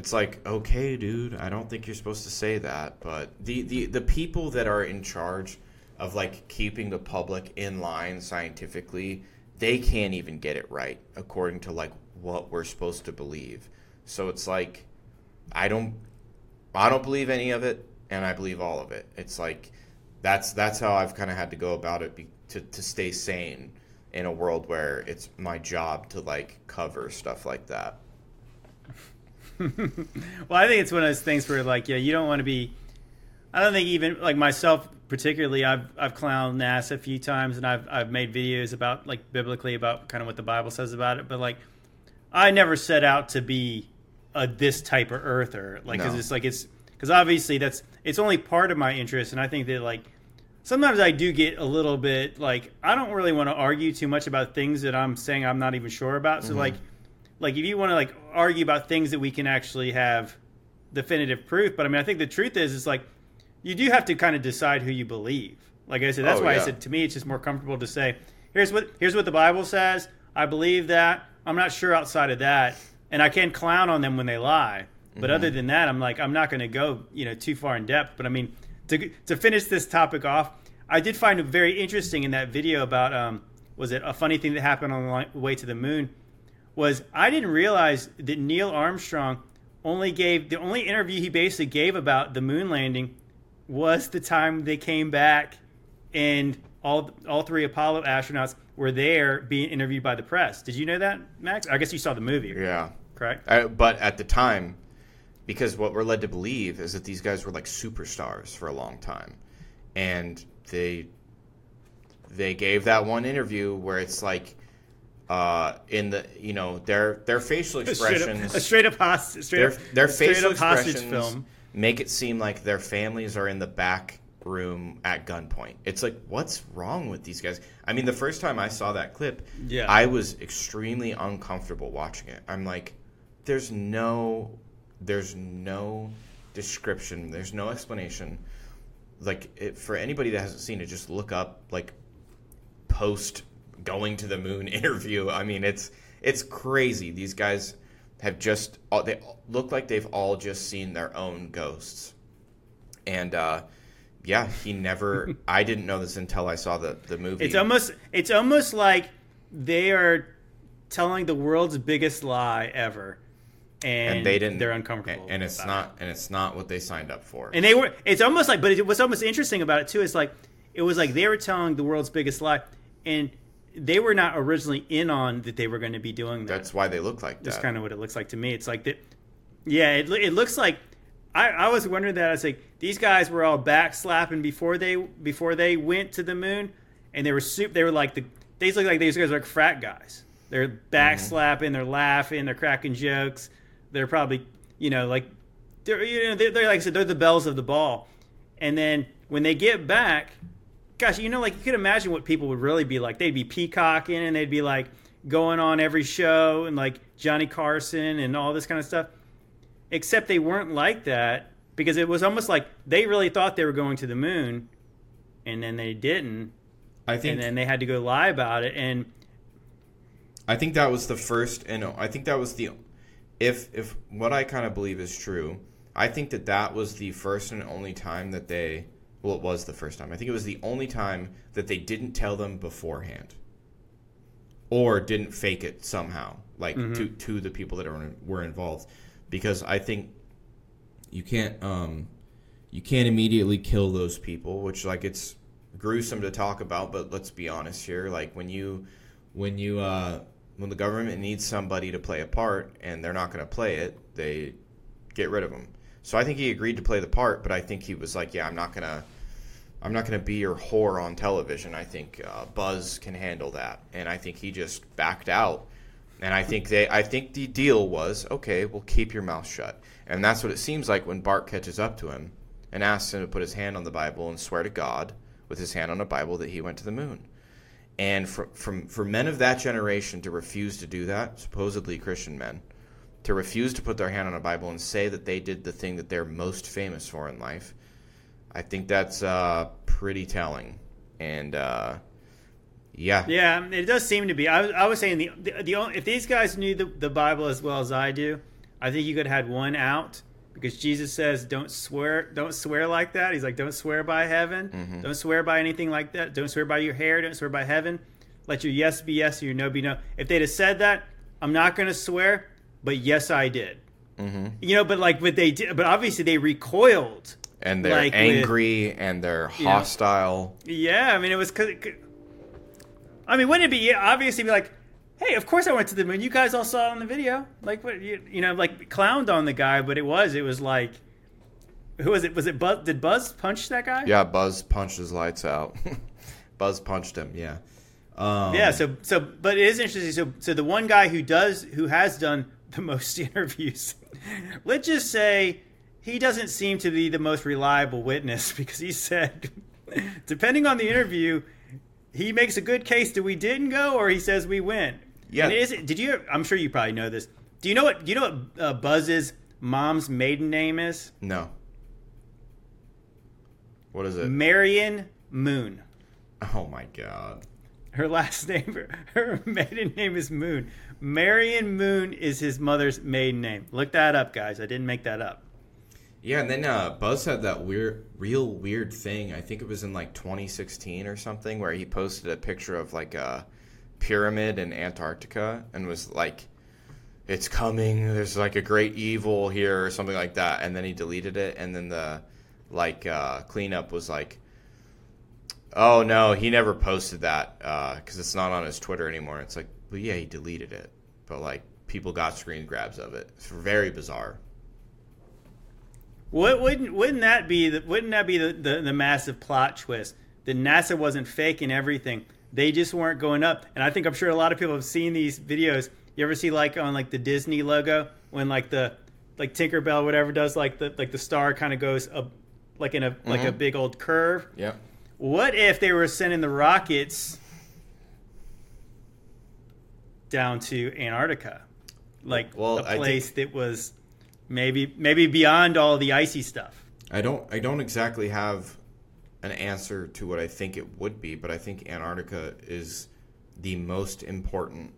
It's like, okay, dude, I don't think you're supposed to say that, but the, the, the people that are in charge of like keeping the public in line scientifically, they can't even get it right according to like what we're supposed to believe. So it's like I don't I don't believe any of it and I believe all of it. It's like that's that's how I've kind of had to go about it be, to to stay sane in a world where it's my job to like cover stuff like that. Well, I think it's one of those things where, like, yeah, you don't want to be. I don't think even like myself particularly. I've I've clowned NASA a few times, and I've I've made videos about like biblically about kind of what the Bible says about it. But like, I never set out to be a this type of earther. Like, because No. it's like it's because obviously that's it's only part of my interest, and I think that like sometimes I do get a little bit like I don't really want to argue too much about things that I'm saying I'm not even sure about. So mm-hmm. like like if you want to like argue about things that we can actually have definitive proof, but I mean I think the truth is is like you do have to kind of decide who you believe. Like I said, that's Oh, why I said to me it's just more comfortable to say here's what here's what the Bible says. I believe that. I'm not sure outside of that, and I can clown on them when they lie. But Mm-hmm. other than that, I'm like I'm not going to go you know too far in depth. But I mean to to finish this topic off, I did find it very interesting in that video about um was it a funny thing that happened on the way to the moon was I didn't realize that Neil Armstrong only gave the only interview he basically gave about the moon landing was the time they came back and all all three Apollo astronauts were there being interviewed by the press. Did you know that, Max? I guess you saw the movie, Yeah. correct? I, but at the time, because what we're led to believe is that these guys were like superstars for a long time, and they they gave that one interview where it's like uh, in the you know their their facial A straight up, expressions, a straight up hostage, straight their their straight facial up hostage expressions film. make it seem like their families are in the back room at gunpoint. It's like what's wrong with these guys? I mean, the first time I saw that clip, Yeah. I was extremely uncomfortable watching it. I'm like, there's no, there's no description, there's no explanation. Like it, for anybody that hasn't seen it, just look up like post going to the moon interview. I mean, it's it's crazy. These guys have just all- they look like they've all just seen their own ghosts. And uh, yeah, he never. I didn't know this until I saw the the movie. It's almost it's almost like they are telling the world's biggest lie ever, and, and they didn't. They're uncomfortable, and, and it's not. it. And it's not what they signed up for. And they were. It's almost like, but it, what's almost interesting about it too is like it was like they were telling the world's biggest lie, and they were not originally in on that they were going to be doing that. That's why they look like that. That's kind of what it looks like to me. It's like that. Yeah, it, it looks like. I, I was wondering that. I was like, these guys were all backslapping before they before they went to the moon, and they were soup. They were like the. They look like these guys are like frat guys. They're backslapping. Mm-hmm. They're laughing. They're cracking jokes. They're probably you know like they're you know they're, they're like I said they're the belles of the ball, and then when they get back, gosh, you know, like you could imagine what people would really be like. They'd be peacocking and they'd be like going on every show and like Johnny Carson and all this kind of stuff. Except they weren't like that because it was almost like they really thought they were going to the moon and then they didn't. I think. And then they had to go lie about it. And I think that was the first, and I think that was the, if if what I kind of believe is true, I think that that was the first and only time that they, well, it was the first time. I think it was the only time that they didn't tell them beforehand, or didn't fake it somehow, like to to the people that are, were involved, because I think you can't um you can't immediately kill those people which like it's gruesome to talk about but let's be honest here. Like when you when you uh when the government needs somebody to play a part and they're not going to play it they get rid of them so i think he agreed to play the part but i think he was like yeah i'm not to i'm not to be your whore on television i think uh, buzz can handle that and i think he just backed out And I think they, I think the deal was okay. We'll keep your mouth shut, and that's what it seems like when Bart catches up to him and asks him to put his hand on the Bible and swear to God with his hand on a Bible that he went to the moon. And for, from, for men of that generation to refuse to do that, supposedly Christian men, to refuse to put their hand on a Bible and say that they did the thing that they're most famous for in life, I think that's uh, pretty telling. And uh, yeah, Yeah, it does seem to be. I was, I was saying the, the the only, if these guys knew the, the Bible as well as I do, I think you could have had one out because Jesus says don't swear don't swear like that. He's like don't swear by heaven, don't swear by anything like that. Don't swear by your hair, don't swear by heaven. Let your yes be yes, or your no be no. If they'd have said that, I'm not going to swear, but yes, I did. You know, but like, but they did, but obviously they recoiled. and they're Like with- angry and they're hostile. Yeah, I mean, it was. 'cause- I mean, wouldn't it be obviously be like, hey, of course I went to the moon. You guys all saw it on the video. Like, what you, you know, like clowned on the guy, but it was, it was like, who was it? Was it Buzz? Did Buzz punch that guy? Yeah, Buzz punched his lights out. Buzz punched him. Yeah. Um, Yeah. So, so, but it is interesting. So, so the one guy who does, who has done the most interviews, let's just say he doesn't seem to be the most reliable witness because he said, depending on the interview, he makes a good case that we didn't go, or he says we went. Yeah. And is it? Did you? I'm sure you probably know this. Do you know what? Do you know what uh, Buzz's mom's maiden name is? No. What is it? Marion Moon. Oh my god. Her last name, her maiden name is Moon. Marion Moon is his mother's maiden name. Look that up, guys. I didn't make that up. Yeah, and then uh, Buzz had that weird, real weird thing. I think it was in like 2016 or something, where he posted a picture of like a pyramid in Antarctica and was like, "It's coming. There's like a great evil here," or something like that. And then he deleted it, and then the like uh, cleanup was like, "Oh no, he never posted that because it's not on his Twitter anymore." It's like, well, yeah, he deleted it, but like people got screen grabs of it. It's very bizarre. What wouldn't wouldn't that be the wouldn't that be the, the, the massive plot twist? That NASA wasn't faking everything. They just weren't going up. And I think I'm sure a lot of people have seen these videos. You ever see like on like the Disney logo when like the like Tinkerbell whatever does like the like the star kind of goes up like in a like a mm-hmm. big old curve. Yep. What if they were sending the rockets down to Antarctica, like Well, a place that was maybe maybe beyond all the icy stuff? I don't I don't exactly have an answer to what I think it would be, but I think Antarctica is the most important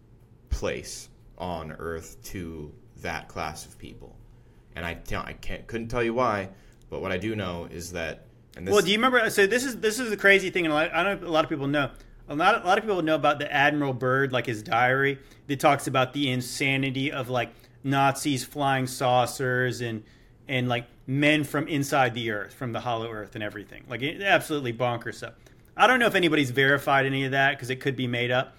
place on Earth to that class of people. And I can't couldn't tell you why, but what I do know is that and this Well, do you remember? So this is this is the crazy thing, and I don't know if a lot of people know. A lot, a lot of people know about the Admiral Byrd, like his diary, that talks about the insanity of like Nazis flying saucers and and like men from inside the Earth, from the Hollow Earth, and everything. Like it, absolutely bonkers stuff. I don't know if anybody's verified any of that because it could be made up.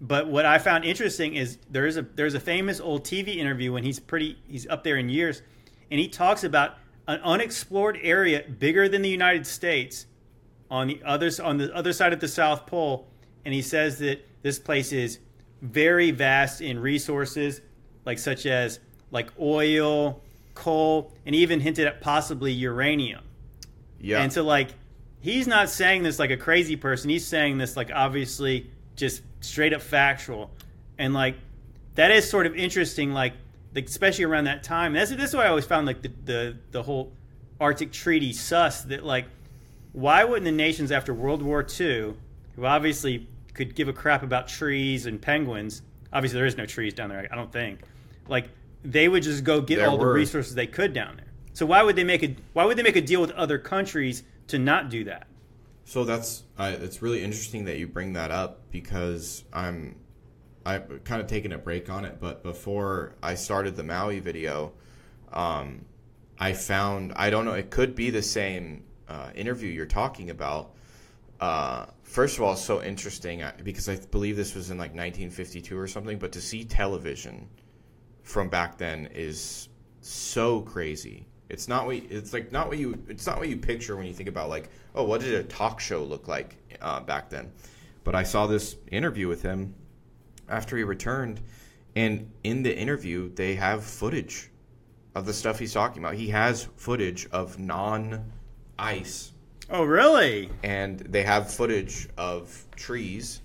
But what I found interesting is there is a there's a famous old TV interview when he's pretty he's up there in years, and he talks about an unexplored area bigger than the United States on the other on the other side of the South Pole, and he says that this place is very vast in resources, like such as like oil, coal, and even hinted at possibly uranium. yeah. And so like he's not saying this like a crazy person. He's saying this like obviously just straight up factual. And like that is sort of interesting like, like especially around that time. That's this is why I always found like the, the the whole Arctic Treaty sus that like why wouldn't the nations after World War II, who obviously could give a crap about trees and penguins, obviously there is no trees down there, I don't think. Like they would just go get There all the resources they could down there. So why would they make a why would they make a deal with other countries to not do that? So that's I it's really interesting that you bring that up because I'm I've kind of taken a break on it, but before I started the Maui video, um, I found I don't know it could be the same uh, interview you're talking about. Uh, first of all, so interesting because I believe this was in like 1952 or something. But to see television from back then is so crazy. It's not what it's like. Not what you. It's not what you picture when you think about like, oh, what did a talk show look like uh, back then? But I saw this interview with him after he returned, And in the interview, they have footage of the stuff he's talking about. He has footage of non ice, Oh, really? and they have footage of trees,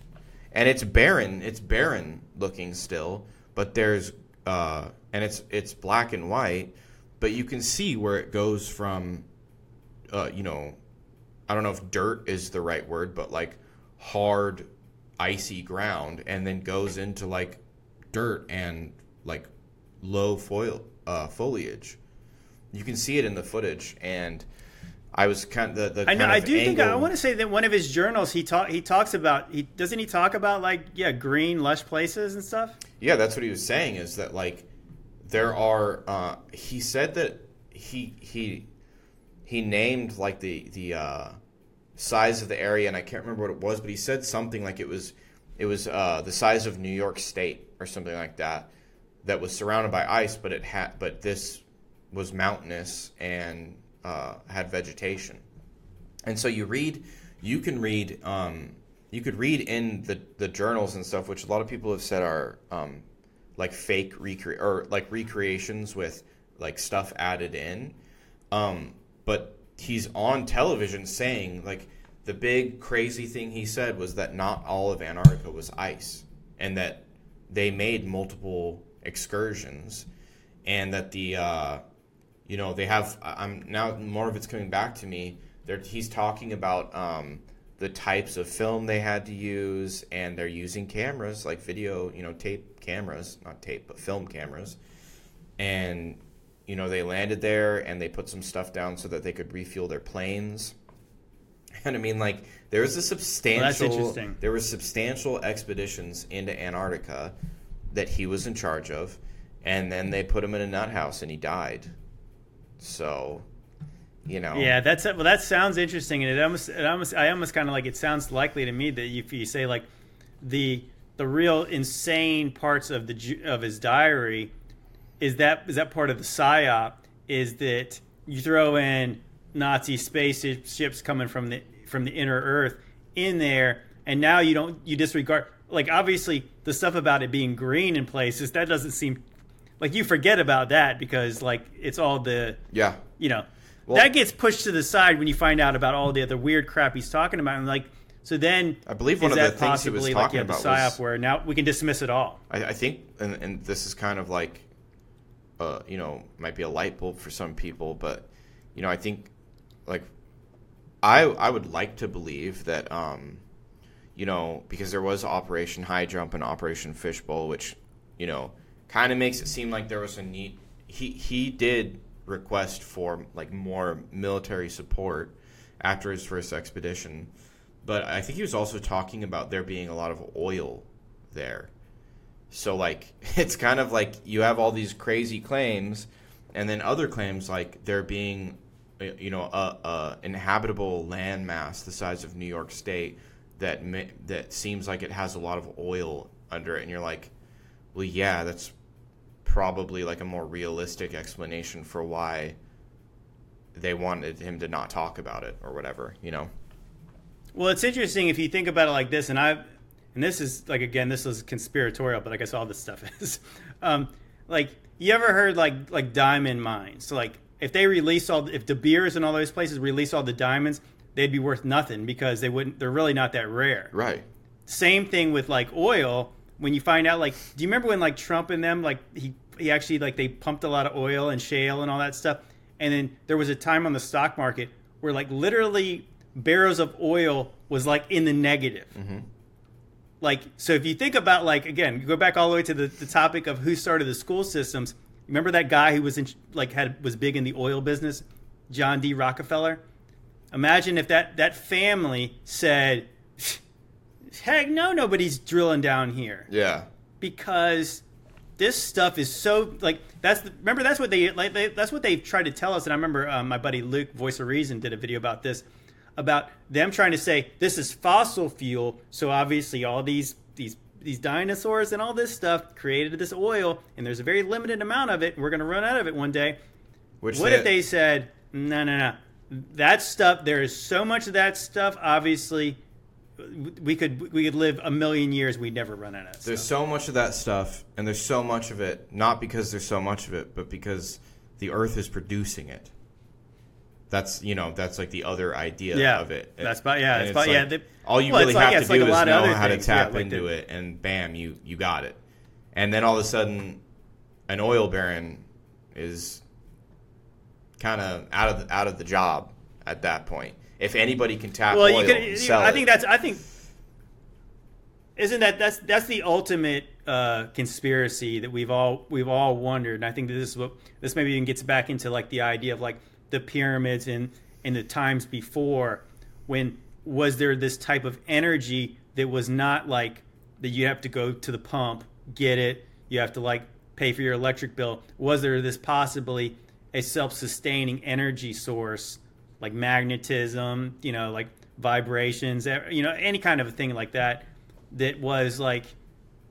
and it's barren. It's barren looking still, but there's uh, and it's it's black and white, but you can see where it goes from, uh, you know, I don't know if dirt is the right word, but like hard, icy ground, and then goes into like dirt and like low foil uh, foliage. You can see it in the footage, and I was kind of the, the I know. I do think I angle- want to say that one of his journals he talk he talks about he doesn't he talk about like yeah green lush places and stuff. Yeah, that's what he was saying. Is that like there are? Uh, he said that he he he named like the the uh, size of the area, and I can't remember what it was, but he said something like it was it was uh, the size of New York State or something like that. That was surrounded by ice, but it had but this was mountainous and uh, had vegetation. And so you read, you can read, um, you could read in the, the journals and stuff, which a lot of people have said are um, like fake recre or like recreations with like stuff added in. Um, but he's on television saying like the big crazy thing he said was that not all of Antarctica was ice, and that they made multiple excursions, and that the uh, you know they have i'm now more of it's coming back to me. They're, he's talking about um, the types of film they had to use and they're using cameras like video you know tape cameras not tape but film cameras. And you know they landed there and they put some stuff down so that they could refuel their planes. And i mean like there was a substantial interesting. there were substantial expeditions into antarctica that he was in charge of and then they put him in a nut house and he died so you know Yeah, that's well. That sounds interesting, and it almost, it almost, I almost kind of like it sounds likely to me that if you say like the the real insane parts of the of his diary is that is that part of the psyop is that you throw in Nazi spaceships coming from the from the inner Earth in there, and now you don't you disregard like obviously the stuff about it being green in places that doesn't seem like you forget about that because like it's all the yeah. you know Well- that gets pushed to the side when you find out about all the other weird crap he's talking about. And like so then I believe one of the things he was possibly like talking have the about psyop was- where now we can dismiss it all? I, I think, and, and this is kind of like, uh, you know, might be a light bulb for some people, but you know, I think, like, I I would like to believe that, um, you know, because there was Operation High Jump and Operation Fishbowl, which, you know, kind of makes it seem like there was a need. He he did request for like more military support after his first expedition, but I think he was also talking about there being a lot of oil there. So like it's kind of like you have all these crazy claims, and then other claims like there being, you know, a, a inhabitable landmass the size of New York State that that seems like it has a lot of oil under it, and you're like, well, yeah, that's probably like a more realistic explanation for why they wanted him to not talk about it or whatever, you know. well it's interesting if you think about it like this and i and this is like again this is conspiratorial but i guess all this stuff is um like you ever heard like like diamond mines so like if they release all if De Beers and all those places release all the diamonds they'd be worth nothing because they wouldn't they're really not that rare Right. Same thing with like oil. When you find out, like, do you remember when like Trump and them, like he he actually like they pumped a lot of oil and shale and all that stuff, and then there was a time on the stock market where like literally barrels of oil was like in the negative. Mm-hmm. Like, so if you think about like again, you go back all the way to the, the topic of who started the school systems. Remember that guy who was in like had was big in the oil business, John D. Rockefeller. Imagine if that that family said, "Heck no, nobody's drilling down here Yeah. because this stuff is so like that's the, remember that's what they like they, that's what they tried to tell us and I remember um, my buddy Luke Voice of Reason did a video about this about them trying to say this is fossil fuel so obviously all these these these dinosaurs and all this stuff created this oil and there's a very limited amount of it and we're going to run out of it one day Which what if they said, no, no, no, that stuff? There is so much of that stuff. Obviously, we could we could live a million years, we'd never run out of it. There's so much of that stuff, and there's so much of it, not because there's so much of it, but because the Earth is producing it. That's you know that's like the other idea Yeah, of it. that's about- yeah, And it's about- yeah, like, the- all you well, really like- have yeah, to it's like do is know how to tap yeah, like into it, and bam, you you got it. And then all of a sudden, an oil baron is kind of out of the, out of the job at that point. If anybody can tap well, oil, you could. and you- I it. think that's. I think. Isn't that that's that's the ultimate uh, conspiracy that we've all we've all wondered, and I think that this is what this maybe even gets back into like the idea of like the pyramids and in the times before when was there this type of energy that was not like that you have to go to the pump get it you have to like pay for your electric bill was there this possibly a self-sustaining energy source like magnetism you know like vibrations you know any kind of a thing like that that was like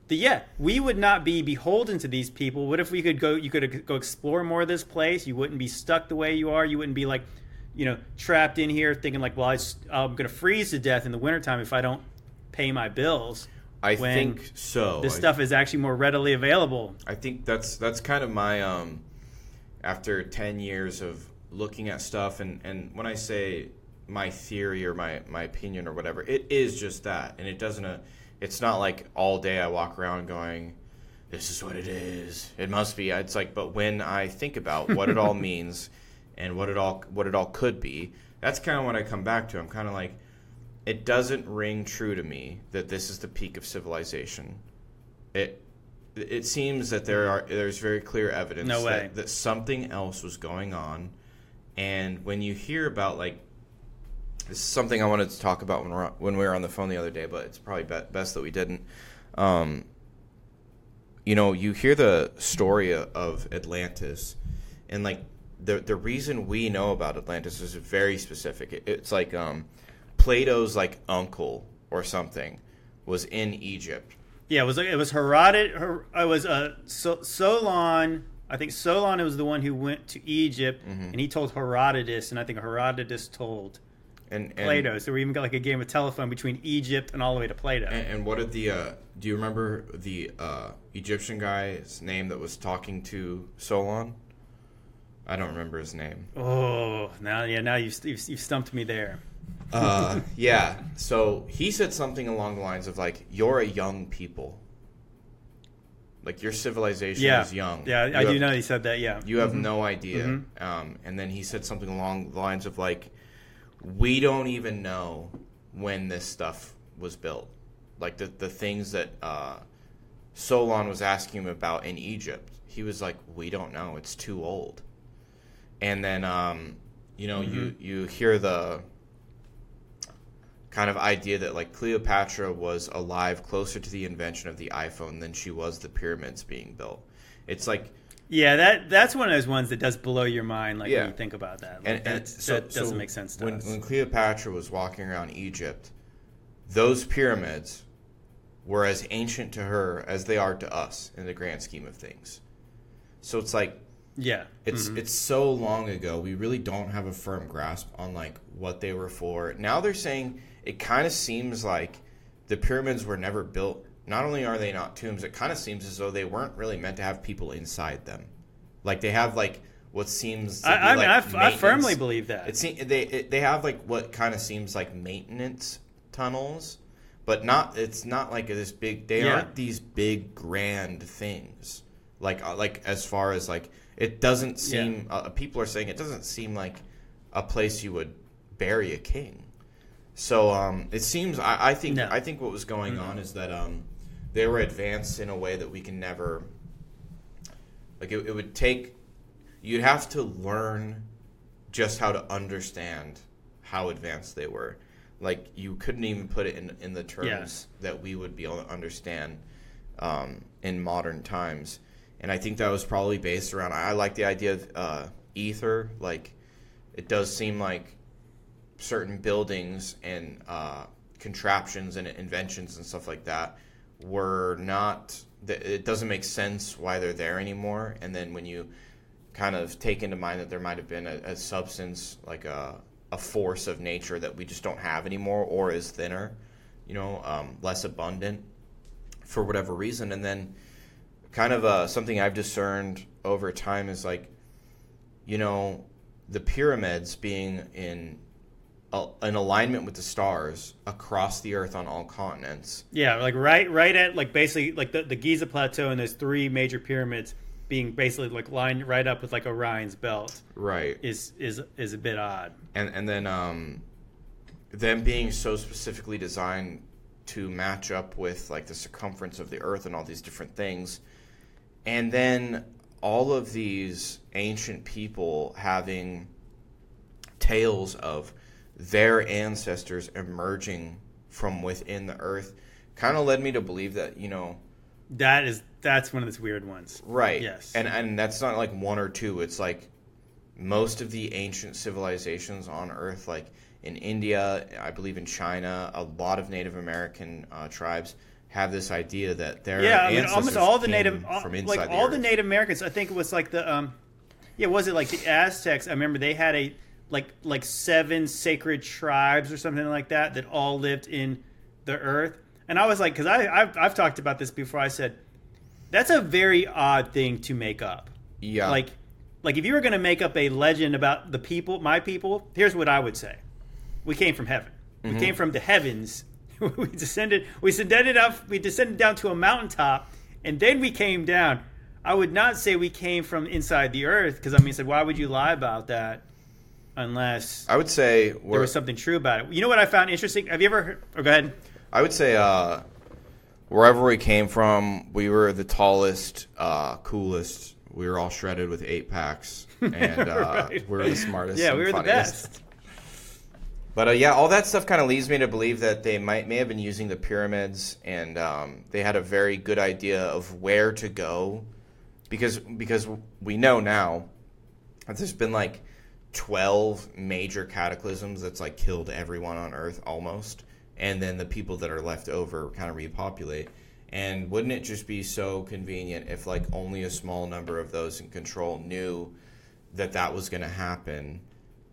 the yeah we would not be beholden to these people. What if we could go you could go explore more of this place? You wouldn't be stuck the way you are. You wouldn't be like you know trapped in here thinking like well I, am going to freeze to death in the wintertime if i don't pay my bills I think so. this I- stuff is actually more readily available. I think that's that's kind of my um after 10 years of looking at stuff and and when I say my theory or my my opinion or whatever it is just that. And it doesn't uh, it's not like all day I walk around going this is what it is. It must be. It's like but when I think about what it all means and what it all what it all could be that's kind of what I come back to. I'm kind of like it doesn't ring true to me that this is the peak of civilization. It it seems that there are there's very clear evidence No way. That, that something else was going on and when you hear about like this is something I wanted to talk about when we're when we were on the phone the other day but it's probably be- best that we didn't. Um, you know you hear the story of Atlantis and like the the reason we know about Atlantis is very specific. It- it's like um, Plato's like uncle or something was in Egypt. Yeah it was it was Herodot Her, it was uh, so, Solon I think Solon was the one who went to Egypt Mm-hmm. and he told Herodotus and I think Herodotus told and, and Plato so we even got like a game of telephone between Egypt and all the way to Plato And, and what did the uh, do you remember the uh, Egyptian guy's name that was talking to Solon? I don't remember his name. oh now yeah now you've, you've, you've stumped me there Uh, yeah. So he said something along the lines of like, "You're a young people. Like your civilization yeah is young. yeah You I do know he said that yeah You have no idea." Mhm. Um, and then he said something along the lines of like, "We don't even know when this stuff was built. Like the the things that uh, Solon was asking him about in Egypt. He was like, "We don't know. It's too old." And then, um, you know, you you hear the kind of idea that like Cleopatra was alive closer to the invention of the iPhone than she was the pyramids being built. It's like Yeah, that that's one of those ones that does blow your mind. Like Yeah. when you think about that, like, and, and that, so, that doesn't so make sense to when, us. when Cleopatra was walking around Egypt, those pyramids were as ancient to her as they are to us in the grand scheme of things. So it's like yeah, it's Mhm. it's so long ago. We really don't have a firm grasp on like what they were for. Now they're saying it kind of seems like the pyramids were never built. Not only are they not tombs, it kind of seems as though they weren't really meant to have people inside them. Like they have like what seems. I, I mean, I, f- I firmly believe that. it seem, they it, they have like what kind of seems like maintenance tunnels, but not. It's not like this big. They Yeah. aren't these big grand things. Like uh, like as far as like it doesn't seem. Uh, people are saying it doesn't seem like a place you would bury a king. So um, it seems. I, I think. No. I think what was going on is that um, they were advanced in a way that we can never. Like it, it would take. You'd have to learn just how to understand how advanced they were. Like you couldn't even put it in in the terms Yes. that we would be able to understand um, in modern times. And I think that was probably based around. I like the idea of uh, ether. Like it does seem like certain buildings and uh, contraptions and inventions and stuff like that were not. It doesn't make sense why they're there anymore. And then when you kind of take into mind that there might have been a, a substance like a, a force of nature that we just don't have anymore or is thinner you know, um, less abundant for whatever reason. And then, kind of uh, something I've discerned over time is like, you know, the pyramids being in a, an alignment with the stars across the earth on all continents. Yeah, like right, right at like basically like the, the Giza plateau and those three major pyramids being basically like lined right up with like Orion's belt Right. is is is a bit odd. and and then um, them being so specifically designed to match up with like the circumference of the Earth and all these different things, and then all of these ancient people having tales of their ancestors emerging from within the Earth, kind of led me to believe that you know. That is that's one of those weird ones. Right. Yes. And and that's not like one or two. It's like most of the ancient civilizations on Earth, like in India, I believe in China, a lot of Native American uh, tribes have this idea that their yeah, I mean, almost all the native, all, from inside like the all Earth. the Native Americans. I think it was like the, um, yeah, was it like the Aztecs? I remember they had a like like seven sacred tribes or something like that that all lived in the earth. And I was like, because I I've, I've talked about this before. I said that's a very odd thing to make up. yeah, Like, like if you were going to make up a legend about the people, my people, here's what I would say: We came from heaven. We mm-hmm. came from the heavens. we descended. We descended up. We descended down to a mountaintop, and then we came down. I would not say we came from inside the earth because I mean, said why would you lie about that unless I would say there was something true about it? You know what I found interesting? Have you ever? Heard, oh, go ahead. I would say uh, wherever we came from, we were the tallest, uh, coolest. We were all shredded with eight packs, and uh, Right. we were the smartest. Yeah, we were the best. But uh, yeah, all that stuff kind of leads me to believe that they might may have been using the pyramids, and um, they had a very good idea of where to go, because because we know now that there's been like twelve major cataclysms that's like killed everyone on Earth almost, and then the people that are left over kind of repopulate. And wouldn't it just be so convenient if like only a small number of those in control knew that that was going to happen?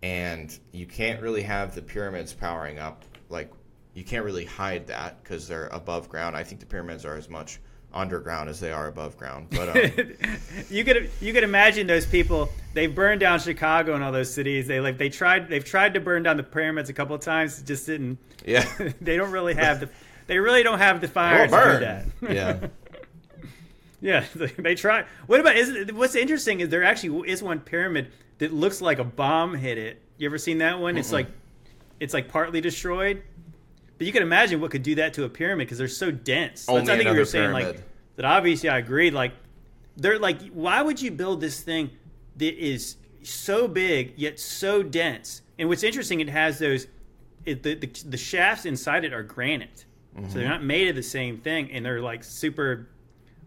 and you can't really have the pyramids powering up like you can't really hide that because they're above ground i think the pyramids are as much underground as they are above ground but um, you could you could imagine those people. They've burned down Chicago and all those cities. They like they tried they've tried to burn down the pyramids a couple of times. Just didn't. yeah They don't really have the. They really don't have the fire to do that. yeah Yeah, they, try. What about is what's interesting is there actually is one pyramid that looks like a bomb hit it. You ever seen that one? It's like it's like partly destroyed. But you can imagine what could do that to a pyramid because they're so dense. That's- Only I think you were saying like pyramid. that. Obviously, I agreed. Like they're like, why would you build this thing that is so big yet so dense? And what's interesting, it has those it, the, the the shafts inside it are granite, so they're mm-hmm. not made of the same thing, and they're like super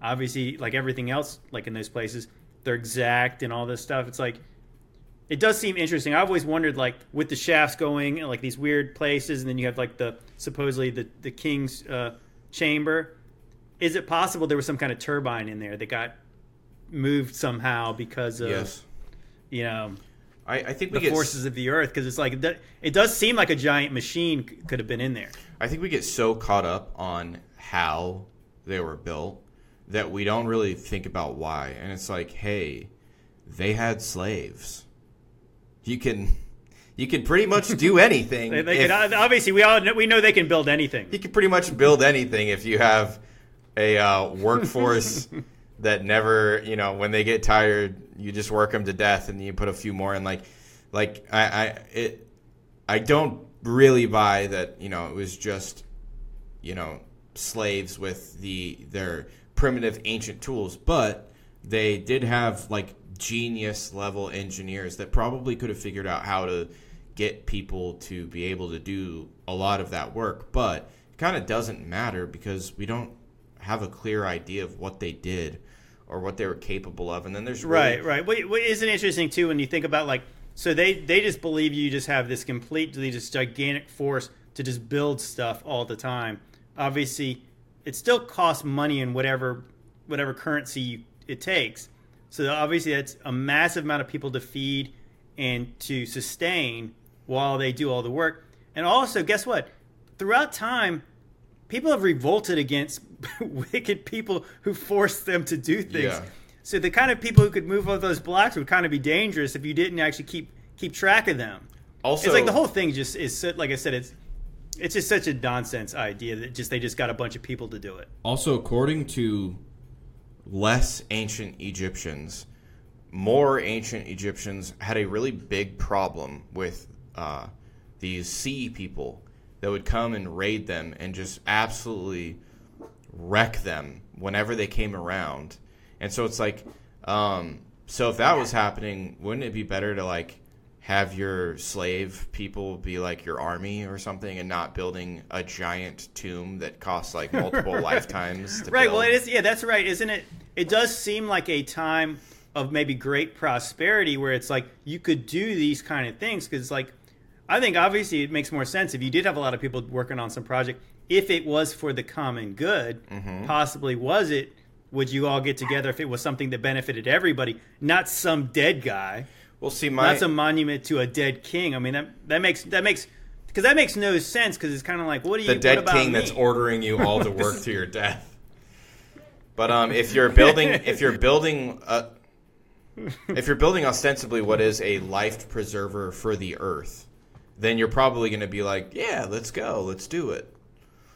obviously like everything else like in those places they're exact and all this stuff it's like it does seem interesting. I've always wondered like with the shafts going in like these weird places and then you have like the supposedly the the king's uh, chamber. Is it possible there was some kind of turbine in there that got moved somehow because of yes. you know I, I think the get forces of the earth? Because it's like it it does seem like a giant machine c- could have been in there. I think we get so caught up on how they were built that we don't really think about why. And it's like, hey, they had slaves. You can you can pretty much do anything. they, they if- could, obviously we all know, we know they can build anything you can pretty much build anything if you have a uh, workforce that never, you know, when they get tired, you just work them to death, and you put a few more in. Like, like I, I, it, I don't really buy that. You know, it was just, you know, slaves with the their primitive ancient tools, but they did have like genius level engineers that probably could have figured out how to get people to be able to do a lot of that work but it kind of doesn't matter because we don't have a clear idea of what they did or what they were capable of and then there's really, Right, right. What, what isn't interesting too when you think about like so they they just believe you just have this completely just gigantic force to just build stuff all the time. Obviously, it still costs money in whatever whatever currency you, it takes. So obviously, that's a massive amount of people to feed and to sustain while they do all the work. And also, guess what? Throughout time, people have revolted against wicked people who force them to do things. Yeah. So the kind of people who could move all those blocks would kind of be dangerous if you didn't actually keep keep track of them. Also, it's like the whole thing just is so- like I said, it's it's just such a nonsense idea that just they just got a bunch of people to do it. Also, according to less ancient Egyptians, more ancient Egyptians had a really big problem with uh, these sea people that would come and raid them and just absolutely wreck them whenever they came around. And so it's like, um, so if that was happening, wouldn't it be better to like have your slave people be like your army or something and not building a giant tomb that costs like multiple lifetimes to Right. build? Well, it is. Yeah, that's right, isn't it? It does seem like a time of maybe great prosperity where it's like you could do these kind of things because, like, I think obviously it makes more sense if you did have a lot of people working on some project. If it was for the common good, Mm-hmm. possibly was it? Would you all get together if it was something that benefited everybody, not some dead guy? Well, see, my That's a monument to a dead king. I mean, that that makes that makes because that makes no sense because it's kind of like what do you the dead king me? that's ordering you all to work to your death. But um, if you're building, if you're building, a, if you're building ostensibly what is a life preserver for the earth, then you're probably going to be like, yeah, let's go, let's do it,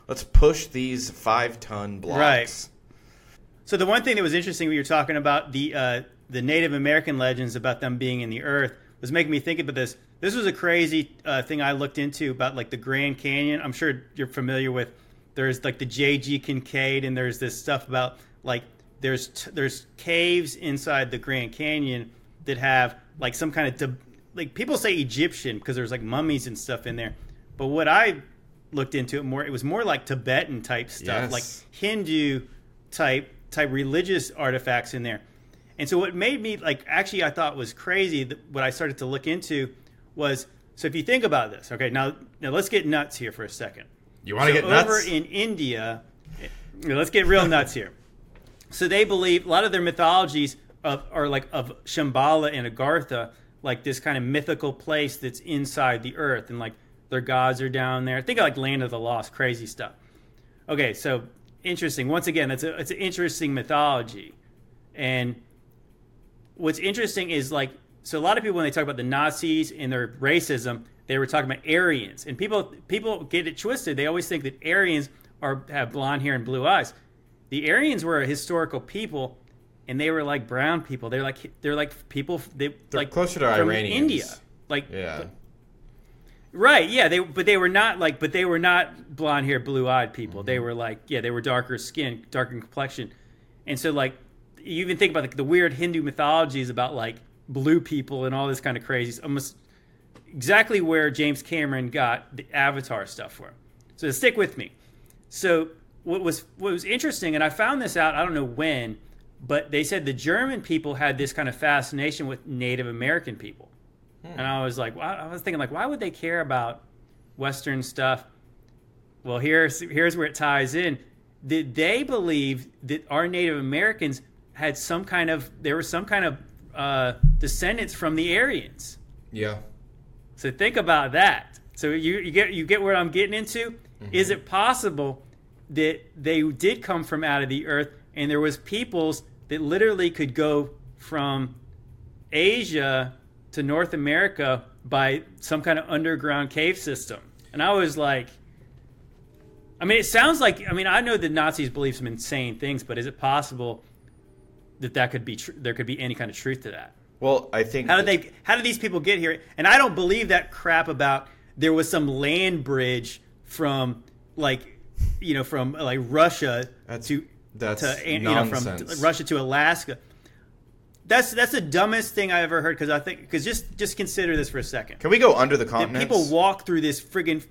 let's push these five ton blocks. Right. So the one thing that was interesting when you were talking about the uh, the Native American legends about them being in the earth was making me think about this. This was a crazy uh, thing I looked into about like the Grand Canyon. I'm sure you're familiar with. There's like the J.G. Kincaid, and there's this stuff about like there's t- there's caves inside the Grand Canyon that have like some kind of de- like people say Egyptian because there's like mummies and stuff in there. But what I looked into it more, it was more like Tibetan type stuff, Yes. like Hindu type type religious artifacts in there. And so what made me like actually I thought was crazy that what I started to look into was so if you think about this, okay, now now let's get nuts here for a second. You want to So get nuts? over in India, eh, let's get real nuts here. So they believe a lot of their mythologies of, are like of Shambhala and Agartha, like this kind of mythical place that's inside the earth, and like their gods are down there. Think of like Land of the Lost, crazy stuff. Okay, so interesting. Once again, it's a it's an interesting mythology, and what's interesting is like so a lot of people when they talk about the Nazis and their racism, they were talking about Aryans, and people people get it twisted. They always think that Aryans are have blonde hair and blue eyes. The Aryans were a historical people, and they were like brown people. They're like they're like people they They're like closer to Iranians. India, like yeah. Right, yeah, they but they were not like but they were not blonde hair, blue eyed people. Mm-hmm. They were like yeah, they were darker skin, darker complexion. And so like you even think about like the weird Hindu mythologies about like blue people and all this kind of crazy almost exactly where James Cameron got the Avatar stuff from. So stick with me. So what was what was interesting, and I found this out I don't know when, but they said the German people had this kind of fascination with Native American people, hmm. and I was like, why- I was thinking like, why would they care about Western stuff? Well, here's here's where it ties in. Did they believe that our Native Americans had some kind of there were some kind of uh, descendants from the Aryans? Yeah. So think about that. So you, you get you get what I'm getting into. Is it possible that they did come from out of the earth and there was peoples that literally could go from Asia to North America by some kind of underground cave system? And I was like, I mean, it sounds like I mean I know the Nazis believe some insane things, but is it possible that that could be tr- there could be any kind of truth to that? Well, I think How did they? How did these people get here? And I don't believe that crap about there was some land bridge from like, you know, from like Russia That's- to that's to you know from nonsense. Russia to Alaska. That's that's the dumbest thing I ever heard because I think because just just consider this for a second. Can we go under the That continents? people walk through this friggin'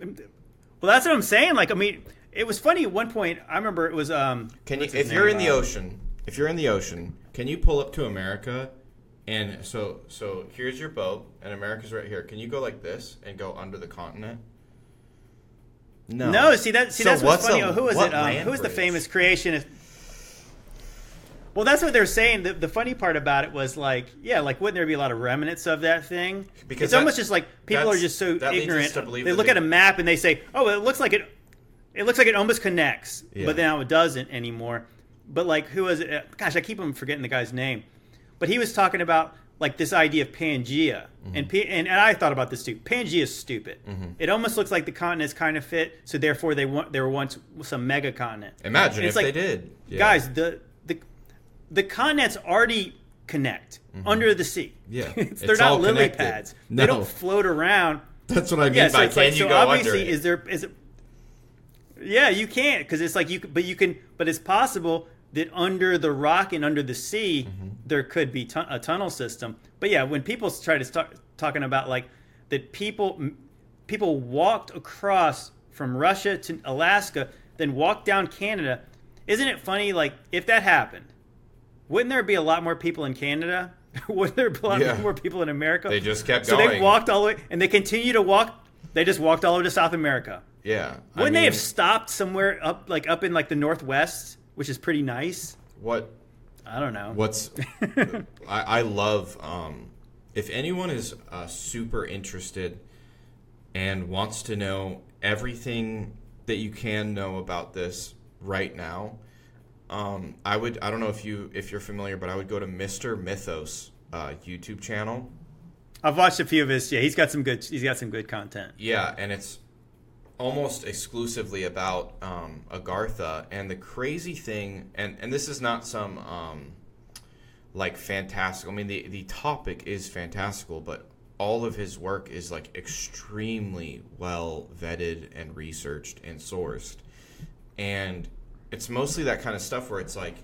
well, that's what I'm saying. Like, I mean, it was funny at one point. I remember it was um. Can you, if you're in the Uh, ocean, if you're in the ocean, can you pull up to America? And so, so here's your boat, and America's right here. Can you go like this and go under the continent? No. No, see that. See So that's what's what's funny. a- who is what it? Um, land who is the famous creationist? Well, that's what they're saying. The, the funny part about it was like, yeah, like wouldn't there be a lot of remnants of that thing? Because it's almost just like people are just so that leads us ignorant. to believe They look they- at a map and they say, "Oh, it looks like it." it looks like it almost connects, Yeah. but now it doesn't anymore. But like, who was it? Uh, Gosh, I keep on forgetting the guy's name. But he was talking about like this idea of Pangea, Mm-hmm. and, P- and and I thought about this too. Pangea is stupid. It almost looks like the continents kind of fit, so therefore they want there were once some mega continent. Imagine It's if like- they did. Yeah. Guys, the the the continents already connect under the sea. Yeah. They're It's not lily connected. pads. No. They don't float around. That's what I mean Yeah, so by it's can like you so go obviously under it? is there is it Yeah, you can't because it's like you but you can but it's possible that under the rock and under the sea Mm-hmm. there could be tu- a tunnel system. But yeah, when people try to start talking about like that people people walked across from Russia to Alaska then walked down Canada, isn't it funny like if that happened, wouldn't there be a lot more people in Canada? Wouldn't there be a lot Yeah. more people in America? They just kept going. so they walked all the way, and they continue to walk. They just walked all over to South America. Yeah. Wouldn't they have stopped somewhere up, like up in like the northwest, which is pretty nice? what I don't know. What's I, I love um, if anyone is uh, super interested and wants to know everything that you can know about this right now. Um, I would I don't know if you if you're familiar, but I would go to Mr. Mythos uh, YouTube channel. I've watched a few of his. Yeah, he's got some good. He's got some good content. Yeah, and it's almost exclusively about um, Agartha. And the crazy thing, and, and this is not some um, like fantastical. I mean, the the topic is fantastical, but all of his work is like extremely well vetted and researched and sourced, and it's mostly that kind of stuff where it's like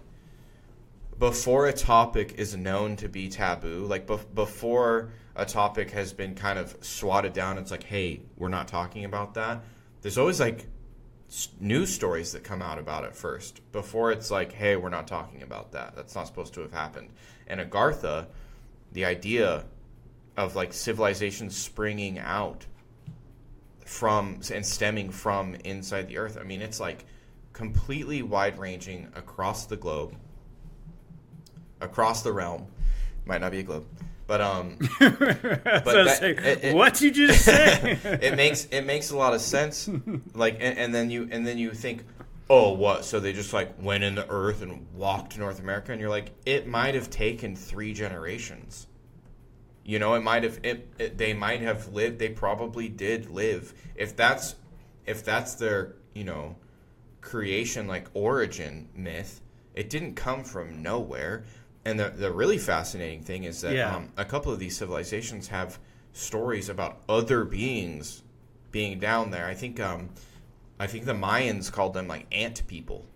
before a topic is known to be taboo, like bef- before a topic has been kind of swatted down, it's like, hey, we're not talking about that. There's always like news stories that come out about it first before it's like, hey, we're not talking about that. That's not supposed to have happened. And Agartha, the idea of like civilizations springing out from and stemming from inside the earth. I mean, it's like completely wide ranging across the globe, across the realm. Might not be a globe, but um, was that- saying, it- it- what you just say? it makes it makes a lot of sense. Like, and, and then you and then you think, oh, what? So they just like went in the earth and walked North America, and you're like, it might have taken three generations. You know, it might have. It, it, they might have lived. They probably did live. If that's if that's their you know creation like origin myth, it didn't come from nowhere. And the the really fascinating thing is that Yeah. um, a couple of these civilizations have stories about other beings being down there. I think um, I think the Mayans called them like ant people.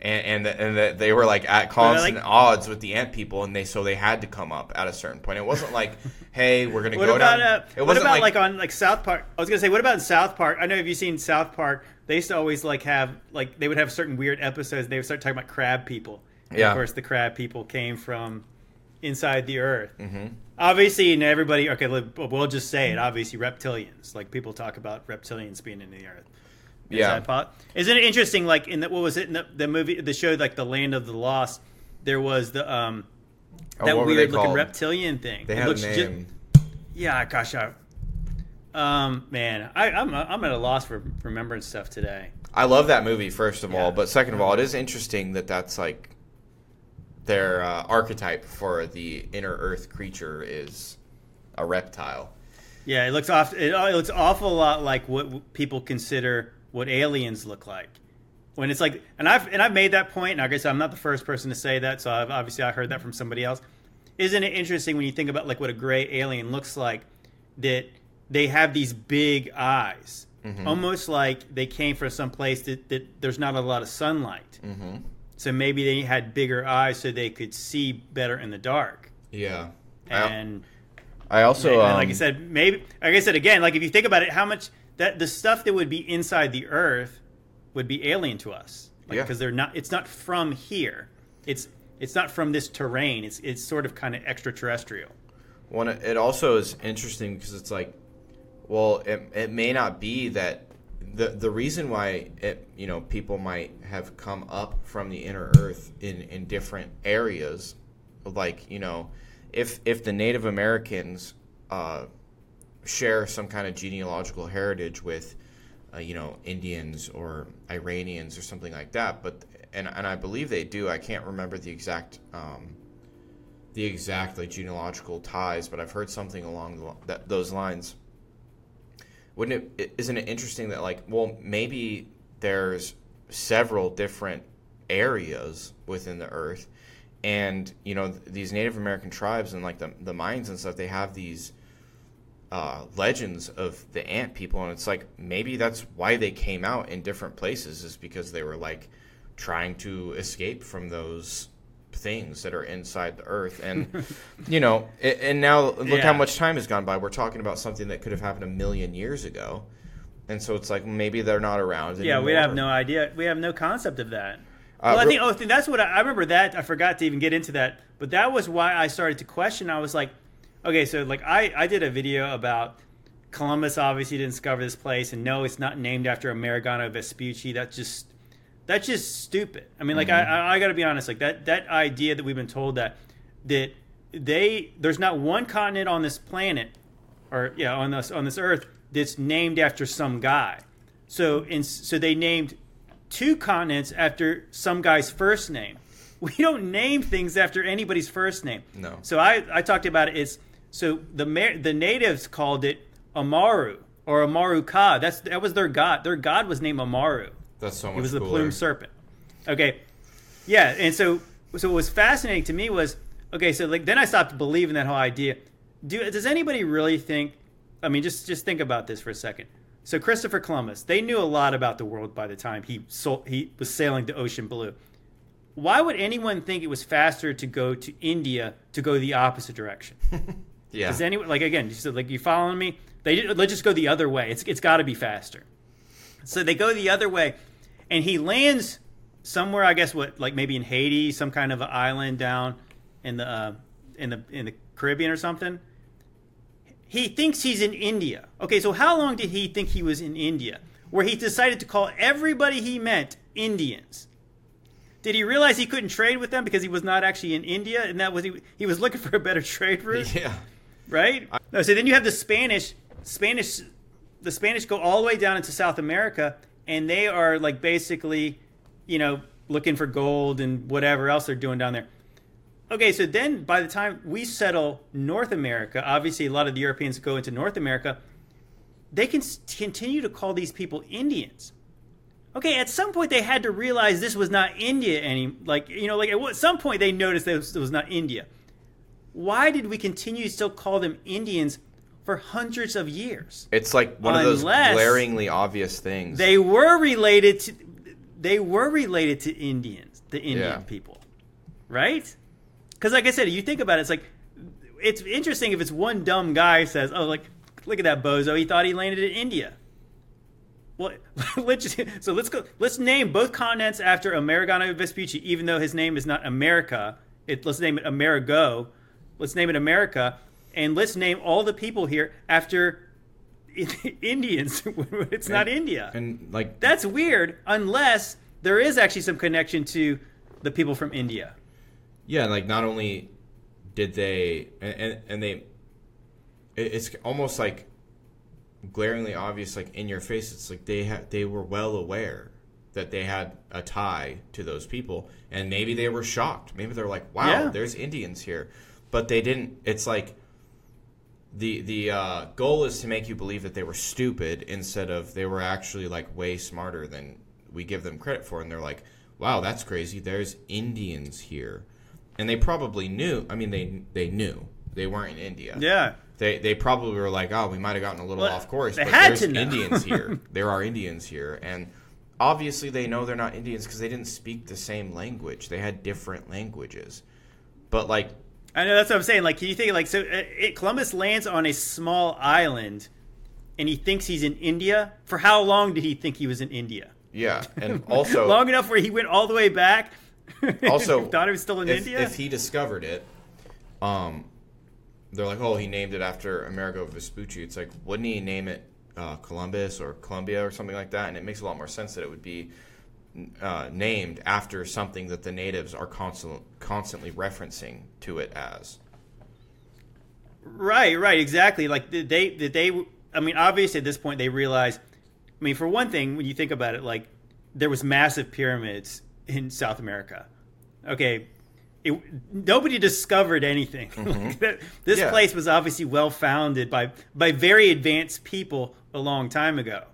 And and, and the, they were like at constant like- odds with the ant people, and they so they had to come up at a certain point. It wasn't like, hey, we're gonna go about down. uh, it what about like, on like South Park? I was gonna say, what about in South Park? I know have you seen South Park? They used to always like have like they would have certain weird episodes. They would start talking about crab people. And Yeah. Of course, the crab people came from inside the earth. Mm-hmm. Obviously, and everybody. Okay, we'll just say it. Obviously, reptilians. Like people talk about reptilians being in the earth. Is Yeah. that po- Isn't it interesting? Like in the, what was it in the, the movie, the show, like the Land of the Lost? There was the um Oh, that weird looking called? reptilian thing. They It had a looks ju- name. yeah, gosh, I, um, man, I, I'm I'm at a loss for remembering stuff today. I love that movie, first of Yeah. all, but second of all, it is interesting that that's like their uh, archetype for the inner Earth creature is a reptile. Yeah, it looks off. It, it looks awful lot like what people consider what aliens look like. When it's like, and I've and I've made that point, and I guess I'm not the first person to say that. So I've obviously I heard that from somebody else. Isn't it interesting when you think about like what a gray alien looks like? That they have these big eyes, almost like they came from some place that, that there's not a lot of sunlight. Mm-hmm. So maybe they had bigger eyes so they could see better in the dark. Yeah. And I also, and like um, I said, maybe like I said again, like if you think about it, how much that the stuff that would be inside the Earth would be alien to us, Yeah. because they're not. It's not from here. It's it's not from this terrain. It's it's sort of kind of extraterrestrial. One, it also is interesting because it's like, well, it, it may not be that the the reason why it you know people might have come up from the inner Earth in in different areas, like you know, if if the Native Americans uh, share some kind of genealogical heritage with uh, you know, Indians or Iranians or something like that. But and and I believe they do. I can't remember the exact um, the exact like genealogical ties, but I've heard something along the, that, those lines. Wouldn't it? Isn't it interesting that like, well, maybe there's several different areas within the earth and you know these native american tribes and like the, the mayans and stuff they have these uh, legends of the ant people and it's like maybe that's why they came out in different places is because they were like trying to escape from those things that are inside the earth and you know and now look yeah. how much time has gone by we're talking about something that could have happened a million years ago and so it's like maybe they're not around anymore. yeah we have no idea we have no concept of that uh, well, I think. Oh, that's what I, I, remember. That I forgot to even get into that, but that was why I started to question. I was like, okay, so like I I did a video about Columbus obviously didn't discover this place, and no, it's not named after Amerigo Vespucci. That's just that's just stupid. I mean, like mm-hmm. I I got to be honest, like that that idea that we've been told that that they there's not one continent on this planet or yeah on this on this earth that's named after some guy. So in so they named two continents after some guy's first name. We don't name things after anybody's first name. No. So I, I talked about it. It's so the the natives called it Amaru or Amaru Ka. That's that was their god. Their god was named Amaru. That's so much. It was cooler. the plume serpent. Okay. Yeah, and so so what was fascinating to me was okay. So like then I stopped believing that whole idea. Do does anybody really think? I mean, just just think about this for a second. So Christopher Columbus, they knew a lot about the world by the time he sold, he was sailing the ocean blue. Why would anyone think it was faster to go to India to go the opposite direction? yeah. Does anyone like again? You said like you following me? They let's just go the other way. It's it's got to be faster. So they go the other way, and he lands somewhere. I guess what like maybe in Haiti, some kind of an island down in the uh, in the in the Caribbean or something he thinks he's in India. Okay, so how long did he think he was in India? Where he decided to call everybody he met Indians. Did he realize he couldn't trade with them because he was not actually in India, and that was he, he was looking for a better trade route? Yeah. Right. No. So then you have the Spanish. Spanish. The Spanish go all the way down into South America, and they are like basically, you know, looking for gold and whatever else they're doing down there. Okay, so then by the time we settle North America, obviously a lot of the Europeans go into North America, they can continue to call these people Indians. Okay, at some point they had to realize this was not India any like you know like at some point they noticed that it was not India. Why did we continue to still call them Indians for hundreds of years? It's like one Unless of those glaringly obvious things. They were related to they were related to Indians, the Indian yeah. people. Right? Because, like I said, you think about it, it's like it's interesting if it's one dumb guy says, "Oh, like look at that bozo, he thought he landed in India." Well, let's so let's go. Let's name both continents after Amerigo Vespucci, even though his name is not America. It, let's name it Amerigo. Let's name it America, and let's name all the people here after Indians. it's and, not India, and like that's weird. Unless there is actually some connection to the people from India. Yeah, like not only did they and and, they it's almost like glaringly obvious like in your face it's like they they were well aware that they had a tie to those people and maybe they were shocked maybe they're like wow yeah. there's indians here but they didn't it's like the the uh, goal is to make you believe that they were stupid instead of they were actually like way smarter than we give them credit for and they're like wow that's crazy there's indians here and they probably knew. I mean, they they knew they weren't in India. Yeah. They, they probably were like, oh, we might have gotten a little well, off course, but there's Indians here. There are Indians here, and obviously they know they're not Indians because they didn't speak the same language. They had different languages, but like, I know that's what I'm saying. Like, can you think like so? Uh, it, Columbus lands on a small island, and he thinks he's in India. For how long did he think he was in India? Yeah, and also long enough where he went all the way back Also, thought he was still in if, India. If he discovered it, um, they're like, oh, he named it after Amerigo Vespucci. It's like, wouldn't he name it uh, Columbus or Columbia or something like that? And it makes a lot more sense that it would be uh, named after something that the natives are constant, constantly referencing to it as. Right, right, exactly. Like did they did they? I mean, obviously at this point they realize. I mean, for one thing, when you think about it, like there was massive pyramids in South America. Okay, it, nobody discovered anything. this Yeah. place was obviously well founded by by very advanced people a long time ago.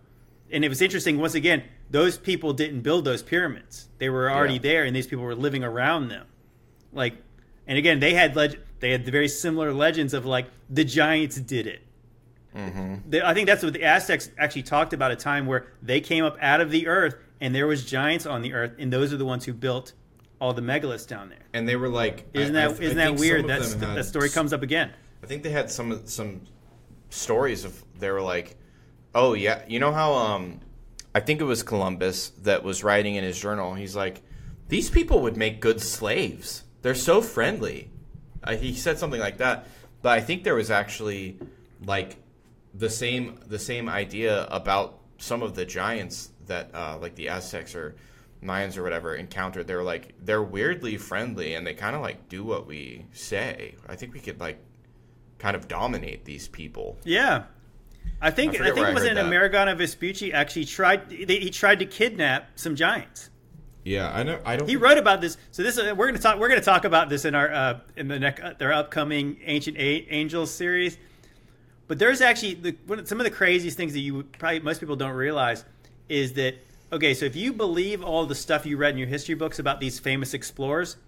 And it was interesting. Once again, those people didn't build those pyramids; they were already Yeah. there, and these people were living around them. Like, and again, they had leg- they had the very similar legends of like the giants did it. The- I think that's what the Aztecs actually talked about a time where they came up out of the earth and there was giants on the earth, and those are the ones who built all the megaliths down there. And they were like, Isn't I- that th- I not that weird? of That's them had that story comes up again. I think they had some some stories of they were like, oh yeah, you know how um, I think it was Columbus that was writing in his journal. He's like, these people would make good slaves. They're so friendly. Uh, he said something like that. But I think there was actually like the same the same idea about some of the giants that uh, like the Aztecs or Mayans or whatever encountered. They're like they're weirdly friendly and they kind of like do what we say. I think we could like kind of dominate these people. Yeah, I think I I, think it was in. Amerigana Vespucci actually tried they, he tried to kidnap some giants. Yeah, I know. I don't. He wrote about this. So this uh, we're going to talk. We're going to talk about this in our uh, in the next uh, their upcoming Ancient A- Angels series. But there's actually the, one of- some of the craziest things that you probably most people don't realize is that okay. So if you believe all the stuff you read in your history books about these famous explorers,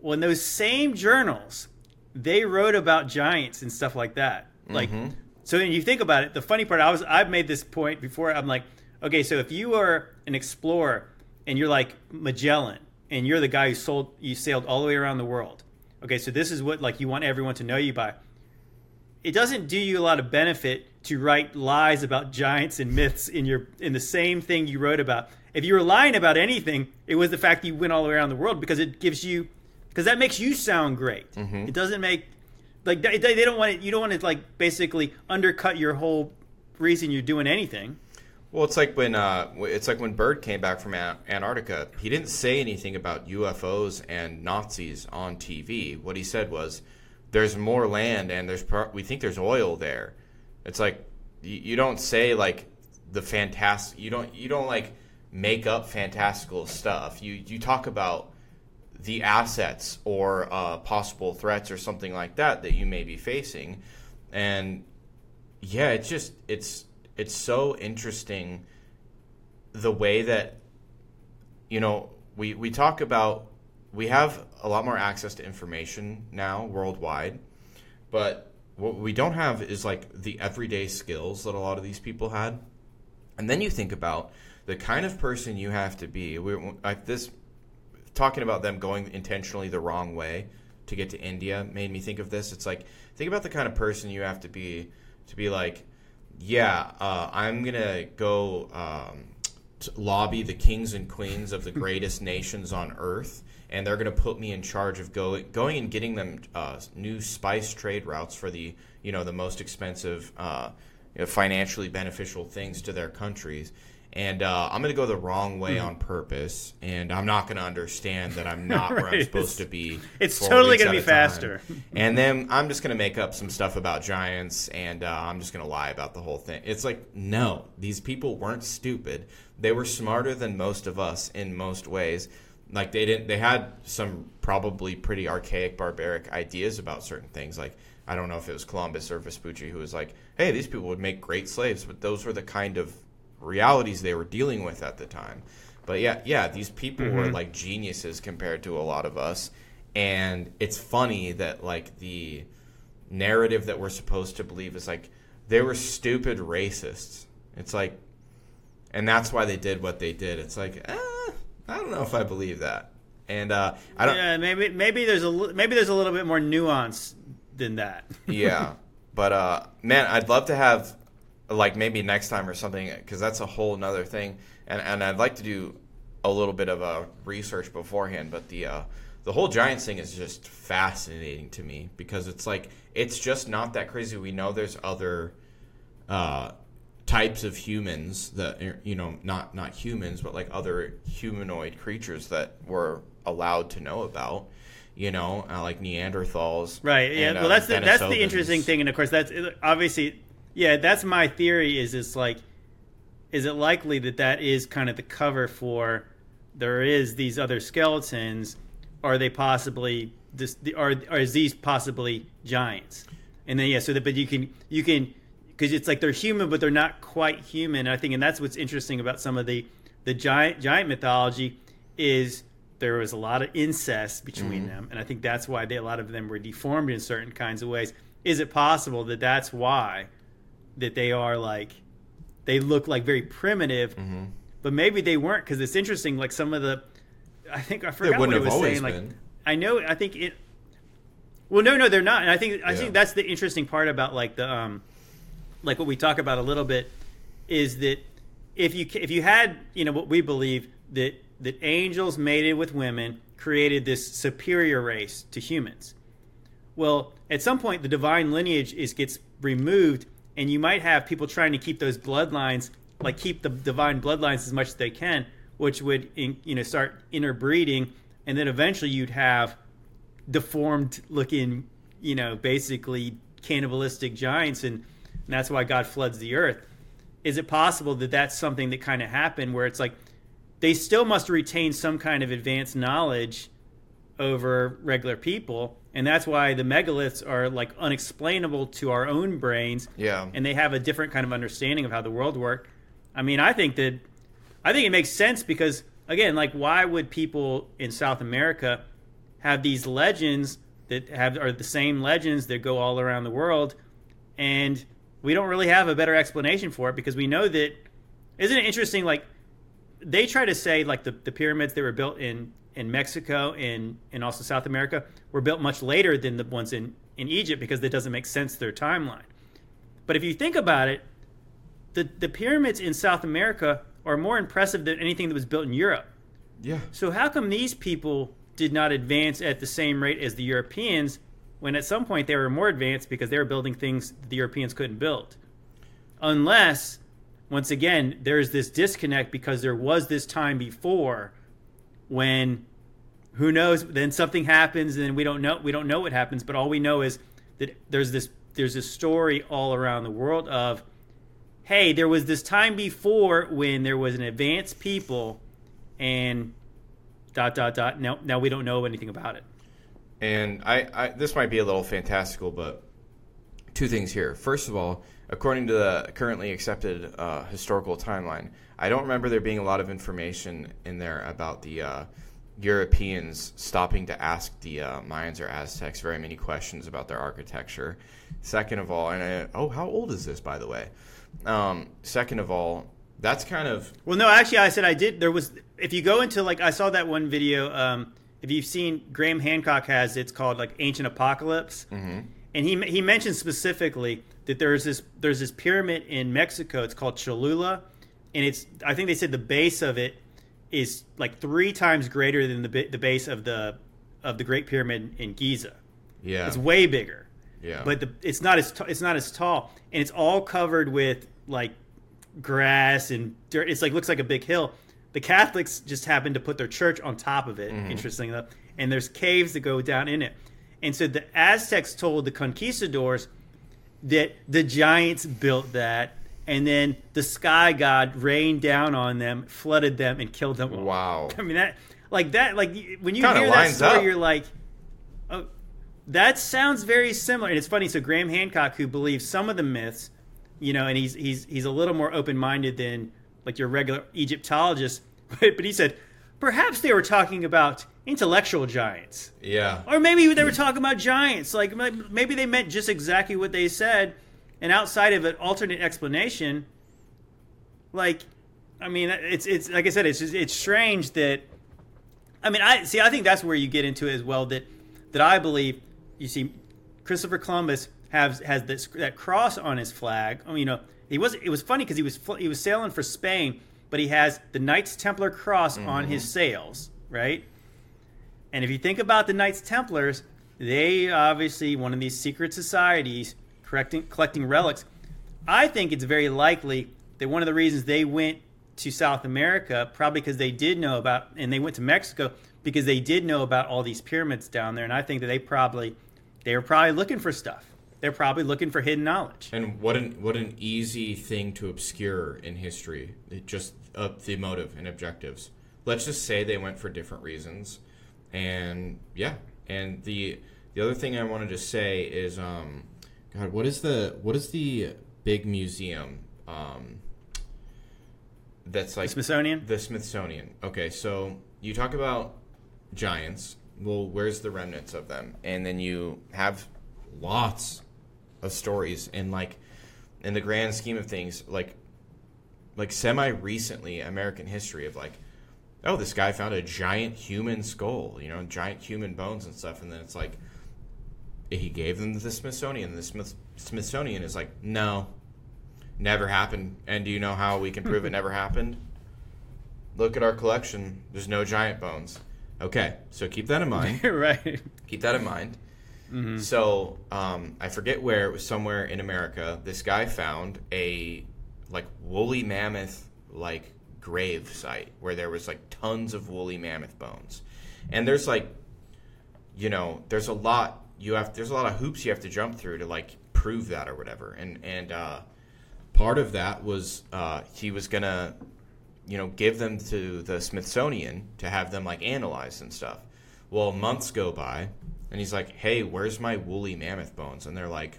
well, in those same journals, they wrote about giants and stuff like that. Like, so when you think about it, the funny part, I was I've made this point before. I'm like, okay, so if you are an explorer and you're like Magellan and you're the guy who sold you sailed all the way around the world, okay, so this is what like you want everyone to know you by. It doesn't do you a lot of benefit to write lies about giants and myths in your in the same thing you wrote about. If you were lying about anything, it was the fact that you went all the way around the world because it gives you because that makes you sound great. Mm-hmm. It doesn't make like they, they don't want it. You don't want to like basically undercut your whole reason you're doing anything. Well, it's like when uh, it's like when Byrd came back from Antarctica. He didn't say anything about UFOs and Nazis on TV. What he said was, "There's more land, and there's pro- we think there's oil there." It's like you, you don't say like the fantastic. You don't you don't like make up fantastical stuff. You you talk about the assets or uh, possible threats or something like that that you may be facing, and yeah, it's just it's it's so interesting the way that you know we we talk about we have a lot more access to information now worldwide, but what we don't have is like the everyday skills that a lot of these people had. And then you think about the kind of person you have to be. We, like this, talking about them going intentionally the wrong way to get to India made me think of this. It's like think about the kind of person you have to be to be like, yeah, uh, I'm gonna go um, lobby the kings and queens of the greatest nations on earth, and they're gonna put me in charge of go, going and getting them uh, new spice trade routes for the you know the most expensive, uh, you know, financially beneficial things to their countries. And uh, I'm going to go the wrong way on purpose, and I'm not going to understand that I'm not where I'm supposed to be. It's totally gonna be faster. And then I'm just going to make up some stuff about giants, and uh, I'm just going to lie about the whole thing. It's like, no, these people weren't stupid. They were smarter than most of us in most ways. Like they didn't. They had some probably pretty archaic, barbaric ideas about certain things. Like I don't know if it was Columbus or Vespucci who was like, "Hey, these people would make great slaves," but those were the kind of realities they were dealing with at the time. But yeah, yeah, these people were like geniuses compared to a lot of us. And it's funny that like the narrative that we're supposed to believe is like they were stupid racists. It's like and that's why they did what they did. It's like, eh, I don't know if I believe that. And uh, I don't Yeah, maybe maybe there's a maybe there's a little bit more nuance than that. yeah but uh man i'd love to have like maybe next time or something because that's a whole nother thing and and i'd like to do a little bit of a research beforehand but the uh the whole giants thing is just fascinating to me because it's like it's just not that crazy we know there's other uh types of humans that you know not not humans but like other humanoid creatures that we're allowed to know about you know uh, like neanderthals Right. Yeah. and, well, uh, that's the that's the interesting thing, and of course, that's obviously yeah. That's my theory. Is it's like is it likely that that is kind of the cover for there is these other skeletons? Are they possibly this? Are are is these possibly giants? And then yeah, so that but you can you can because it's like they're human, but they're not quite human. I think, and that's what's interesting about some of the the giant giant mythology is there was a lot of incest between Mm-hmm. them, and I think that's why they, a lot of them were deformed in certain kinds of ways. Is it possible that that's why that they are like they look like very primitive, Mm-hmm. but maybe they weren't because it's interesting. Like some of the, I think I forgot what it was saying. Like. I know, I think it. Well, no, no, they're not, and I think I Yeah. think that's the interesting part about like the um, like what we talk about a little bit is that if you if you had you know what we believe that that angels mated with women created this superior race to humans. Well, at some point the divine lineage is gets removed and you might have people trying to keep those bloodlines like keep the divine bloodlines as much as they can, which would you know start interbreeding and then eventually you'd have deformed looking, you know, basically cannibalistic giants and, and that's why God floods the earth. Is it possible that that's something that kind of happened where it's like they still must retain some kind of advanced knowledge over regular people and that's why the megaliths are like unexplainable to our own brains. Yeah. and they have a different kind of understanding of how the world worked i mean i think that i think it makes sense because again like why would people in south america have these legends that have are the same legends that go all around the world? And we don't really have a better explanation for it because we know that isn't it interesting like they try to say like the, the pyramids that were built in in Mexico and and also South America were built much later than the ones in in Egypt because that doesn't make sense to their timeline. But if you think about it, the the pyramids in South America are more impressive than anything that was built in Europe. Yeah. So how come these people did not advance at the same rate as the Europeans when at some point they were more advanced because they were building things the Europeans couldn't build? Unless once again there's this disconnect because there was this time before when who knows then something happens and we don't know we don't know what happens but all we know is that there's this there's this story all around the world of hey there was this time before when there was an advanced people and dot dot dot now now we don't know anything about it And I, I this might be a little fantastical, but two things here. First of all, according to the currently accepted uh, historical timeline, I don't remember there being a lot of information in there about the uh, Europeans stopping to ask the uh, Mayans or Aztecs very many questions about their architecture. Second of all, and I, oh, how old is this, by the way? Um, second of all, that's kind of Well, no, actually, I said I did. There was, if you go into like, I saw that one video. Um, if you've seen Graham Hancock has, it's called like Ancient Apocalypse, mm-hmm. and he he mentioned specifically that there's this there's this pyramid in Mexico. It's called Cholula, and it's I think they said the base of it is like three times greater than the the base of the of the Great Pyramid in Giza. yeah, It's way bigger yeah, but the, it's not as t- it's not as tall, and it's all covered with like grass and dirt. It's like looks like a big hill. The Catholics just happen to put their church on top of it. Mm-hmm. Interesting enough, and there's caves that go down in it. And so the Aztecs told the conquistadors that the giants built that, and then the sky god rained down on them, flooded them, and killed them all. wow. I mean that like that like when you Kinda hear that story, up. you're like, oh, that sounds very similar. And it's funny. So Graham Hancock, who believes some of the myths, you know, and he's he's he's a little more open minded than like your regular Egyptologist, but, but he said perhaps they were talking about intellectual giants. Yeah, Or maybe they were talking about giants. Like maybe they meant just exactly what they said, and outside of an alternate explanation, like, I mean, it's it's like I said, it's just, it's strange that. I mean, I see. I think that's where you get into it as well. That that I believe you see, Christopher Columbus has has this that cross on his flag. I mean, you know, he was. It was funny because he was he was sailing for Spain, but he has the Knights Templar cross on his mm-hmm. sails, right? And if you think about the Knights Templars, they obviously one of these secret societies collecting collecting relics. I think it's very likely that one of the reasons they went to South America probably because they did know about and they went to Mexico because they did know about all these pyramids down there and I think that they probably they were probably looking for stuff. they're probably looking for hidden knowledge. And what an what an easy thing to obscure in history. It just uh, the motive and objectives. Let's just say they went for different reasons, and yeah. And the the other thing I wanted to say is, um, God, what is the what is the big museum? Um, that's like Smithsonian. the Smithsonian. Okay, so you talk about giants. Well, where's the remnants of them? And then you have lots of stories and like in the grand scheme of things, like like semi recently American history of like, oh, this guy found a giant human skull, you know, giant human bones and stuff, and then it's like he gave them to the Smithsonian. The Smith- Smithsonian is like, no, never happened. And do you know how we can prove it never happened? Look at our collection. There's no giant bones. Okay, so keep that in mind. right. keep that in mind. So um, I forget where it was somewhere in America. This guy found a like woolly mammoth like grave site where there was like tons of woolly mammoth bones, and there's like, you know, there's a lot you have. There's a lot of hoops you have to jump through to like prove that or whatever. And and uh, part of that was uh, he was gonna you know, give them to the Smithsonian to have them like analyzed and stuff. Well, months go by, and he's like, "Hey, where's my woolly mammoth bones?" And they're like,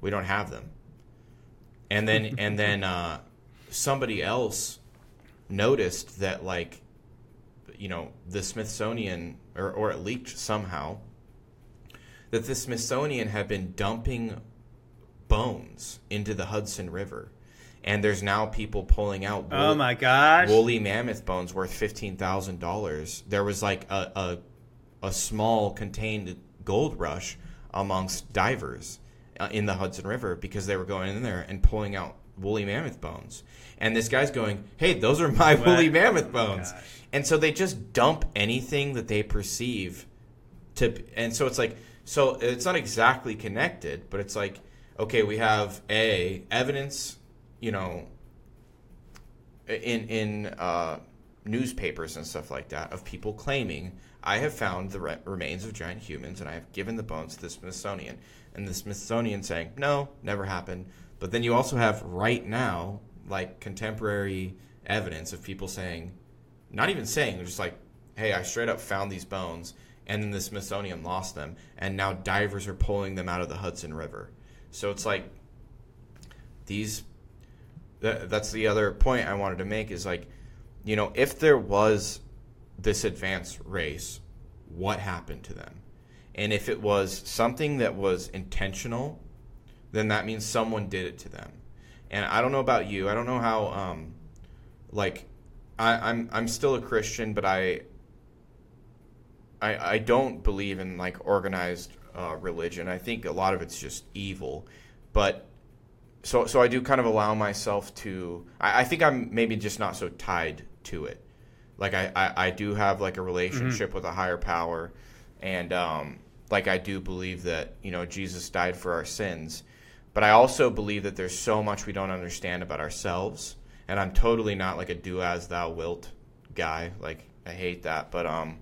"We don't have them." And then and then uh, somebody else noticed that like, you know, the Smithsonian or or it leaked somehow that the Smithsonian had been dumping bones into the Hudson River. And there's now people pulling out Oh my gosh. woolly mammoth bones worth fifteen thousand dollars. There was like a, a a small contained gold rush amongst divers uh, in the Hudson River because they were going in there and pulling out woolly mammoth bones. And this guy's going, "Hey, those are my woolly mammoth bones." gosh. and so they just dump anything that they perceive to and so it's like so it's not exactly connected, but it's like okay, we have a evidence, you know, in in uh, newspapers and stuff like that of people claiming I have found the re- remains of giant humans and I have given the bones to the Smithsonian, and the Smithsonian saying no, never happened. But then you also have right now like contemporary evidence of people saying, not even saying, just like, hey, I straight up found these bones, and then the Smithsonian lost them, and now divers are pulling them out of the Hudson River. So it's like these that, that's the other point I wanted to make is like, you know, if there was this advanced race, what happened to them? And if it was something that was intentional, then that means someone did it to them. And I don't know about you. I don't know how, um, like, I, I'm I'm still a Christian, but I I, I don't believe in like organized uh, religion. I think a lot of it's just evil. But so so I do kind of allow myself to. I, I think I'm maybe just not so tied to it. Like I, I, I do have like a relationship with a higher power, and um, like I do believe that you know Jesus died for our sins, but I also believe that there's so much we don't understand about ourselves, and I'm totally not like a do as thou wilt guy. Like I hate that, but um,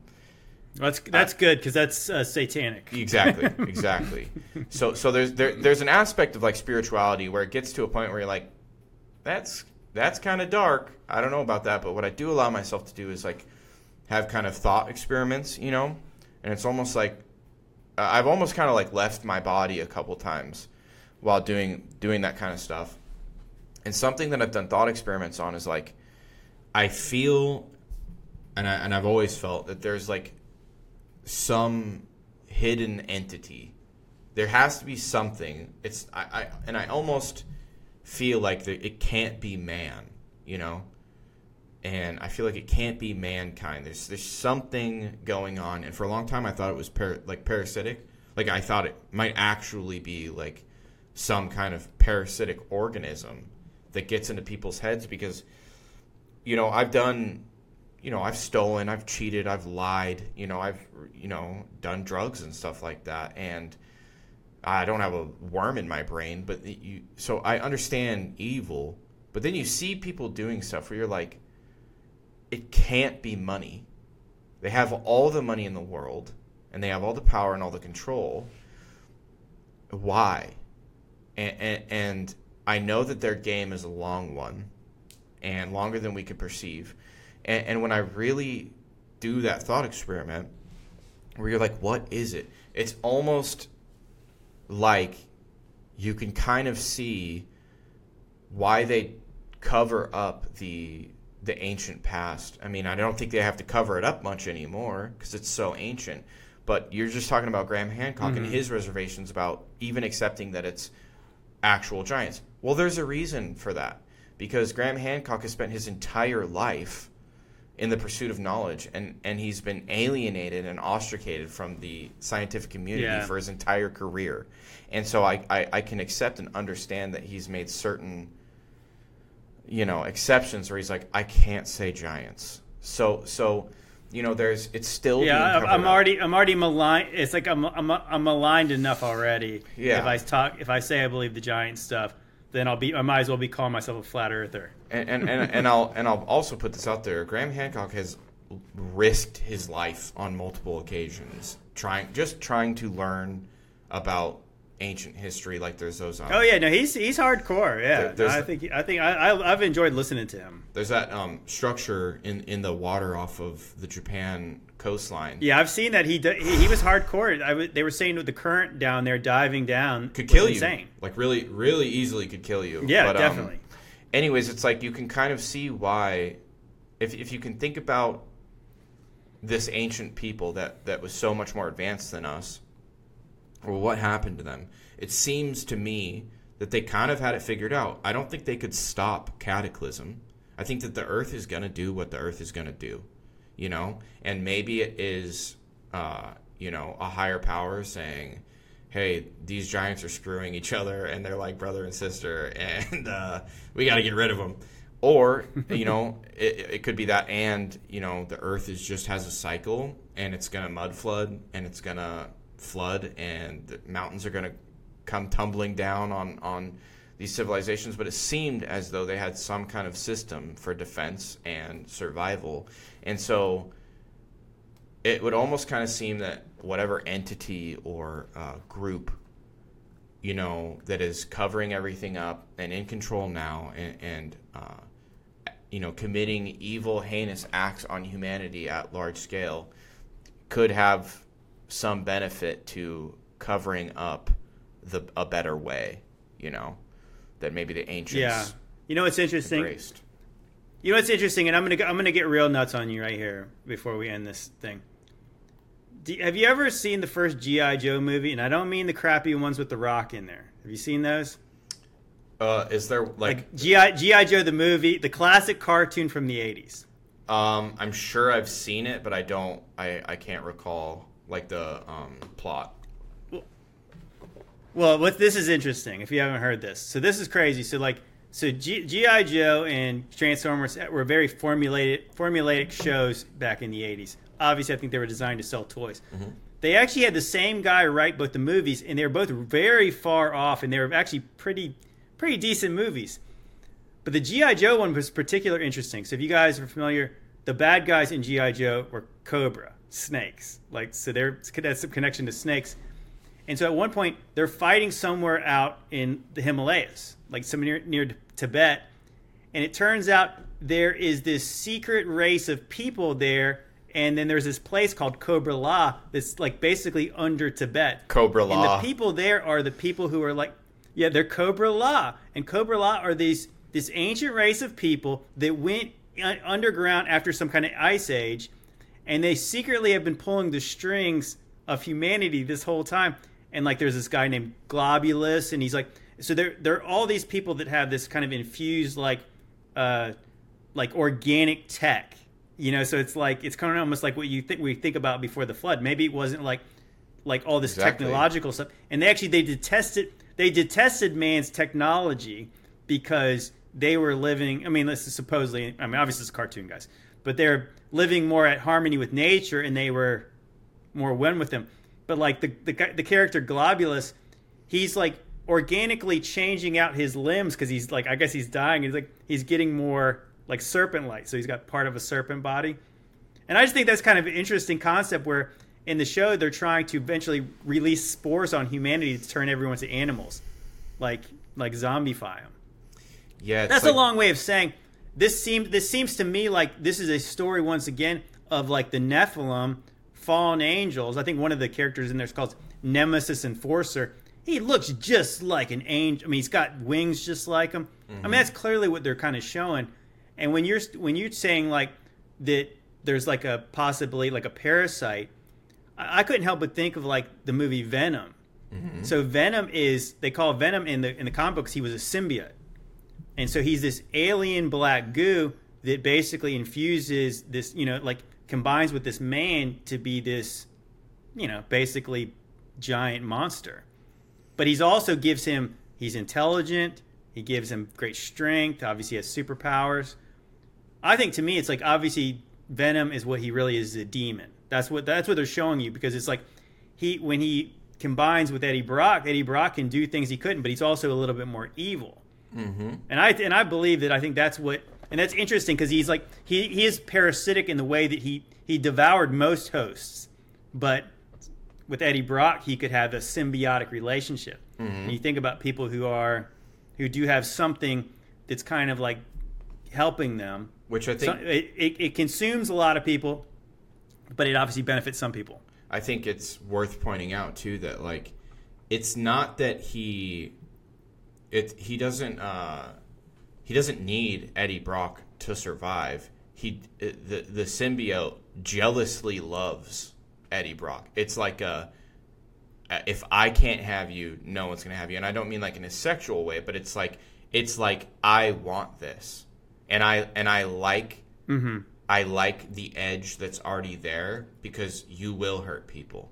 That's that's good because that's uh, satanic. Exactly, exactly. so so there's there, there's an aspect of like spirituality where it gets to a point where you're like, that's that's kind of dark. I don't know about that, but what I do allow myself to do is like have kind of thought experiments, you know, and it's almost like uh, I've almost kind of like left my body a couple times while doing doing that kind of stuff. And something that I've done thought experiments on is like I feel and I and I've always felt that there's like some hidden entity. There has to be something. It's I, I and I almost feel like that it can't be man, you know. And I feel like it can't be mankind. There's there's something going on, and for a long time I thought it was like parasitic. Like I thought it might actually be like some kind of parasitic organism that gets into people's heads because you know I've done you know, I've stolen, I've cheated, I've lied, you know, I've, you know, done drugs and stuff like that. And I don't have a worm in my brain, but you, so I understand evil, but then you see people doing stuff where you're like, it can't be money. They have all the money in the world and they have all the power and all the control. why? And, and, and I know that their game is a long one and longer than we could perceive. And, and when I really do that thought experiment, where you're like, what is it? It's almost like you can kind of see why they cover up the the ancient past. I mean, I don't think they have to cover it up much anymore because it's so ancient. But you're just talking about Graham Hancock mm-hmm. and his reservations about even accepting that it's actual giants. Well, there's a reason for that because Graham Hancock has spent his entire life in the pursuit of knowledge and, and he's been alienated and ostracated from the scientific community yeah. for his entire career. And so I, I, I can accept and understand that he's made certain you know exceptions where he's like I can't say giants. So so you know there's it's still yeah I'm already I'm already maligned. It's like I'm I'm I'm maligned enough already. Yeah. If I talk if I say I believe the giant stuff, then I'll be I might as well be calling myself a flat earther. And and, and, and I'll and I'll also put this out there. Graham Hancock has risked his life on multiple occasions trying just trying to learn about ancient history like there's those on. Oh yeah, no, he's he's hardcore. Yeah, there, no, I think I think I, I have enjoyed listening to him. There's that um, structure in in the water off of the Japan coastline. Yeah, I've seen that he he, he was hardcore. I w- they were saying with the current down there diving down could kill you. Insane. Like really really easily could kill you. Yeah, but, um, definitely. Um, anyways, it's like you can kind of see why if if you can think about this ancient people that that was so much more advanced than us well, what happened to them? It seems to me that they kind of had it figured out. I don't think they could stop cataclysm. I think that the earth is going to do what the earth is going to do, you know? And maybe it is, uh, you know, a higher power saying, hey, these giants are screwing each other and they're like brother and sister and uh, we got to get rid of them. Or, you know, it, it could be that and, you know, the earth is just has a cycle and it's to mud flood and it's to flood and the mountains are to come tumbling down on, on these civilizations, but it seemed as though they had some kind of system for defense and survival. And so it would almost kind of seem that whatever entity or uh, group, you know, that is covering everything up and in control now and, and uh, you know, committing evil, heinous acts on humanity at large scale could have some benefit to covering up the a better way, you know, that maybe the ancients. Yeah, you know it's interesting. Embraced. You know what's interesting, and I'm gonna I'm gonna get real nuts on you right here before we end this thing. Do, have you ever seen the first GI Joe movie? And I don't mean the crappy ones with the Rock in there. Have you seen those? Uh, is there like, like GI GI Joe the movie, the classic cartoon from the '80s? Um, I'm sure I've seen it, but I don't. I I can't recall like the um, plot. Well, what this is interesting if you haven't heard this. So this is crazy. So like so GI Joe and Transformers were very formulated formulaic shows back in the 80s. Obviously, I think they were designed to sell toys. Mm-hmm. They actually had the same guy write both the movies, and they were both very far off, and they were actually pretty pretty decent movies. But the GI Joe one was particularly interesting. So if you guys are familiar, the bad guys in GI Joe were Cobra snakes. Like so, there that's some connection to snakes. And so at one point they're fighting somewhere out in the Himalayas, like somewhere near, near Tibet, and it turns out there is this secret race of people there. And then there's this place called Cobra-La that's like basically under Tibet. Cobra-La. And the people there are the people who are like, yeah, they're Cobra-La. And Cobra-La are these this ancient race of people that went underground after some kind of ice age and they secretly have been pulling the strings of humanity this whole time. And like, there's this guy named Globulus, and he's like, so there, there are all these people that have this kind of infused, like, uh, like organic tech, you know. So it's like it's kind of almost like what you think we think about before the flood. Maybe it wasn't like, like all this exactly. technological stuff. And they actually they detested they detested man's technology because they were living. I mean, this is supposedly. I mean, obviously it's a cartoon guys, but they're living more at harmony with nature and they were more one with them. But like the the, the character Globulus, he's like organically changing out his limbs because he's like I guess he's dying. He's like he's getting more like serpent like, so he's got part of a serpent body. And I just think that's kind of an interesting concept where in the show they're trying to eventually release spores on humanity to turn everyone to animals, like like zombify them. Yeah, That's like- a long way of saying this seems this seems to me like this is a story once again of like the Nephilim, fallen angels. I think one of the characters in there is called Nemesis Enforcer. He looks just like an angel. I mean, he's got wings just like him. I mean, mm-hmm. that's clearly what they're kind of showing. And when you're when you're saying like that, there's like a possibly like a parasite. I, I couldn't help but think of like the movie Venom. Mm-hmm. So Venom is they call Venom in the in the comic books he was a symbiote. And so he's this alien black goo that basically infuses this, you know, like combines with this man to be this, you know, basically giant monster. But he's also gives him he's intelligent, he gives him great strength, obviously has superpowers. I think to me it's like obviously Venom is what he really is a demon. That's what that's what they're showing you because it's like he when he combines with Eddie Brock, Eddie Brock can do things he couldn't, but he's also a little bit more evil. Mm-hmm. And I and I believe that I think that's what and that's interesting because he's like he he is parasitic in the way that he he devoured most hosts, but with Eddie Brock he could have a symbiotic relationship. And you think about people who are who do have something that's kind of like helping them. which I So think it, it, it consumes a lot of people, but it obviously benefits some people. I think it's worth pointing out too that like it's not that he it he doesn't uh he doesn't need Eddie Brock to survive. He the the symbiote jealously loves Eddie Brock. It's like a if I can't have you, no one's gonna have you. And I don't mean like in a sexual way, but it's like it's like I want this, and I and I like mm-hmm. I like the edge that's already there because you will hurt people,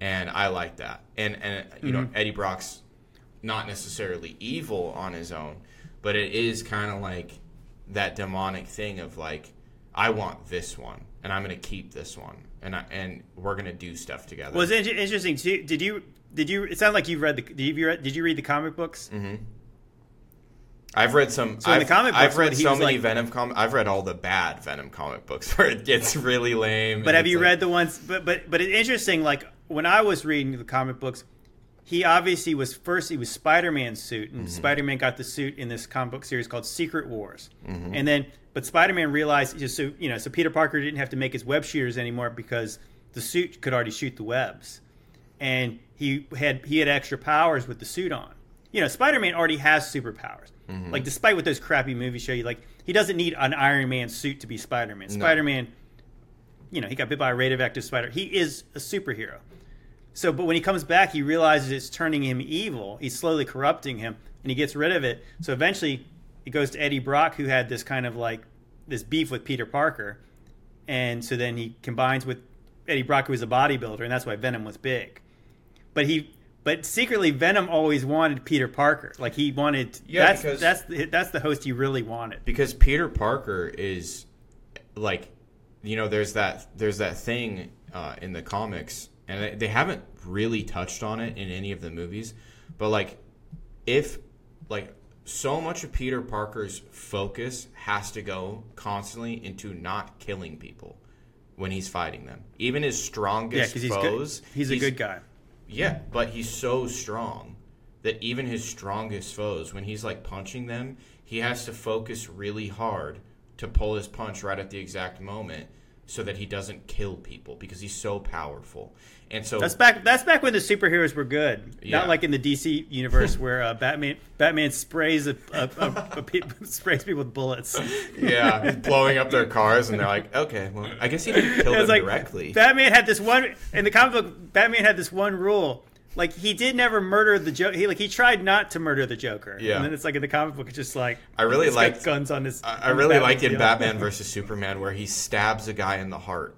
and I like that. And and you know mm-hmm. Eddie Brock's not necessarily evil on his own, but it is kind of like that demonic thing of like I want this one, and I'm gonna keep this one, and I, and we're gonna do stuff together. Well, it's interesting. too. Did you did you? It sounded like you've read the. Did you read, did you read the comic books? Mm-hmm. I've read some. So in the I've, comic I've read so many like- Venom comics. I've read all the bad Venom comic books where it gets really lame. But have you like- read the ones? But but but it's interesting. Like when I was reading the comic books, he obviously was first. He was Spider Man's suit, and mm-hmm. Spider Man got the suit in this comic book series called Secret Wars. Mm-hmm. And then, but Spider Man realized just so you know, so Peter Parker didn't have to make his web shooters anymore because the suit could already shoot the webs, and he had he had extra powers with the suit on. You know, Spider Man already has superpowers. Mm-hmm. Like despite what those crappy movies show you, like he doesn't need an Iron Man suit to be Spider Man. Spider Man you know, he got bit by a radioactive spider. He is a superhero. So, but when he comes back, he realizes it's turning him evil. He's slowly corrupting him, and he gets rid of it. So eventually, he goes to Eddie Brock, who had this kind of like this beef with Peter Parker, and so then he combines with Eddie Brock, who was a bodybuilder, and that's why Venom was big. But he, but secretly, Venom always wanted Peter Parker. Like he wanted. Yeah, that's because- that's the, that's the host he really wanted. because Peter Parker is like you know there's that there's that thing uh, in the comics and they- haven't really touched on it in any of the movies but like if like so much of Peter Parker's focus has to go constantly into not killing people when he's fighting them even his Yeah, strongest because he's foes good. He's a good guy. yeah, but he's so strong that even his strongest foes, when he's like punching them, he has to focus really hard to pull his punch right at the exact moment so that he doesn't kill people because he's so powerful. And so That's back. That's back when the superheroes were good. Yeah. Not like in the DC universe where uh, Batman Batman sprays a, a, a, a pe- sprays people with bullets. yeah, blowing up their cars and they're like, okay, well, I guess he didn't kill them like directly. Batman had this one in the comic book. Batman had this one rule. Like he did never murder the Joker. He like he tried not to murder the Joker. Yeah. And then it's like in the comic book, it's just like I really liked- guns on his. I I really liked in. Batman versus Superman where he stabs a guy in the heart.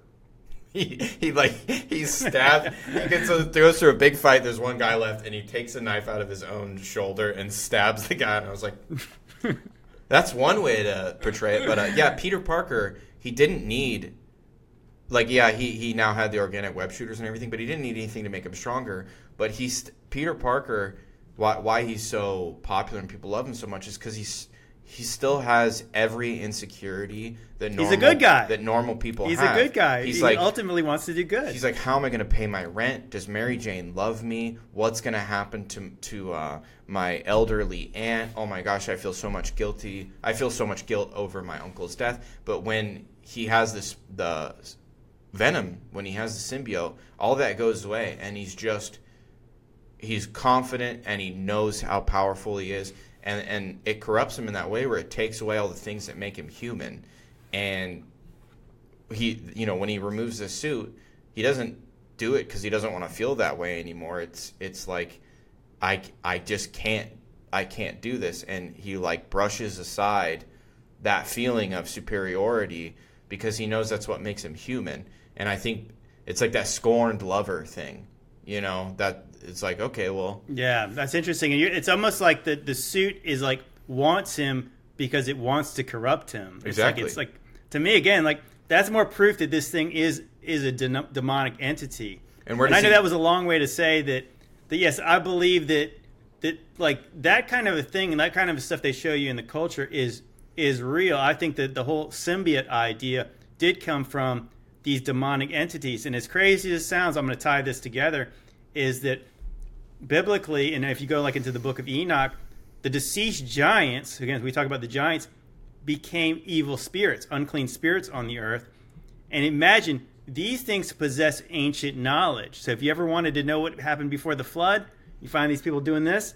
He, he like he stabbed. He gets a, goes through a big fight. There's one guy left, and he takes a knife out of his own shoulder and stabs the guy. And I was like, that's one way to portray it. But uh, yeah, Peter Parker, he didn't need like yeah, he he now had the organic web shooters and everything, but he didn't need anything to make him stronger. But he's Peter Parker. Why why he's so popular and people love him so much is because he's he still has every insecurity that normal, He's a good guy. that normal people have. He's have. a good guy. He's he like ultimately wants to do good. He's like, how am I going to pay my rent? Does Mary Jane love me? What's going to happen to to uh, my elderly aunt? Oh my gosh, I feel so much guilty. I feel so much guilt over my uncle's death. But when he has this the venom, when he has the symbiote, all that goes away, and he's just he's confident and he knows how powerful he is. And, and it corrupts him in that way where it takes away all the things that make him human. And he you know when he removes the suit he doesn't do it because he doesn't want to feel that way anymore. It's it's like i i just can't i can't do this. And he like brushes aside that feeling of superiority because he knows that's what makes him human. And i think it's like that scorned lover thing you know that it's like okay well yeah, that's interesting. And you, it's almost like the the suit is like wants him because it wants to corrupt him. It's Exactly. Like, it's like to me again, like that's more proof that this thing is is a de- demonic entity. And and I know he- that was a long way to say that. That yes, I believe that that like that kind of a thing and that kind of stuff they show you in the culture is is real. I think that the whole symbiote idea did come from these demonic entities. And as crazy as it sounds, I'm going to tie this together. Is that biblically, and if you go like into the book of Enoch, the deceased giants, again, we talk about the giants, became evil spirits, unclean spirits on the earth. And imagine these things possess ancient knowledge. So if you ever wanted to know what happened before the flood, you find these people doing this.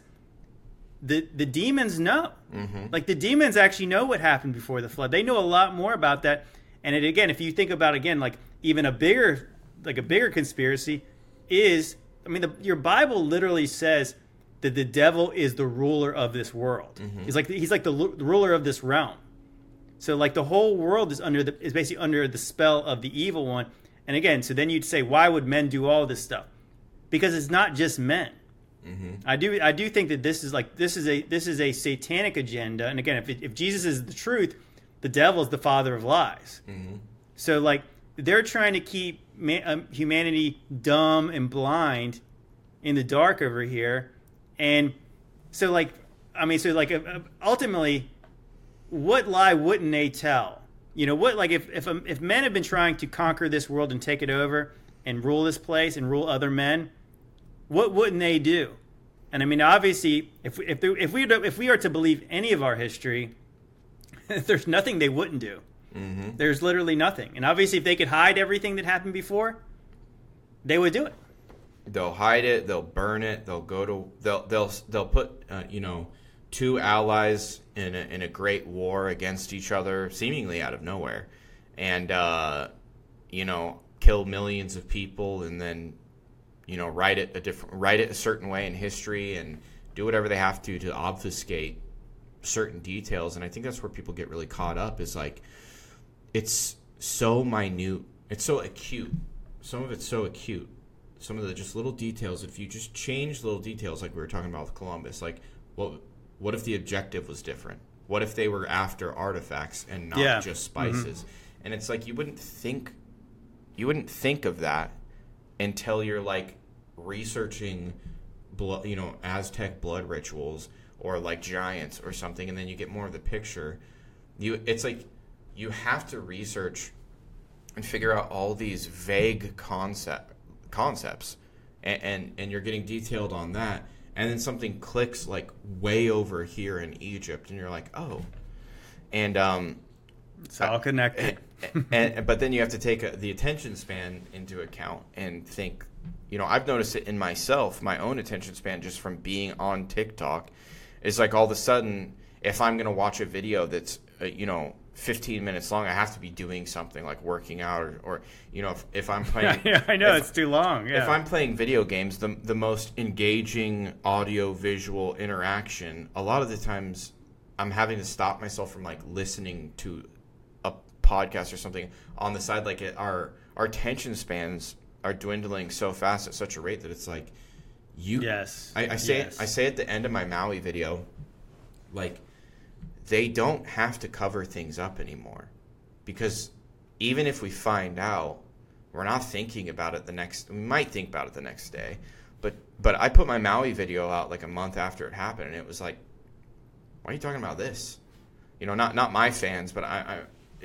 The the demons know. Mm-hmm. Like the demons actually know what happened before the flood. They know a lot more about that. And it, again, if you think about again, like even a bigger, like a bigger conspiracy, is I mean, the, your Bible literally says that the devil is the ruler of this world. Mm-hmm. He's like he's like the lu- ruler of this realm. So like the whole world is under the is basically under the spell of the evil one. And again, so then you'd say, why would men do all this stuff? Because it's not just men. Mm-hmm. I do I do think that this is like this is a this is a satanic agenda. And again, if it, if Jesus is the truth, the devil is the father of lies. Mm-hmm. So like they're trying to keep ma- um, humanity dumb and blind in the dark over here, and so like I mean, so like uh, uh, ultimately, what lie wouldn't they tell? You know what? Like if if um, if men have been trying to conquer this world and take it over and rule this place and rule other men, what wouldn't they do? And I mean, obviously, if if there, if we if we are to believe any of our history, there's nothing they wouldn't do. There's literally nothing. And obviously, if they could hide everything that happened before, they would do it. they'll hide it they'll burn it they'll go to they'll they'll they'll put uh, you know two allies in a, in a great war against each other seemingly out of nowhere and uh, you know kill millions of people and then you know write it a different write it a certain way in history and do whatever they have to to obfuscate certain details and i think that's where people get really caught up is like it's so minute it's so acute. Some of it's so acute. Some of the just little details if you just change little details like we were talking about with columbus like what what if the objective was different? What if they were after artifacts and not Yeah. just mm-hmm. spices? And it's like you wouldn't think you wouldn't think of that until you're like researching blood you know aztec blood rituals or like giants or something and then you get more of the picture. You it's like you have to research and figure out all these vague concept concepts and, and and you're getting detailed on that. And then something clicks like way over here in Egypt and you're like oh. And um It's all connected. and, and but then you have to take a, the attention span into account and think you know i've noticed it in myself my own attention span just from being on tiktok. Is like all of a sudden if i'm going to watch a video that's uh, you know 15 minutes long i have to be doing something like working out or, or you know if, if i'm playing yeah, I know if- it's too long. Yeah. if I'm playing video games, the the most engaging audio visual interaction, a lot of the times I'm having to stop myself from like listening to a podcast or something on the side. Like it, our our attention spans are dwindling so fast at such a rate that it's like you. Yes. I, I say Yes. I say at the end of my Maui video, like they don't have to cover things up anymore because even if we find out we're not thinking about it the next we might think about it the next day but but i put my maui video out like a month after it happened and it was like why are you talking about this You know, not not my fans, but I, I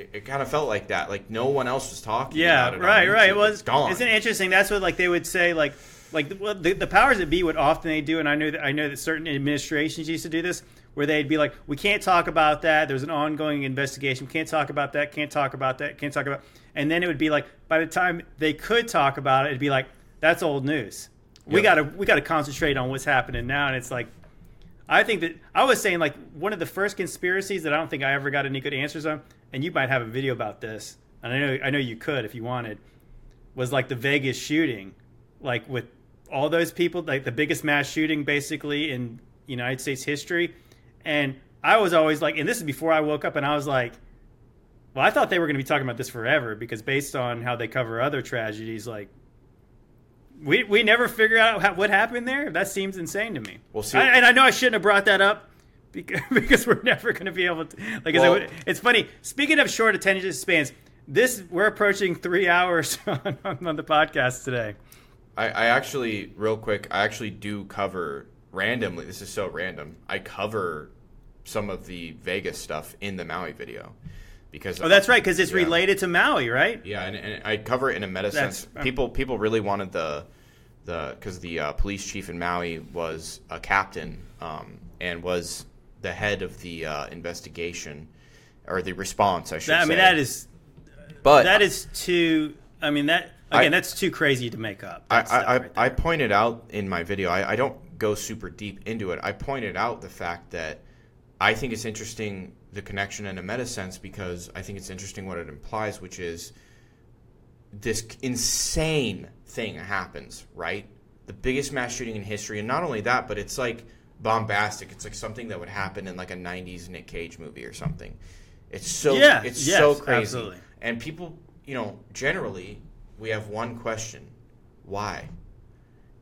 it, it kind of felt like that. Like no one else was talking. Yeah, it right, right. Well, it's gone. Isn't it interesting? That's what like they would say like like the, the, the powers that be would often they do, and I know that I know that certain administrations used to do this, where they'd be like, we can't talk about that. There's an ongoing investigation. We can't talk about that. Can't talk about that. Can't talk about. And then it would be like, by the time they could talk about it, it'd be like, that's old news. We Yep. gotta we gotta concentrate on what's happening now. And it's like, I think that I was saying like one of the first conspiracies that I don't think I ever got any good answers on, and you might have a video about this, and I know I know you could if you wanted, was like the Vegas shooting, like with all those people, like the biggest mass shooting basically in United States history, and I was always like, and this is before I woke up, and I was like, well, I thought they were going to be talking about this forever because based on how they cover other tragedies, like. We, we never figure out how, what happened there. That seems insane to me. Well, see- I, and I know I shouldn't have brought that up because, because we're never going to be able to. Like, I said, it's funny. Speaking of short attention spans, this we're approaching three hours on, on the podcast today. I, I actually, real quick, I actually do cover randomly. This is so random. I cover some of the Vegas stuff in the Maui video because Oh, that's right, because it's Yeah. related to Maui, right? Yeah, and, and I cover it in a meta That's- sense. People people really wanted the the because the uh, police chief in Maui was a captain um, and was the head of the uh, investigation or the response. I should That, I mean, that is but that is too. I mean, that I- again, that's too crazy to make up. I, I, I, right I pointed out in my video, I, I don't go super deep into it. I pointed out the fact that I think it's interesting the connection in a meta sense because I think it's interesting what it implies, which is this insane thing happens, right? The biggest mass shooting in history. And not only that, but it's like bombastic. It's like something that would happen in like a 90s Nick Cage movie or something. It's so Yeah, it's yes, so crazy. absolutely. And people, you know, generally we have one question. Why?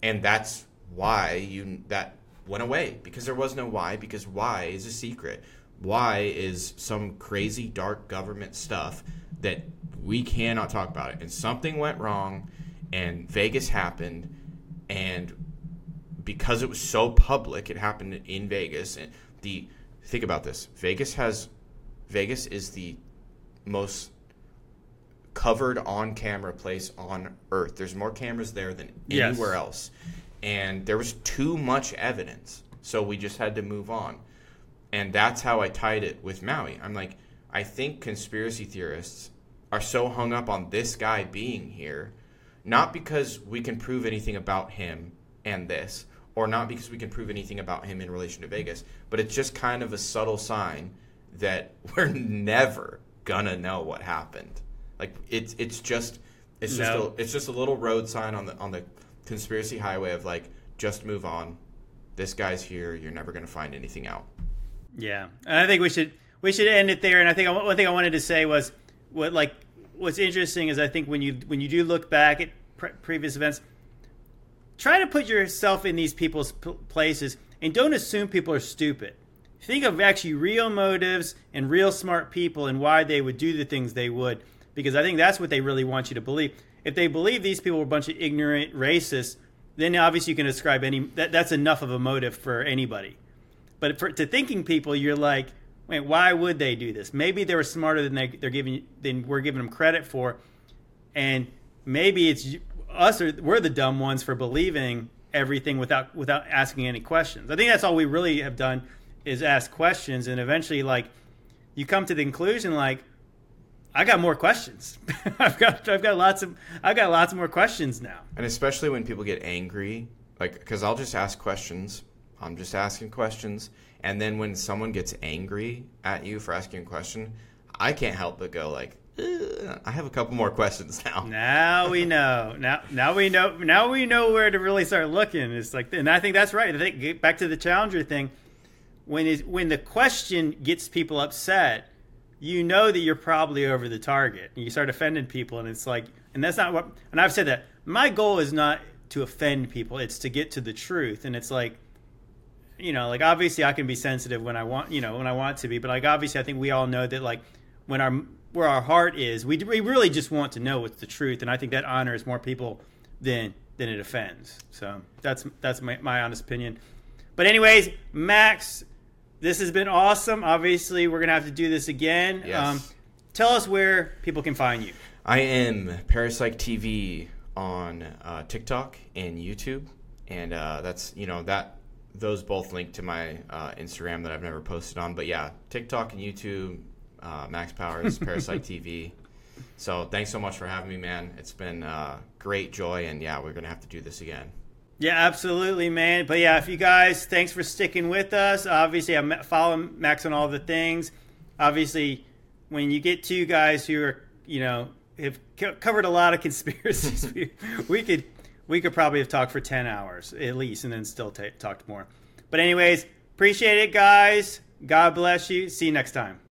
And that's why you that went away because there was no why because why is a secret. Why is some crazy dark government stuff that we cannot talk about it. And something went wrong and Vegas happened and because it was so public, it happened in Vegas. And the think about this: Vegas has Vegas is the most covered on-camera place on Earth. There's more cameras there than Yes. anywhere else, and there was too much evidence, so we just had to move on. And that's how I tied it with Maui. I'm like, I think conspiracy theorists are so hung up on this guy being here, not because we can prove anything about him and this, or not because we can prove anything about him in relation to Vegas, but it's just kind of a subtle sign that we're never gonna know what happened. Like it's it's just it's just No. a, it's just a little road sign on the on the conspiracy highway of like just move on. This guy's here. You're never gonna find anything out. Yeah, and I think we should we should end it there. And I think one thing I wanted to say was what like what's interesting is I think when you when you do look back at pre- previous events, try to put yourself in these people's p- places and don't assume people are stupid. Think of actually real motives and real smart people and why they would do the things they would, because I think that's what they really want you to believe. If they believe these people were a bunch of ignorant racists, then obviously you can ascribe any that, that's enough of a motive for anybody. But for, to thinking people, you're like, wait, why would they do this? Maybe they were smarter than they, they're giving than we're giving them credit for, and maybe it's us or we're the dumb ones for believing everything without without asking any questions. I think that's all we really have done is ask questions, and eventually, like, you come to the conclusion, like, I got more questions. I've got I've got lots of I've got lots more questions now. And especially when people get angry, like, because I'll just ask questions. I'm just asking questions. And then when someone gets angry at you for asking a question, I can't help but go, like, I have a couple more questions now. Now we know. Now now we know. Now we know where to really start looking. It's like, and I think that's right. I think back to the challenger thing. When is when the question gets people upset, you know that you're probably over the target. And you start offending people, and it's like, and that's not what. And I've said that my goal is not to offend people; it's to get to the truth. And it's like, you know, like obviously I can be sensitive when I want, you know, when I want to be, but like obviously I think we all know that like when our where our heart is, we we really just want to know what's the truth, and I think that honors more people than than it offends. So that's that's my, my honest opinion. But anyways, Max, this has been awesome. Obviously, we're gonna have to do this again. Um, tell us where people can find you. I am Parasyke TV on uh, TikTok and YouTube, and uh, that's you know that those both link to my uh, Instagram that I've never posted on. But yeah, TikTok and YouTube, uh, Max Powers, Parasyke TV. So thanks so much for having me, man. It's been uh, great joy, and yeah, we're gonna have to do this again. Yeah, absolutely, man. But yeah, if you guys, thanks for sticking with us. Obviously, I'm following Max on all the things. Obviously, when you get two guys who are, you know, have co- covered a lot of conspiracies, we, we could we could probably have talked for ten hours at least, and then still ta talked more. But anyways, appreciate it, guys. God bless you. See you next time.